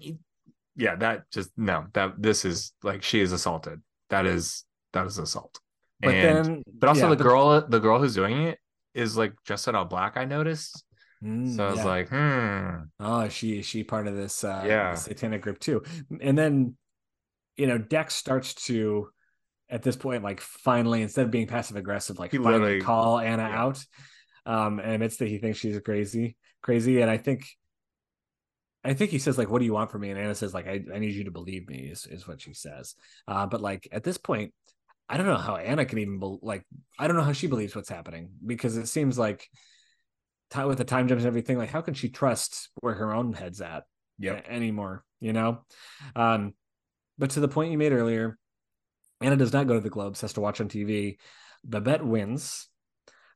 yeah that just no that this is like she is assaulted that is that is assault But and then but also yeah, the but- girl the girl who's doing it is like dressed in all black i noticed Mm, so i was yeah. like hmm Oh, she is she part of this uh Yeah. satanic group too? And then you know, Dex starts to at this point, like finally, instead of being passive aggressive, like He finally call Anna yeah. out. Um, and admits that he thinks she's crazy, crazy. And I think I think he says, like, what do you want from me? And Anna says, like, I, I need you to believe me, is, is what she says. Uh, but like at this point, I don't know how Anna can even bel like I don't know how she believes what's happening because it seems like with the time jumps and everything, like how can she trust where her own head's at Yep. anymore? You know, um, but to the point you made earlier, Anna does not go to the Globes, has to watch on TV. Babette wins,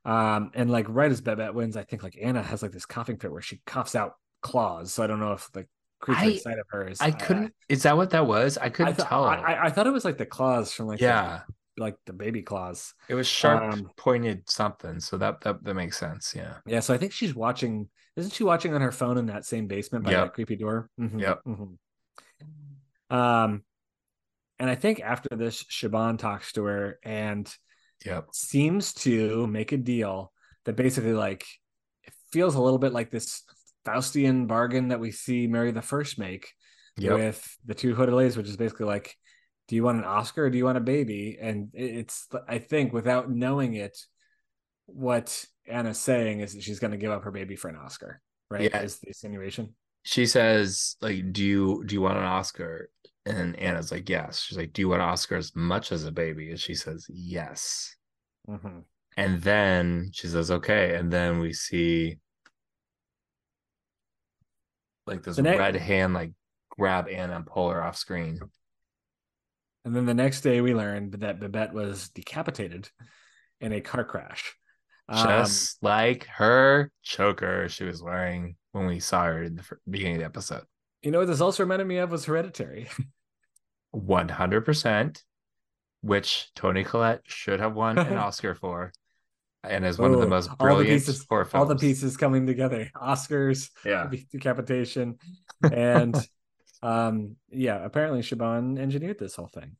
um, and like right as Babette wins, I think like Anna has like this coughing fit where she coughs out claws. So I don't know if the creature I- inside of her is. i couldn't is that what that was i I, couldn't thought- tell I, I, I thought it was like the claws from like the- yeah like the baby claws. it was sharp Um, pointed something so that, that that makes sense yeah Yeah, so I think she's watching. Isn't she watching on her phone in that same basement by Yep. that creepy door? Mhm, Yep. mhm. Um, and I think after this, Siobhan talks to her and yep seems to make a deal that basically like it feels a little bit like this Faustian bargain that we see Mary the First make yep with the two hooded ladies, which is basically like, do you want an Oscar or do you want a baby? And it's I think without knowing it, what Anna's saying is that she's going to give up her baby for an Oscar, right? Yeah. Is the insinuation? she says like do you do you want an oscar and anna's like yes she's like do you want an oscar as much as a baby and she says yes Mhm. and then she says okay and then we see like this red hand like grab anna and pull her off screen And then the next day, we learned that Babette was decapitated in a car crash. Um, just like her choker she was wearing when we saw her in the beginning of the episode you know what this also reminded me of was Hereditary. 100% which toni collette should have won an oscar for and is one of the Oh, most all the pieces- horror All the pieces coming together: Oscars, yeah decapitation, and um, yeah. Apparently, Siobhan engineered this whole thing.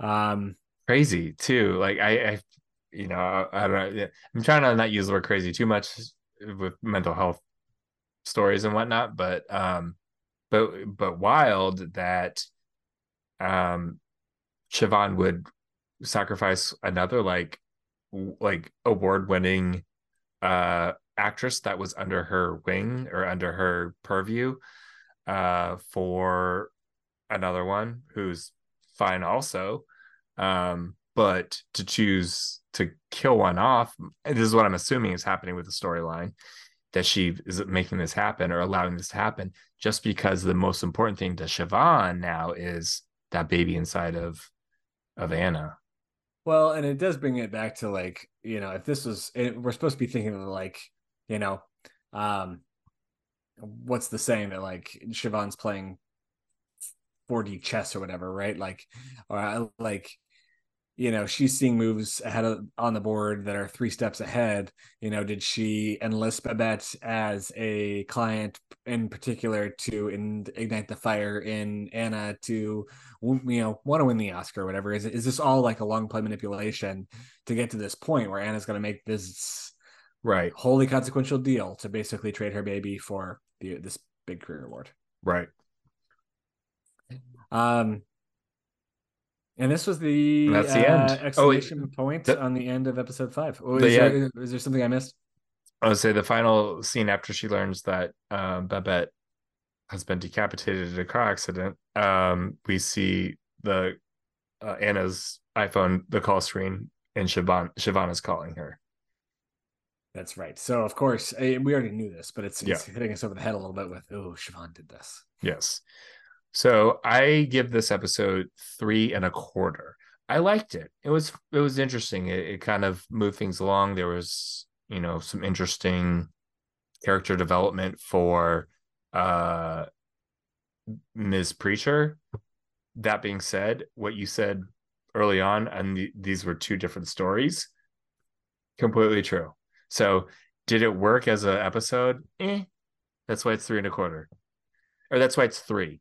Um, crazy too like i i you know i, don't know i'm trying to not use the word crazy too much with mental health stories and whatnot but um but but wild that um Siobhan would sacrifice another like like award winning uh actress that was under her wing or under her purview uh for another one who's fine also um but to choose to kill one off this is what i'm assuming is happening with the storyline that she is making this happen or allowing this to happen just because the most important thing to Siobhan now is that baby inside of of Anna. Well, and it does bring it back to like you know, if this was, it, we're supposed to be thinking of like you know, um, what's the saying that like Siobhan's playing 4D chess or whatever, right? Like, or uh, like, you know, she's seeing moves ahead of on the board that are three steps ahead. You know, did she enlist Babette as a client in particular to in, ignite the fire in Anna to, you know, want to win the Oscar or whatever? Is is this all like a long play manipulation to get to this point where Anna's going to make this Right. wholly consequential deal to basically trade her baby for the, this big career award? Right. Um, and this was the, That's the uh, end. Oh, wait. exclamation point The- on the end of episode five. Oh, The is, there something I missed? I would say the final scene after she learns that um, Babette has been decapitated in a car accident. Um, we see the uh, Anna's iPhone, the call screen, and Siobhan Siobhan is calling her. That's right. So of course eh, we already knew this, but it's, it's Yeah. hitting us over the head a little bit with oh Siobhan did this. Yes. So I give this episode three and a quarter. I liked it. It was it was interesting. It, it kind of moved things along. There was you know some interesting character development for uh Ms. Preacher. That being said, what you said early on, and the, these were two different stories. Completely true. So, did it work as an episode? Eh. That's why it's three and a quarter, or that's why it's three.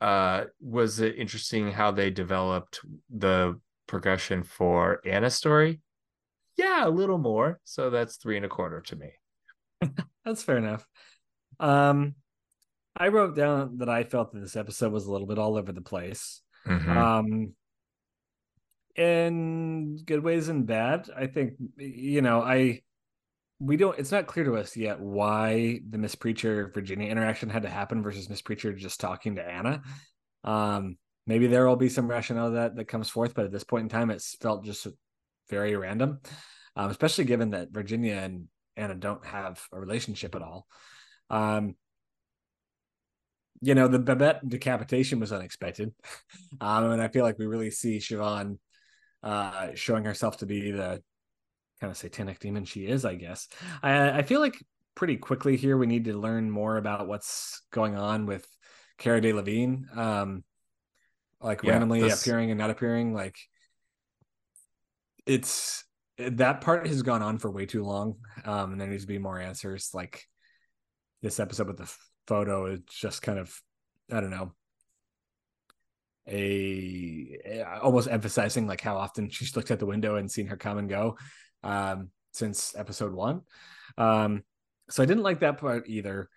Uh, was it interesting how they developed the progression for Anna's story? Yeah, a little more. So that's three and a quarter to me. That's fair enough. Um, I wrote down that I felt that this episode was a little bit all over the place. Mhm. Um, in good ways and bad. I think you know I we don't. It's not clear to us yet why the Miss Preacher Virginia interaction had to happen versus Miss Preacher just talking to Anna. Um, maybe there will be some rationale that that comes forth, but at this point in time, it's felt just very random, um, especially given that Virginia and Anna don't have a relationship at all. Um, you know, the Babette decapitation was unexpected. Um, and I feel like we really see Siobhan uh, showing herself to be the kind of satanic demon she is, I guess. I, I feel like pretty quickly here we need to learn more about what's going on with Cara Delevingne. Um, like Yeah, randomly this- appearing and not appearing. Like it's that part has gone on for way too long. Um, and there needs to be more answers. Like this episode with the photo is just kind of, I don't know, a, a- almost emphasizing like how often she's looked at the window and seen her come and go um, since episode one. Um, so I didn't like that part either,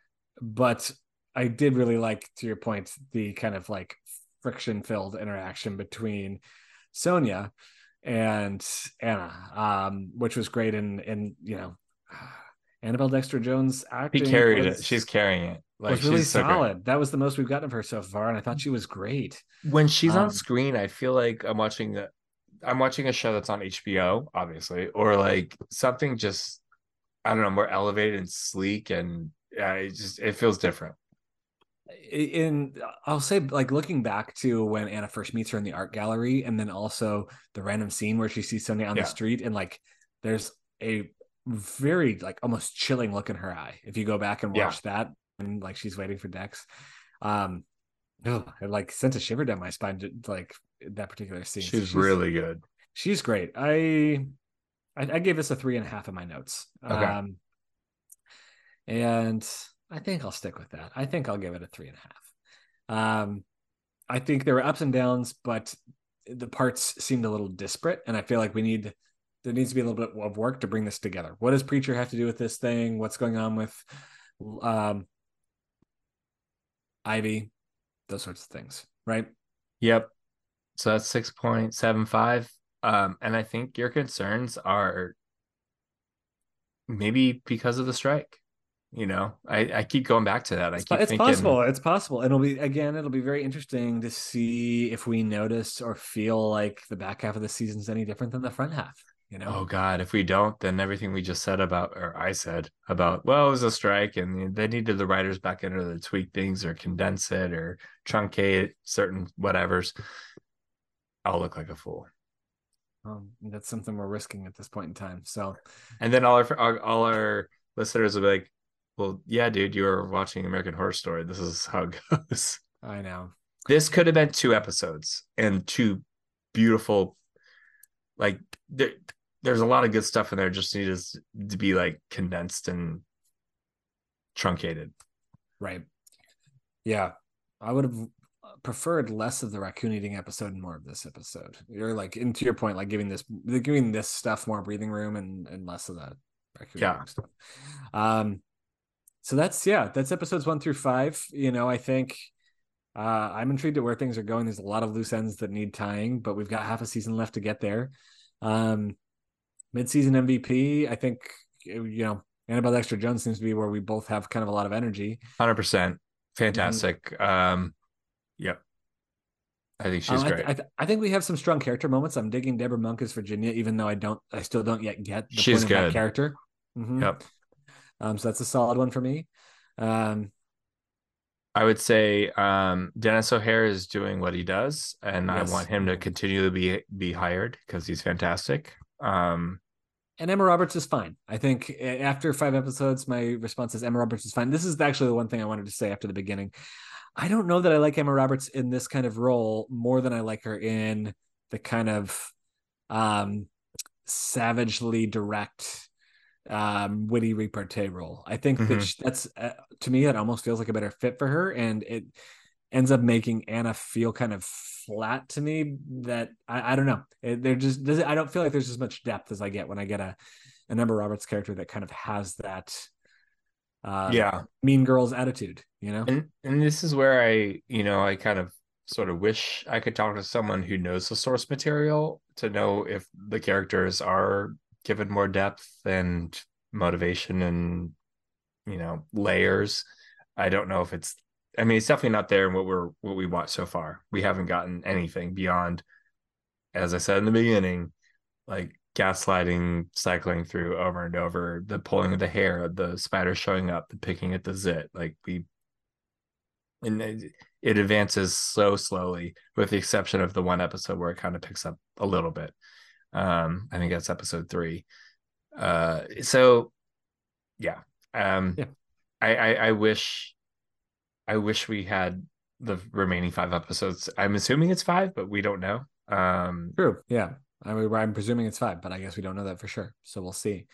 but I did really like, to your point, the kind of like friction filled interaction between Sonia and Anna, um, which was great. And and you know, Annabelle Dexter Jones She acting carried was, it. She's carrying it. Like was really she's so great. solid. that was the most we've gotten of her so far, and I thought she was great. when she's Um, on screen i feel like i'm watching a, i'm watching a show that's on hbo obviously or like something just i don't know more elevated and sleek and yeah it just it feels different in I'll say like looking back to when Anna first meets her in the art gallery and then also the random scene where she sees Sonia on Yeah. the street and like there's a very like almost chilling look in her eye if you go back and Yeah. watch that and like she's waiting for Dex um oh, it like sent a shiver down my spine to, like that particular scene. So she's, really good. She's great. I, I i gave this a three and a half in my notes. Okay. um and i think i'll stick with that. I think i'll give it a three and a half. Um i think there were ups and downs but the parts seemed a little disparate and i feel like we need there needs to be a little bit of work to bring this together. What does preacher have to do with this thing? What's going on with um ivy? Those sorts of things right? Yep so that's 6.75 um and i think your concerns are maybe because of the strike you know i i keep going back to that i It's, keep it's thinking possible. It's possible. And it'll be again, it'll be very interesting to see if we notice or feel like the back half of the season's any different than the front half. You know, Oh God! If we don't, then everything we just said about, or I said about, well, it was a strike, and they needed the writers back in to tweak things, or condense it, or truncate certain whatevers. I'll look like a fool, um, that's something we're risking at this point in time. So and then all our all, all our listeners will be like, "Well, yeah, dude, you were watching American Horror Story. This is how it goes." I know. This could have been two episodes and two beautiful, like there, there's a lot of good stuff in there. Just needs to be like condensed and truncated. Right. Yeah. I would have preferred less of the raccoon eating episode and more of this episode. You're like, and to your point, like giving this giving this stuff more breathing room and and less of that raccoon Yeah. stuff. Um so that's yeah, that's episodes one through five. You know, I think uh I'm intrigued at where things are going. There's a lot of loose ends that need tying, but we've got half a season left to get there. Um mid-season MVP, I think you know, Annabelle Dexter Jones seems to be where we both have kind of a lot of energy. Hundred percent, fantastic. Mm-hmm. Um, yep, I think she's Um, I, great. th- I, th- I think we have some strong character moments. I'm digging Debra Monk as Virginia, even though I don't, I still don't yet get the She's point of that good. character. Mhm. Yep. Um, so that's a solid one for me. Um, I would say um, Denis O'Hare is doing what he does, and Yes. I want him to continue to be be hired because he's fantastic. Um, and Emma Roberts is fine. I think eh, after five episodes, my response is Emma Roberts is fine. This is actually the one thing I wanted to say after the beginning. I don't know that I like Emma Roberts in this kind of role more than I like her in the kind of um savagely direct um witty repartee role. I think that Mhm. she, that's uh, to me it almost feels like a better fit for her and it ends up making Anna feel kind of flat to me that I, I don't know. It, they're just I don't feel like there's as much depth as I get when I get a an Emma Roberts character that kind of has that uh yeah, mean girls attitude, you know? and and this is where I, you know, I kind of sort of wish I could talk to someone who knows the source material to know if the characters are given more depth and motivation and you know layers. I don't know if it's. I mean, it's definitely not there in what we're what we watched so far. We haven't gotten anything beyond, as I said in the beginning, like gaslighting, cycling through over and over, the pulling of the hair, the spider showing up, the picking at the zit. Like we, and it, it advances so slowly, with the exception of the one episode where it kind of picks up a little bit. Um, I think that's episode three. Uh, so yeah, um, Yeah. I, I I wish, I wish we had the remaining five episodes. I'm assuming it's five, but we don't know. Um, True. Yeah. I mean, I'm presuming it's five, but I guess we don't know that for sure. So we'll see.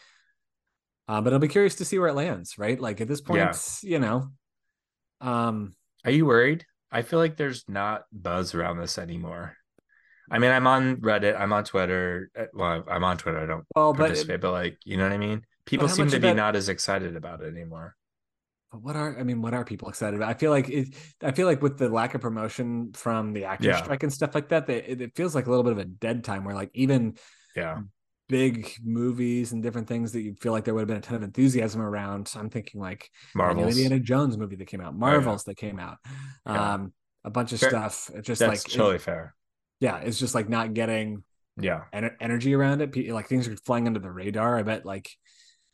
Uh, but I'll be curious to see where it lands, right? Like at this point, Yeah. you know, um, Are you worried? I feel like there's not buzz around this anymore. I mean, I'm on Reddit, I'm on Twitter. uh, Well, I'm on Twitter. I don't well, but participate, but like, you know what I mean? People seem to be that- not as excited about it anymore. What are I mean, what are people excited about? I feel like it. I feel like with the lack of promotion from the actor Yeah. strike and stuff like that, that it, it feels like a little bit of a dead time where like even Yeah. big movies and different things that you feel like there would have been a ton of enthusiasm around. So I'm thinking like Marvels. Indiana Jones movie that came out, Marvels that came out, Yeah. um, a bunch of Fair- stuff. It's just That's like totally it- fair. yeah, it's just like not getting Yeah. ener- energy around it. Like things are flying under the radar. I bet like,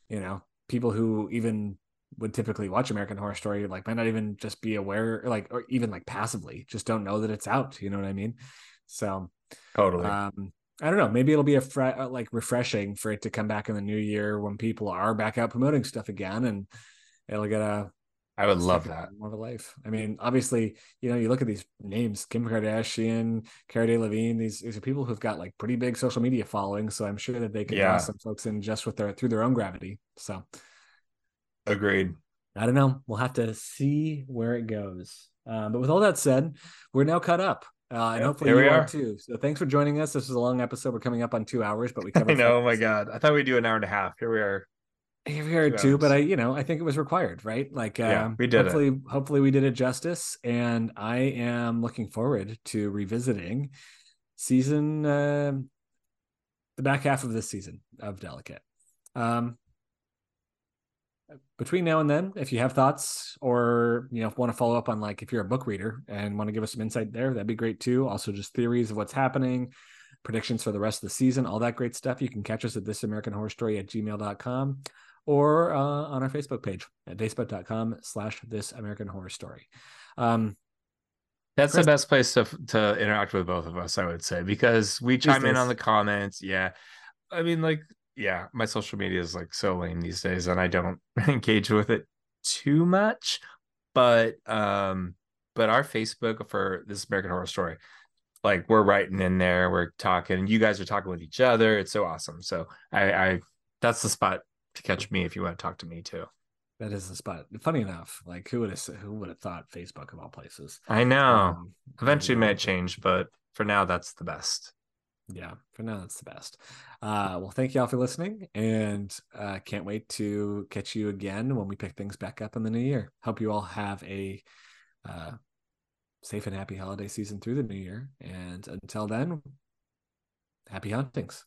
you know, people who even would typically watch American Horror Story like might not even just be aware, like, or even like passively, just don't know that it's out. You know what I mean? So, Totally. um, I don't know. Maybe it'll be a fre- uh, like refreshing for it to come back in the new year when people are back out promoting stuff again, and it'll get a I would love that. more of a life. I mean, obviously, you know, you look at these names: Kim Kardashian, Cara Delevingne. These these are people who've got like pretty big social media followings. So I'm sure that they can Yeah. draw some folks in just with their through their own gravity. So Agreed. I don't know. We'll have to see where it goes. Um, but with all that said, we're now cut up. Uh, and Yep, hopefully you we are are. too. So thanks for joining us. This is a long episode. We're coming up on two hours, but we I covered. know. Oh my. God. I thought we'd do an hour and a half. Here we are. Here we are Two too, but. I, you know, I think it was required, right? Like, Yeah, um, we did it. hopefully, hopefully we did it justice, and I am looking forward to revisiting season, uh, the back half of this season of Delicate. Um, between now and then, if you have thoughts or you know want to follow up on like if you're a book reader and want to give us some insight there, that'd be great too. Also, just theories of what's happening, predictions for the rest of the season, all that great stuff. You can catch us at this American Horror Story at gmail.com or uh, on our Facebook page at facebook.com slash this American Horror Story. Um, That's Kris- the best place to to interact with both of us, I would say, because we chime in on the comments. Yeah, I mean, like, yeah, my social media is like so lame these days, and I don't engage with it too much. But um, but our Facebook for this American Horror Story, like, we're writing in there, we're talking, and you guys are talking with each other. It's so awesome. So I, I that's the spot to catch me if you want to talk to me too. that is the spot. Funny enough, like who would have who would have thought Facebook of all places? I know. Um, Eventually, it you know, may change, but for now, that's the best. Yeah for now that's the best. Uh well thank you all for listening and uh can't wait to catch you again when we pick things back up in the new year. Hope you all have a uh safe and happy holiday season through the new year and until then happy huntings